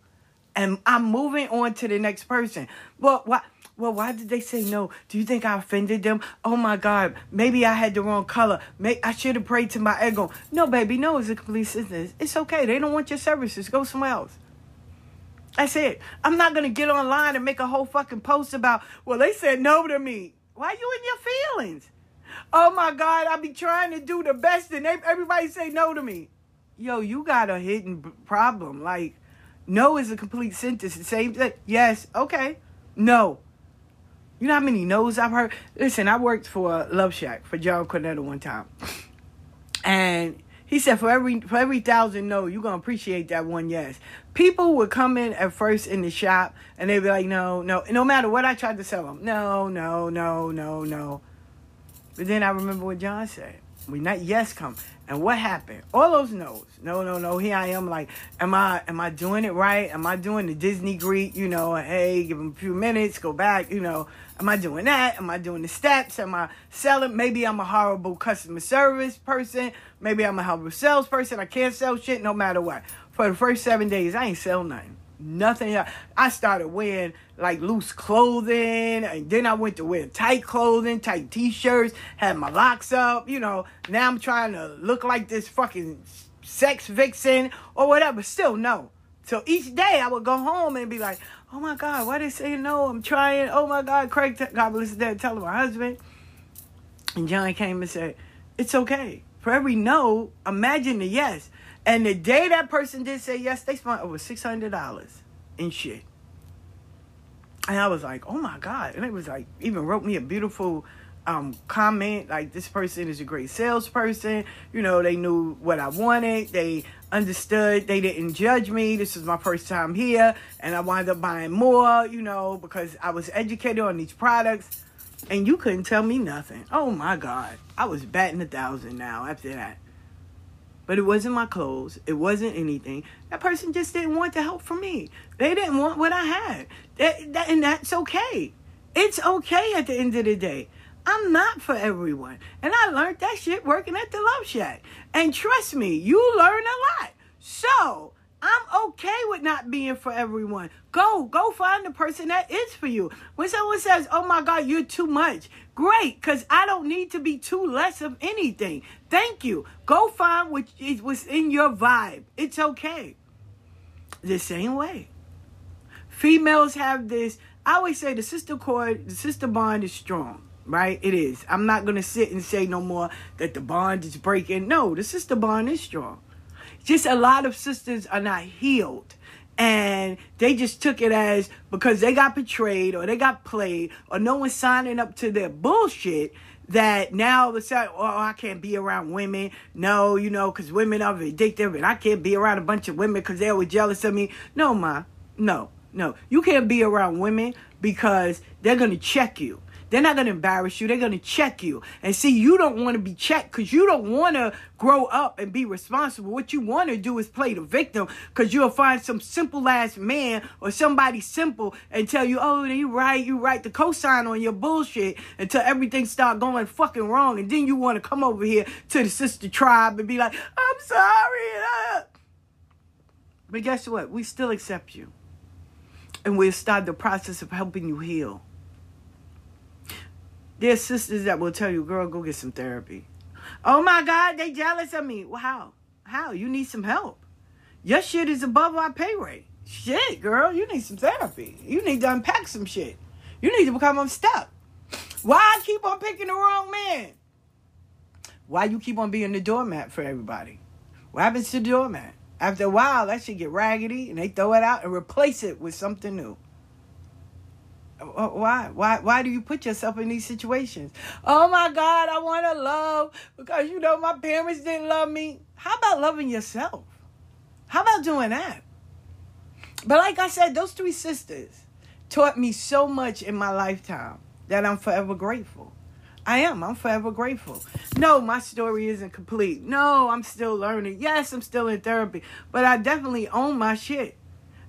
And I'm moving on to the next person. Well, why well, why did they say no? Do you think I offended them? Oh my God, maybe I had the wrong color. May I should have prayed to my Egun. No, baby, no, it's a complete sentence. It's okay. They don't want your services. Go somewhere else. That's it. I'm not gonna get online and make a whole fucking post about, well, they said no to me. Why you in your feelings? Oh my God, I be trying to do the best and they, everybody say no to me. Yo, you got a hidden problem. Like, no is a complete sentence. Same thing. Yes, okay. No. You know how many no's I've heard? Listen, I worked for Love Shack for John Cornetto one time. And he said for every for every thousand no, you're gonna appreciate that one yes. People would come in at first in the shop and they'd be like, no, no, no matter what I tried to sell them, no, no, no, no, no. But then I remember what John said. We not yes come. And what happened? All those no's. No, no, no. Here I am. Like, am I am I doing it right? Am I doing the Disney greet? You know, hey, give them a few minutes, go back. You know, am I doing that? Am I doing the steps? Am I selling? Maybe I'm a horrible customer service person. Maybe I'm a horrible salesperson. I can't sell shit no matter what. For the first seven days, I ain't sell nothing. Nothing. I started wearing like loose clothing, and then I went to wear tight clothing, tight t-shirts, had my locks up. You know, now I'm trying to look like this fucking sex vixen or whatever. Still no. So each day I would go home and be like, "Oh my God, why they say no? I'm trying. Oh my God, Craig, God bless his dad, telling my husband." And John came and said, "It's okay. For every no, imagine the yes." And the day that person did say yes, they spent over six hundred dollars in shit. And I was like, oh my God. And it was like, even wrote me a beautiful um, comment. Like, this person is a great salesperson. You know, they knew what I wanted. They understood. They didn't judge me. This was my first time here. And I wound up buying more, you know, because I was educated on these products. And you couldn't tell me nothing. Oh my God. I was batting a thousand now after that. But it wasn't my clothes. It wasn't anything. That person just didn't want the help from me. They didn't want what I had. That, that, and that's okay. It's okay at the end of the day. I'm not for everyone. And I learned that shit working at the Love Shack. And trust me, you learn a lot. So I'm okay with not being for everyone. Go, go find the person that is for you. When someone says, "Oh my God, you're too much," great, because I don't need to be too less of anything. Thank you. Go find what is what's in your vibe. It's okay. The same way, females have this. I always say the sister cord, the sister bond is strong. Right? It is. I'm not gonna sit and say no more that the bond is breaking. No, the sister bond is strong just a lot of sisters are not healed and they just took it as because they got betrayed or they got played or no one's signing up to their bullshit that now the sudden, oh, I can't be around women. No, you know, because women are addictive and I can't be around a bunch of women because they were jealous of me. No, ma. No, no. You can't be around women because they're going to check you. They're not going to embarrass you. They're going to check you. And see, you don't want to be checked because you don't want to grow up and be responsible. What you want to do is play the victim because you'll find some simple ass man or somebody simple and tell you, oh, you right, you right, the co-sign on your bullshit until everything start going fucking wrong. And then you want to come over here to the sister tribe and be like, I'm sorry. uh." But guess what? We still accept you. And we'll start the process of helping you heal. There's sisters that will tell you, girl, go get some therapy. Oh my God, they jealous of me. Well, how? How? You need some help. Your shit is above our pay rate. Shit, girl, you need some therapy. You need to unpack some shit. You need to become unstuck. Why I keep on picking the wrong man? Why you keep on being the doormat for everybody? What happens to the doormat? After a while, that shit get raggedy and they throw it out and replace it with something new. Why? Why? Why do you put yourself in these situations? Oh my God, I want to love because you know my parents didn't love me. How about loving yourself? How about doing that? But like I said, those three sisters taught me so much in my lifetime that I'm forever grateful. I am. I'm forever grateful. No, my story isn't complete. No, I'm still learning. Yes, I'm still in therapy, but I definitely own my shit.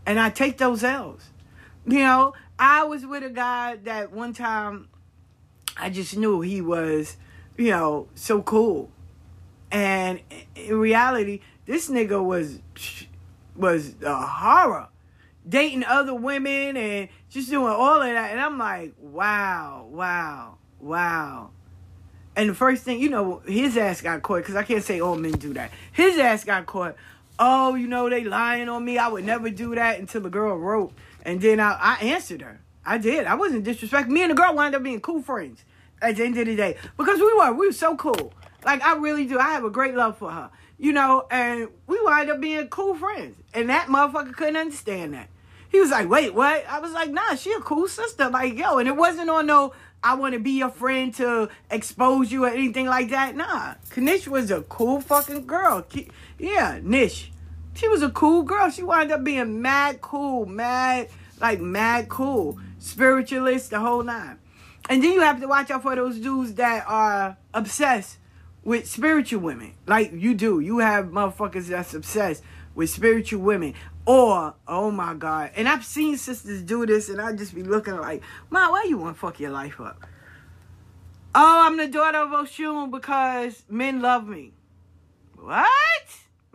And I take those L's. You know, I was with a guy that one time I just knew he was, you know, so cool. And in reality, this nigga was was a horror. Dating other women and just doing all of that. And I'm like, wow, wow, wow. And the first thing, you know, his ass got caught because I can't say all men do that. His ass got caught. Oh, you know, they lying on me. I would never do that until the girl wrote. And then I, I answered her. I did. I wasn't disrespecting. Me and the girl wound up being cool friends at the end of the day because we were. We were so cool. Like, I really do. I have a great love for her. You know, and we wound up being cool friends. And that motherfucker couldn't understand that. He was like, wait, what? I was like, nah, she a cool sister. Like, yo, and it wasn't on no, I want to be your friend to expose you or anything like that. Nah, Kanish was a cool fucking girl. Yeah, Nish. She was a cool girl. She wound up being mad cool, mad, like mad cool. Spiritualist, the whole nine. And then you have to watch out for those dudes that are obsessed with spiritual women. Like you do. You have motherfuckers that's obsessed with spiritual women. Or, oh my God. And I've seen sisters do this and I just be looking like, Ma, why you want to fuck your life up? Oh, I'm the daughter of Oshun because men love me. What?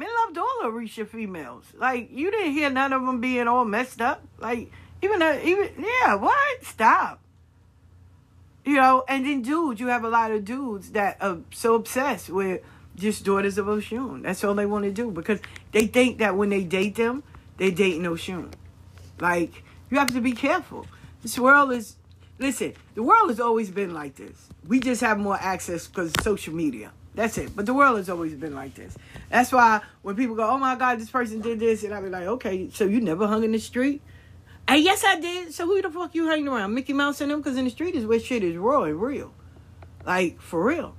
Men loved all Orisha females. Like, you didn't hear none of them being all messed up. Like, even, uh, even, yeah, what? Stop. You know, and then dudes, you have a lot of dudes that are so obsessed with just daughters of Oshun. That's all they want to do because they think that when they date them, they date dating Oshun. Like, you have to be careful. This world is, listen, the world has always been like this. We just have more access because social media. That's it. But the world has always been like this. That's why when people go, oh my God, this person did this, and I be like, okay, so you never hung in the street? And yes, I did. So who the fuck you hanging around? Mickey Mouse and them? Because in the street is where shit is raw and real. Like, for real.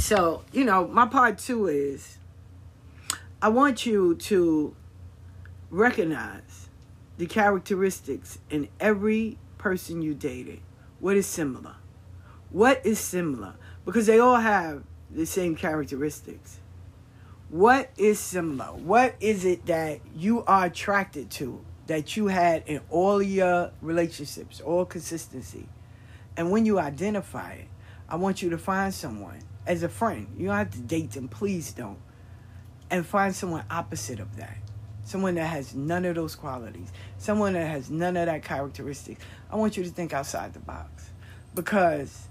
So, you know, my part two is I want you to recognize the characteristics in every person you dated. What is similar? What is similar? Because they all have the same characteristics. What is similar? What is it that you are attracted to that you had in all your relationships, all consistency? And when you identify it, I want you to find someone as a friend. You don't have to date them, please don't. and find someone opposite of that. Someone that has none of those qualities. Someone that has none of that characteristics. I want you to think outside the box. Because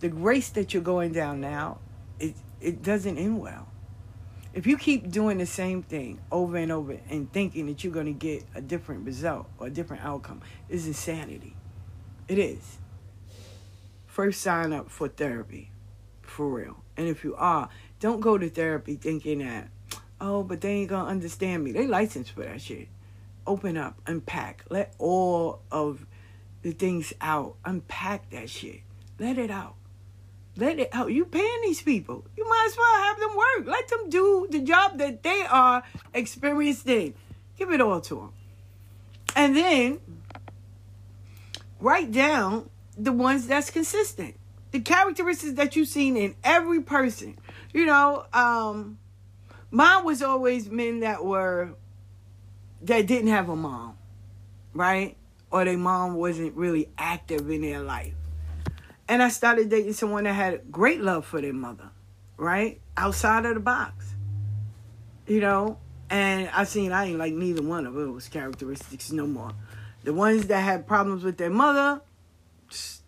the race that you're going down now, it, it doesn't end well. If you keep doing the same thing over and over and thinking that you're going to get a different result or a different outcome, is insanity. It is. First, sign up for therapy, for real. And if you are, don't go to therapy thinking that, oh, but they ain't going to understand me. They licensed for that shit. Open up, unpack, let all of the things out, unpack that shit, let it out. Let it out. You paying these people. You might as well have them work. Let them do the job that they are experienced in. Give it all to them. And then write down the ones that's consistent. The characteristics that you've seen in every person. You know, um, mine was always men that were that didn't have a mom, right? Or their mom wasn't really active in their life. And I started dating someone that had great love for their mother, right? Outside of the box. You know? And I seen I ain't like neither one of those characteristics no more. The ones that had problems with their mother,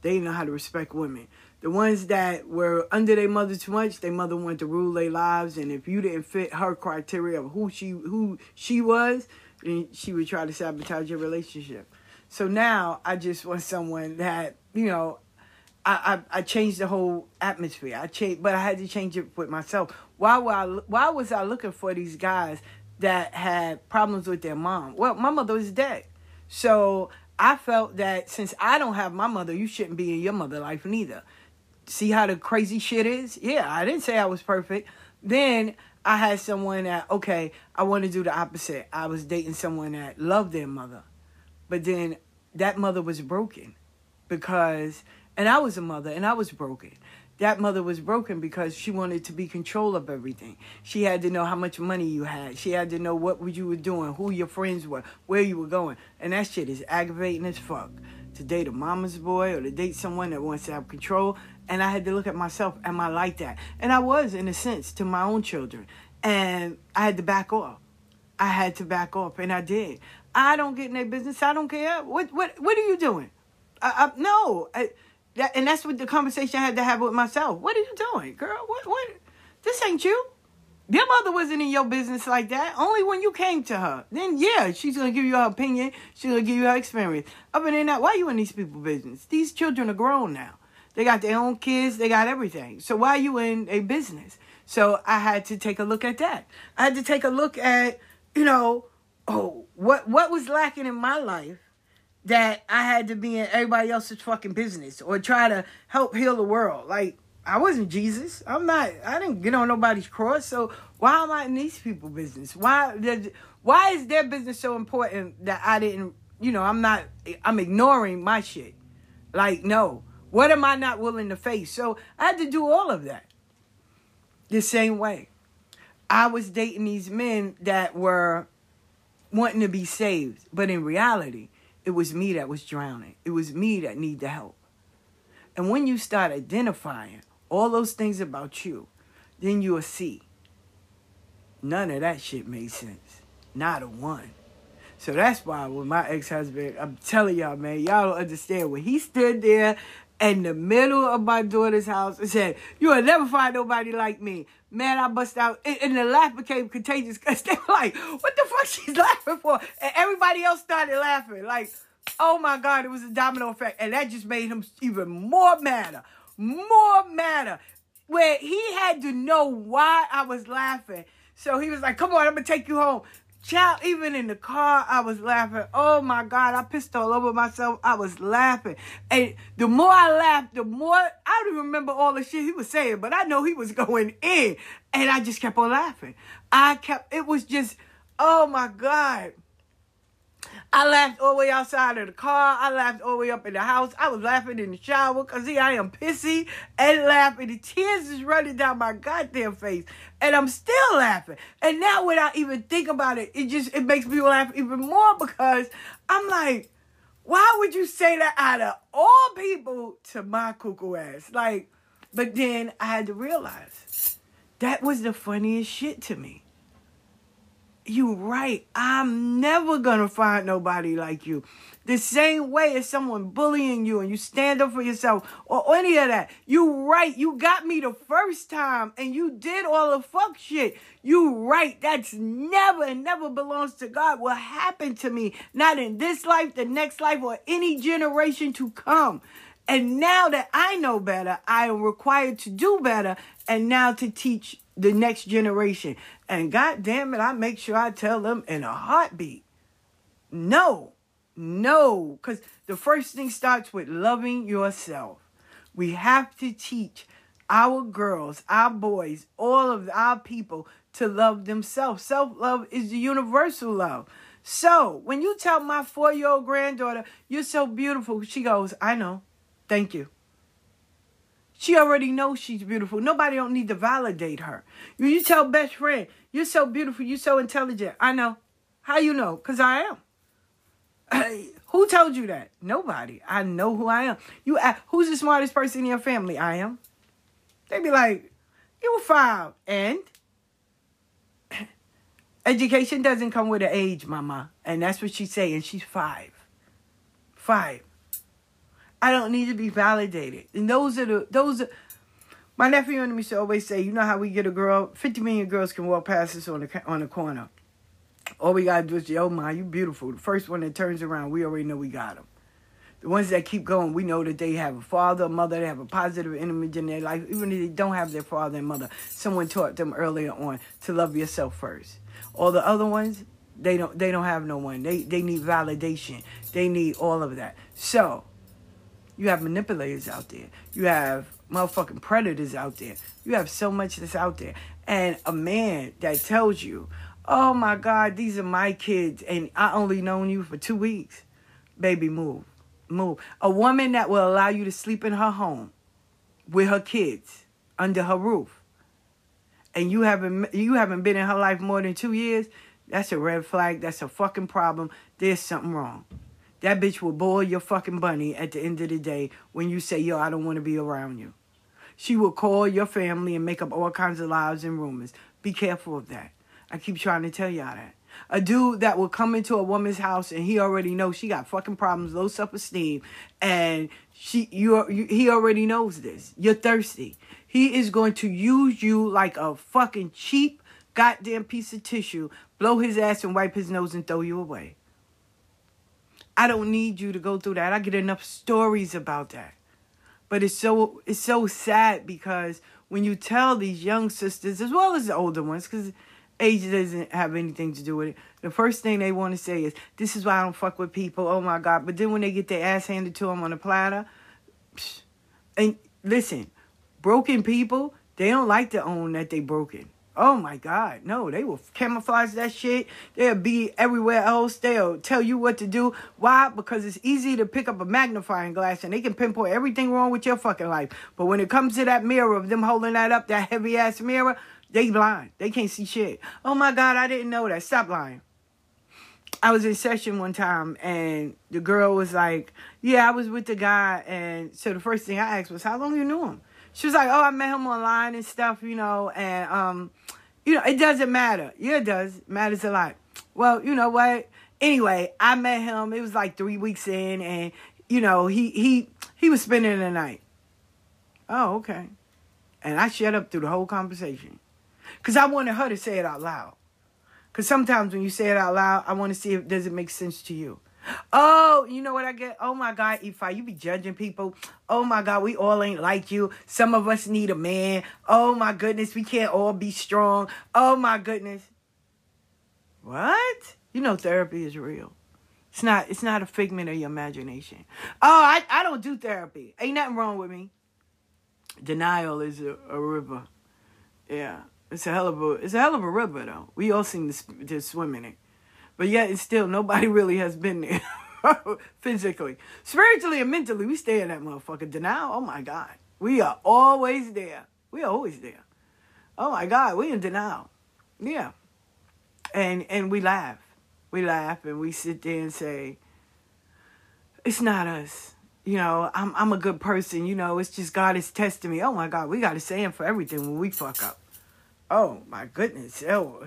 they know how to respect women. The ones that were under their mother too much, their mother wanted to rule their lives, and if you didn't fit her criteria of who she who she was, then she would try to sabotage your relationship. So now I just want someone that you know I, I, I changed the whole atmosphere. I changed, but I had to change it with myself. Why were I, why was I looking for these guys that had problems with their mom? Well, my mother was dead, so I felt that since I don't have my mother, you shouldn't be in your mother life neither. See how the crazy shit is? Yeah, I didn't say I was perfect. Then I had someone that okay, I want to do the opposite. I was dating someone that loved their mother, but then that mother was broken because and I was a mother and I was broken. That mother was broken because she wanted to be control of everything. She had to know how much money you had. She had to know what you were doing, who your friends were, where you were going. And that shit is aggravating as fuck. To date a mama's boy or to date someone that wants to have control. And I had to look at myself, am I like that? And I was, in a sense, to my own children. And I had to back off. I had to back off, and I did. I don't get in their business. I don't care. What what what are you doing? I, I, no, I, that, and that's what the conversation I had to have with myself. What are you doing, girl? What what? This ain't you. Your mother wasn't in your business like that. Only when you came to her. Then yeah, she's gonna give you her opinion. She's gonna give you her experience. Other than that, why are you in these people business? These children are grown now. They got their own kids. They got everything. So why are you in a business? So I had to take a look at that. I had to take a look at, you know, oh, what what was lacking in my life that I had to be in everybody else's fucking business or try to help heal the world. Like I wasn't Jesus. I'm not. I didn't get on nobody's cross. So why am I in these people business? Why? Why is their business so important that I didn't? You know, I'm not. I'm ignoring my shit. Like no. What am I not willing to face? So I had to do all of that. The same way. I was dating these men that were wanting to be saved, but in reality, it was me that was drowning. It was me that need the help. And when you start identifying all those things about you, then you'll see none of that shit made sense. Not a one. So that's why with my ex-husband, I'm telling y'all, man, y'all don't understand. When he stood there in the middle of my daughter's house and said, you will never find nobody like me. Man, I bust out. And, the laugh became contagious because they were like, what the fuck [laughs] she's laughing for? And everybody else started laughing. Like, oh my God, it was a domino effect. And that just made him even more madder. More madder. Where he had to know why I was laughing. So he was like, come on, I'm going to take you home. Child, even in the car, I was laughing. Oh my God, I pissed all over myself. I was laughing. And the more I laughed, the more I don't remember all the shit he was saying, but I know he was [laughs] going in. And I just kept on laughing. I kept, it was just, oh my God. I laughed all the way outside of the car. I laughed all the way up in the house. I was laughing in the shower because see, I am pissy and laughing. The tears is running down my goddamn face. And I'm still laughing. And now I even think about it, it just it makes me laugh even more because I'm like, why would you say that out of all people to my cuckoo ass? Like, but then I had to realize that was the funniest shit to me. You right. I'm never gonna find nobody like you. The same way as someone bullying you and you stand up for yourself or any of that. You right. You got me the first time and you did all the fuck shit. You right. That's never and never belongs to God. What happened to me. Not in this life, the next life, or any generation to come. And now that I know better, I am required to do better and now to teach the next generation. And God damn it, I make sure I tell them in a heartbeat. No, no, because the first thing starts with loving yourself. We have to teach our girls, our boys, all of our people to love themselves. Self love is the universal love. So when you tell my four year old granddaughter, you're so beautiful, she goes, I know. Thank you. She already knows she's beautiful. Nobody don't need to validate her. You, you tell best friend, you're so beautiful, you're so intelligent. I know. How you know? Because I am. Hey, [clears throat] who told you that? Nobody. I know who I am. You ask, who's the smartest person in your family? I am. They be like, you five. And [clears throat] education doesn't come with an age, mama. And that's what she's saying. She's five. Five. I don't need to be validated. And those are the those are my nephew and me to always say, you know how we get a girl, 50 million girls can walk past us on the on the corner. All we gotta do is say, oh my, you beautiful. The first one that turns around, we already know we got them. The ones that keep going, we know that they have a father, a mother, they have a positive image in their life. Even if they don't have their father and mother, someone taught them earlier on to love yourself first. All the other ones, they don't they don't have no one. They they need validation. They need all of that. So you have manipulators out there. You have motherfucking predators out there. You have so much that's out there. And a man that tells you, oh my God, these are my kids, and I only known you for two weeks. Baby, move. Move. A woman that will allow you to sleep in her home with her kids under her roof. And you haven't you haven't been in her life more than two years, that's a red flag. That's a fucking problem. There's something wrong. That bitch will boil your fucking bunny at the end of the day when you say, yo, I don't want to be around you. She will call your family and make up all kinds of lies and rumors. Be careful of that. I keep trying to tell y'all that. A dude that will come into a woman's house and he already knows she got fucking problems, low self esteem, and she you, you he already knows this. You're thirsty. He is going to use you like a fucking cheap goddamn piece of tissue, blow his ass and wipe his nose and throw you away. I don't need you to go through that. I get enough stories about that. But it's so it's so sad because when you tell these young sisters as well as the older ones, because age doesn't have anything to do with it. The first thing they want to say is, "This is why I don't fuck with people." Oh my god! But then when they get their ass handed to them on a platter, and listen, broken people they don't like to own that they broken. Oh my God, no, they will camouflage that shit. They'll be everywhere else. They'll tell you what to do. Why? Because it's easy to pick up a magnifying glass and they can pinpoint everything wrong with your fucking life. But when it comes to that mirror of them holding that up, that heavy ass mirror, they blind. They can't see shit. Oh my God, I didn't know that. Stop lying. I was in session one time and the girl was like, Yeah, I was with the guy. And so the first thing I asked was, How long you knew him? She was like, Oh, I met him online and stuff, you know, and um, you know, it doesn't matter. Yeah, it does. It matters a lot. Well, you know what? Anyway, I met him. It was like three weeks in, and you know, he he he was spending the night. Oh, okay. And I shut up through the whole conversation. Cause I wanted her to say it out loud. Cause sometimes when you say it out loud, I want to see if does it make sense to you. Oh, you know what I get? Oh my God, Ifa, you be judging people. Oh my God, we all ain't like you. Some of us need a man. Oh my goodness, we can't all be strong. Oh my goodness. What? You know therapy is real. It's not it's not a figment of your imagination. Oh, I, I don't do therapy. Ain't nothing wrong with me. Denial is a, a river. Yeah. It's a hell of a it's a hell of a river though. We all seem to, to swim in it. But yet it's still nobody [laughs] really has been there [laughs] physically. Spiritually and mentally, we stay in that motherfucker. Denial, oh my God. We are always there. We are always there. Oh my God, we in denial. Yeah. And and we laugh. We laugh and we sit there and say, It's not us. You know, I'm I'm a good person, you know, it's just God is testing me. Oh my God, we gotta say him for everything when we fuck up. Oh my goodness. Oh,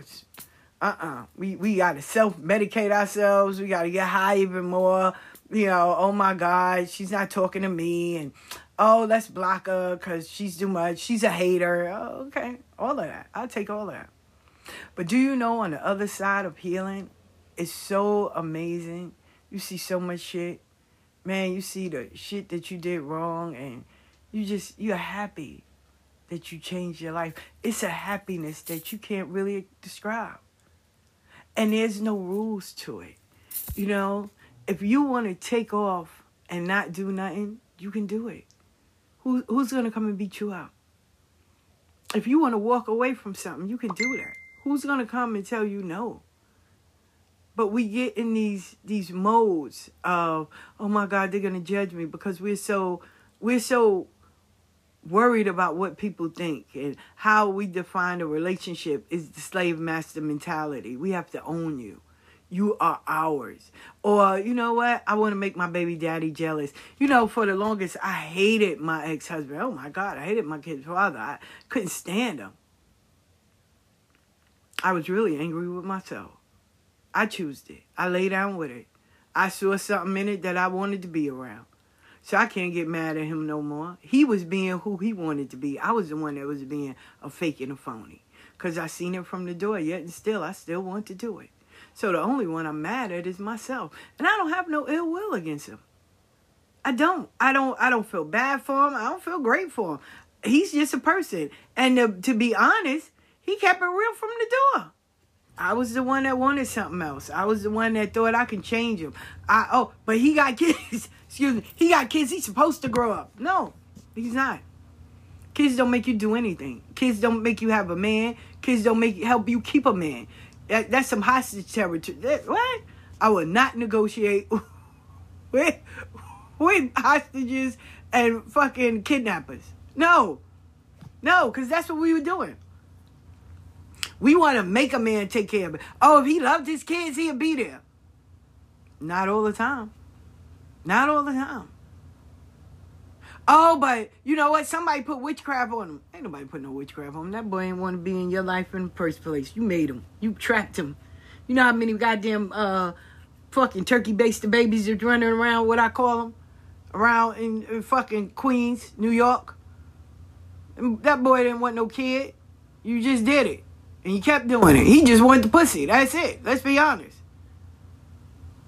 uh-uh. We we gotta self-medicate ourselves. We gotta get high even more. You know, oh my God, she's not talking to me and oh let's block her because she's too much. She's a hater. Oh, okay. All of that. I'll take all that. But do you know on the other side of healing, it's so amazing. You see so much shit. Man, you see the shit that you did wrong and you just you're happy that you changed your life. It's a happiness that you can't really describe. And there's no rules to it. You know, if you want to take off and not do nothing, you can do it. Who, who's going to come and beat you out? If you want to walk away from something, you can do that. Who's going to come and tell you no? But we get in these these modes of, oh my God, they're gonna judge me because we're so we're so worried about what people think and how we define a relationship is the slave master mentality. We have to own you. You are ours. Or, you know what? I want to make my baby daddy jealous. You know, for the longest, I hated my ex husband. Oh my God, I hated my kid's father. I couldn't stand him. I was really angry with myself. I chose it. I lay down with it. I saw something in it that I wanted to be around. So I can't get mad at him no more. He was being who he wanted to be. I was the one that was being a fake and a phony. Because I seen it from the door, yet and still, I still want to do it. So the only one I'm mad at is myself. And I don't have no ill will against him. I don't. I don't. I don't feel bad for him. I don't feel great for him. He's just a person. And to, to be honest, he kept it real from the door. I was the one that wanted something else. I was the one that thought I can change him. I oh, but he got [laughs] kids. Excuse me. He got kids. He's supposed to grow up. No, he's not. Kids don't make you do anything. Kids don't make you have a man. Kids don't make help you keep a man. That, that's some hostage territory. That- what? I will not negotiate [laughs] with with hostages and fucking kidnappers. No, no, because that's what we were doing. We want to make a man take care of it. Oh, if he loved his kids, he'd be there. Not all the time. Not all the time. Oh, but you know what? Somebody put witchcraft on him. Ain't nobody put no witchcraft on him. That boy ain't want to be in your life in the first place. You made him. You trapped him. You know how many goddamn uh fucking turkey basted babies are running around? What I call them around in, in fucking Queens, New York. And that boy didn't want no kid. You just did it. And you kept doing it. He just wanted the pussy. That's it. Let's be honest.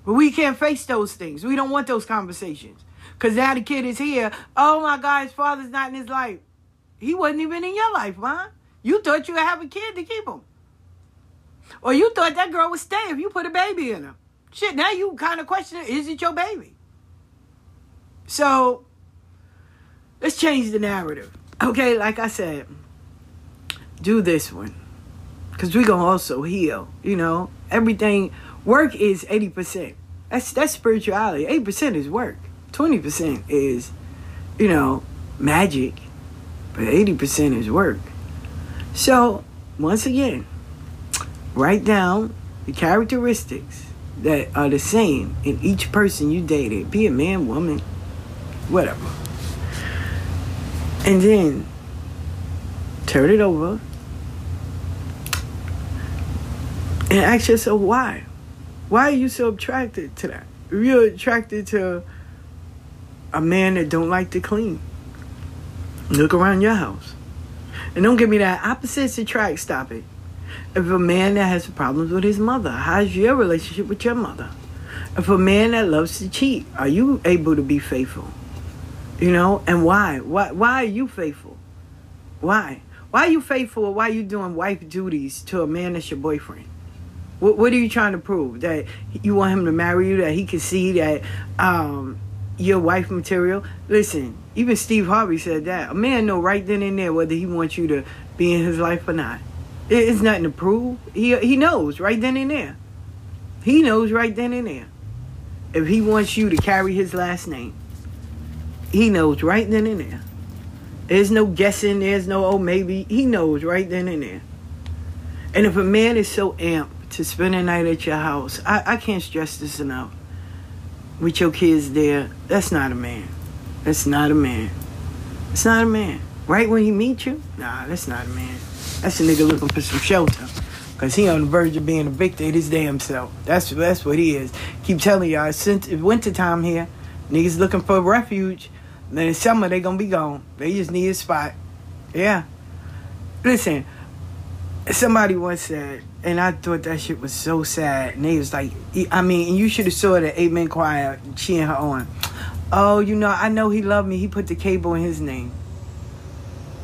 But we can't face those things. We don't want those conversations. Because now the kid is here. Oh my God, his father's not in his life. He wasn't even in your life, man. You thought you would have a kid to keep him. Or you thought that girl would stay if you put a baby in her. Shit, now you kind of question is it your baby? So, let's change the narrative. Okay, like I said, do this one. Because we're going to also heal. You know, everything, work is 80%. That's, that's spirituality. 8% is work. 20% is, you know, magic. But 80% is work. So, once again, write down the characteristics that are the same in each person you dated, be a man, woman, whatever. And then turn it over and ask yourself why. Why are you so attracted to that? You're attracted to a man that don't like to clean, look around your house. And don't give me that opposites attract, stop it. If a man that has problems with his mother, how's your relationship with your mother? If a man that loves to cheat, are you able to be faithful? You know, and why? Why why are you faithful? Why? Why are you faithful or why are you doing wife duties to a man that's your boyfriend? What, what are you trying to prove? That you want him to marry you, that he can see that um, you're wife material? Listen, even Steve Harvey said that. A man know right then and there whether he wants you to be in his life or not. It- It's nothing to prove. He, he knows right then and there. He knows right then and there. If he wants you to carry his last name, he knows right then and there. There's no guessing. There's no, oh, maybe. He knows right then and there. And if a man is so amped to spend a night at your house, I, I can't stress this enough. With your kids there, that's not a man. That's not a man. It's not a man. Right when he meet you, nah, that's not a man. That's a nigga looking for some shelter. Cause he on the verge of being evicted his damn self. That's that's what he is. Keep telling y'all, since it's winter time here, niggas looking for refuge. Then in summer they gonna be gone. They just need a spot. Yeah. Listen, somebody once said, and I thought that shit was so sad. And they was like, I mean, you should have saw the Amen choir cheering her on. Oh, you know, I know he loved me. He put the cable in his name.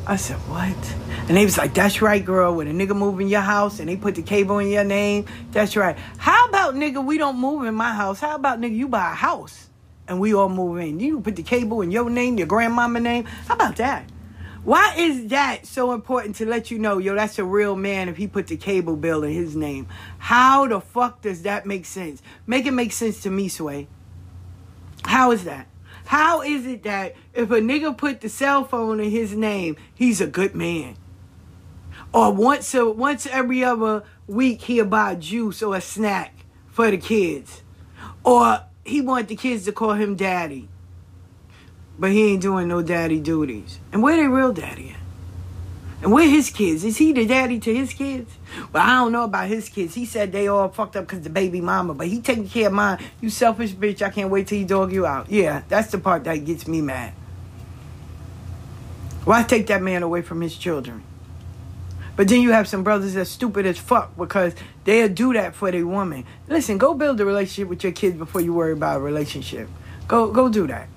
I said, what? And they was like, that's right, girl. When a nigga move in your house and they put the cable in your name, that's right. How about, nigga, we don't move in my house? How about, nigga, you buy a house and we all move in? You put the cable in your name, your grandmama name. How about that? Why is that so important to let you know, yo, that's a real man if he put the cable bill in his name? How the fuck does that make sense? Make it make sense to me, Sway. How is that? How is it that if a nigga put the cell phone in his name, he's a good man? Or once a, once every other week he'll buy juice or a snack for the kids. Or he want the kids to call him daddy. But he ain't doing no daddy duties. And where they real daddy at? And where his kids? Is he the daddy to his kids? Well, I don't know about his kids. He said they all fucked up because the baby mama, but he taking care of mine. You selfish bitch. I can't wait till he dog you out. Yeah, that's the part that gets me mad. Why take that man away from his children? But then you have some brothers that's stupid as fuck because they'll do that for their woman. Listen, go build a relationship with your kids before you worry about a relationship. Go go do that.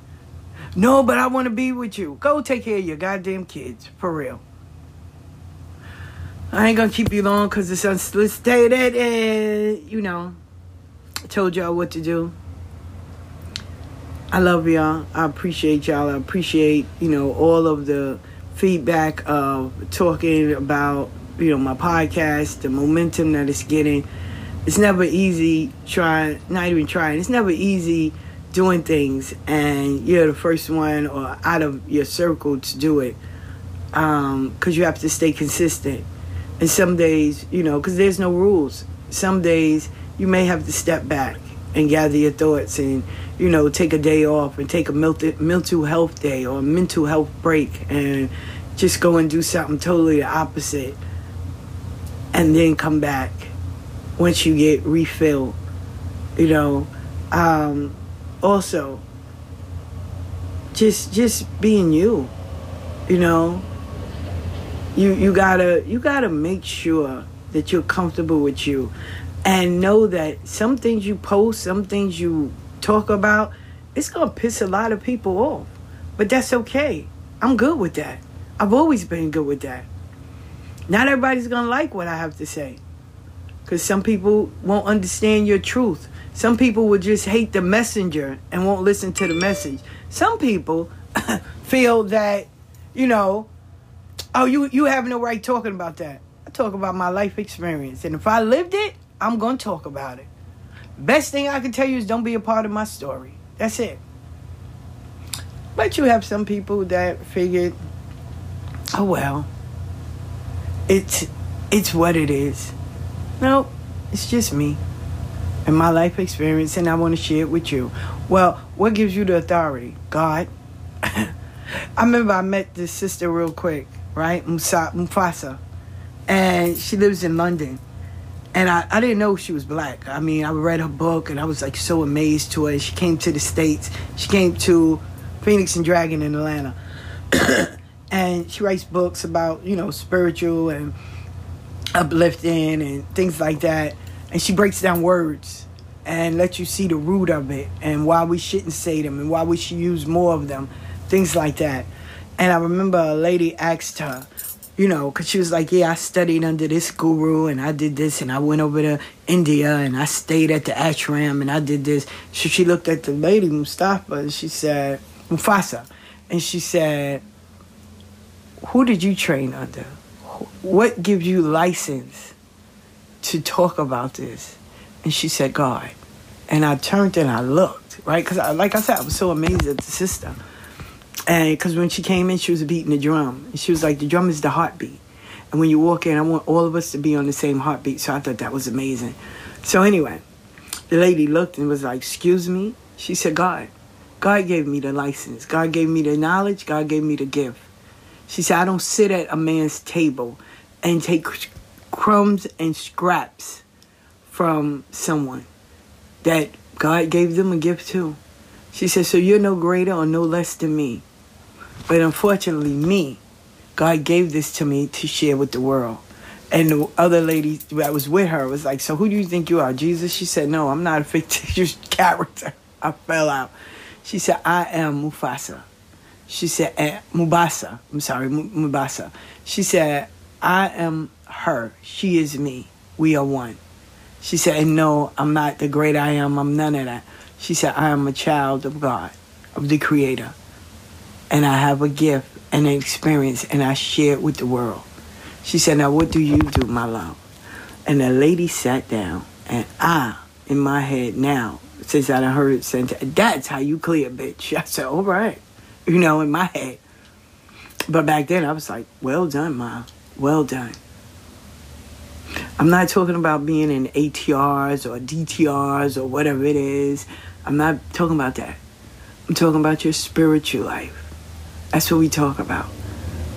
No, but I want to be with you. Go take care of your goddamn kids. For real. I ain't gonna keep you long because it's unsolicited and, you know, I told y'all what to do. I love y'all. I appreciate y'all. I appreciate, you know, all of the feedback of talking about, you know, my podcast, the momentum that it's getting. It's never easy trying, not even trying, it's never easy doing things and you're the first one or out of your circle to do it because you have to stay consistent. And some days, you know, because there's no rules. Some days you may have to step back and gather your thoughts and, you know, take a day off and take a mental health day or a mental health break and just go and do something totally the opposite and then come back once you get refilled. You know, um, also just just being you. You know, you you gotta you gotta make sure that you're comfortable with you and know that some things you post some things you talk about it's gonna piss a lot of people off. But that's okay. I'm good with that. I've always been good with that. Not everybody's gonna like what i have to say because some people won't understand your truth some people will just hate the messenger and won't listen to the message some people [coughs] feel that you know Oh, you you have no right talking about that. I talk about my life experience, and if I lived it, I'm gonna talk about it. Best thing I can tell you is don't be a part of my story. That's it. But you have some people that figured, oh well, it's it's what it is. No, it's just me and my life experience, and I want to share it with you. Well, what gives you the authority? God. [laughs] I remember I met this sister real quick right? Mufasa. And she lives in London. And I, I didn't know she was black. I mean, I read her book and I was like so amazed to her. She came to the States. She came to Phoenix and Dragon in Atlanta. [coughs] and she writes books about, you know, spiritual and uplifting and things like that. And she breaks down words and lets you see the root of it and why we shouldn't say them and why we should use more of them, things like that. And I remember a lady asked her, you know, because she was like, Yeah, I studied under this guru and I did this and I went over to India and I stayed at the ashram and I did this. So she looked at the lady, Mustafa, and she said, Mufasa. And she said, Who did you train under? What gives you license to talk about this? And she said, God. And I turned and I looked, right? Because, like I said, I was so amazed at the sister. And because when she came in, she was beating the drum. And she was like, the drum is the heartbeat. And when you walk in, I want all of us to be on the same heartbeat. So I thought that was amazing. So anyway, the lady looked and was like, excuse me? She said, God. God gave me the license. God gave me the knowledge. God gave me the gift. She said, I don't sit at a man's table and take crumbs and scraps from someone that God gave them a gift to. She said, So you're no greater or no less than me. But unfortunately, me, God gave this to me to share with the world. And the other lady that was with her was like, So who do you think you are, Jesus? She said, No, I'm not a [laughs] fictitious character. I fell out. She said, I am Mufasa. She said, eh, Mubasa. I'm sorry, Mubasa. She said, I am her. She is me. We are one. She said, no, I'm not the great I am. I'm none of that. She said, I am a child of God, of the Creator. And I have a gift and an experience, and I share it with the world. She said, Now, what do you do, my love? And the lady sat down, and I, in my head now, since I done heard it said, That's how you clear, bitch. [laughs] I said, All right. You know, in my head. But back then, I was like, Well done, Ma. Well done. I'm not talking about being in ATRs or DTRs or whatever it is. I'm not talking about that. I'm talking about your spiritual life. That's what we talk about.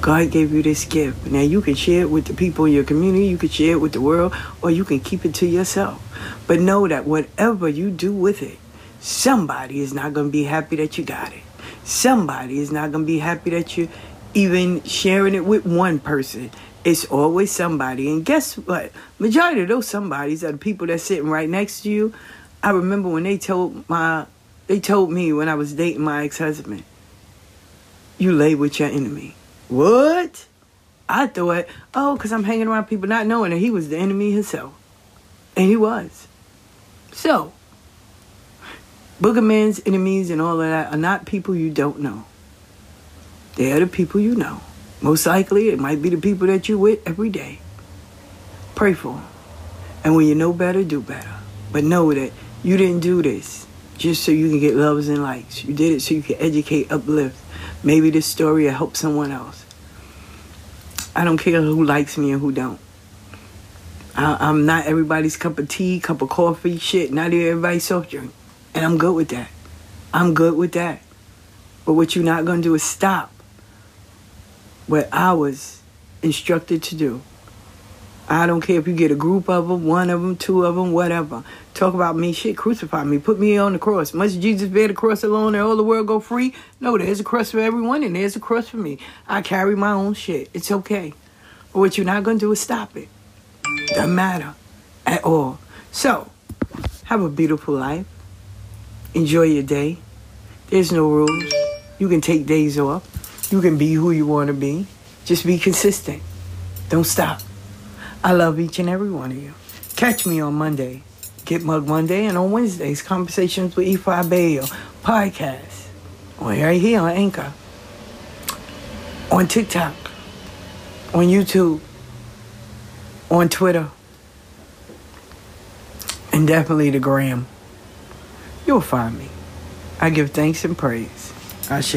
God gave you this gift. Now you can share it with the people in your community, you can share it with the world, or you can keep it to yourself. But know that whatever you do with it, somebody is not going to be happy that you got it. Somebody is not going to be happy that you're even sharing it with one person. It's always somebody. And guess what? Majority of those somebodies are the people that's sitting right next to you. I remember when they told my they told me when I was dating my ex-husband, you lay with your enemy. What? I thought, oh, because I'm hanging around people not knowing that he was the enemy himself. And he was. So, Boogerman's enemies and all of that are not people you don't know. They are the people you know. Most likely, it might be the people that you're with every day. Pray for them. And when you know better, do better. But know that you didn't do this just so you can get loves and likes. You did it so you can educate, uplift. Maybe this story will help someone else. I don't care who likes me and who don't. I, I'm not everybody's cup of tea, cup of coffee, shit. Not even everybody's soft drink. And I'm good with that. I'm good with that. But what you're not going to do is stop what I was instructed to do. I don't care if you get a group of them, one of them, two of them, whatever. Talk about me, shit, crucify me, put me on the cross. Must Jesus bear the cross alone and all the world go free? No, there's a cross for everyone and there's a cross for me. I carry my own shit. It's okay. But what you're not going to do is stop it. Doesn't matter at all. So, have a beautiful life. Enjoy your day. There's no rules. You can take days off. You can be who you want to be. Just be consistent. Don't stop. I love each and every one of you. Catch me on Monday, Get Mug Monday, and on Wednesdays, Conversations with Ifa Bayo podcast. Right here on Anchor, on TikTok, on YouTube, on Twitter, and definitely the gram. You'll find me. I give thanks and praise. Ashe.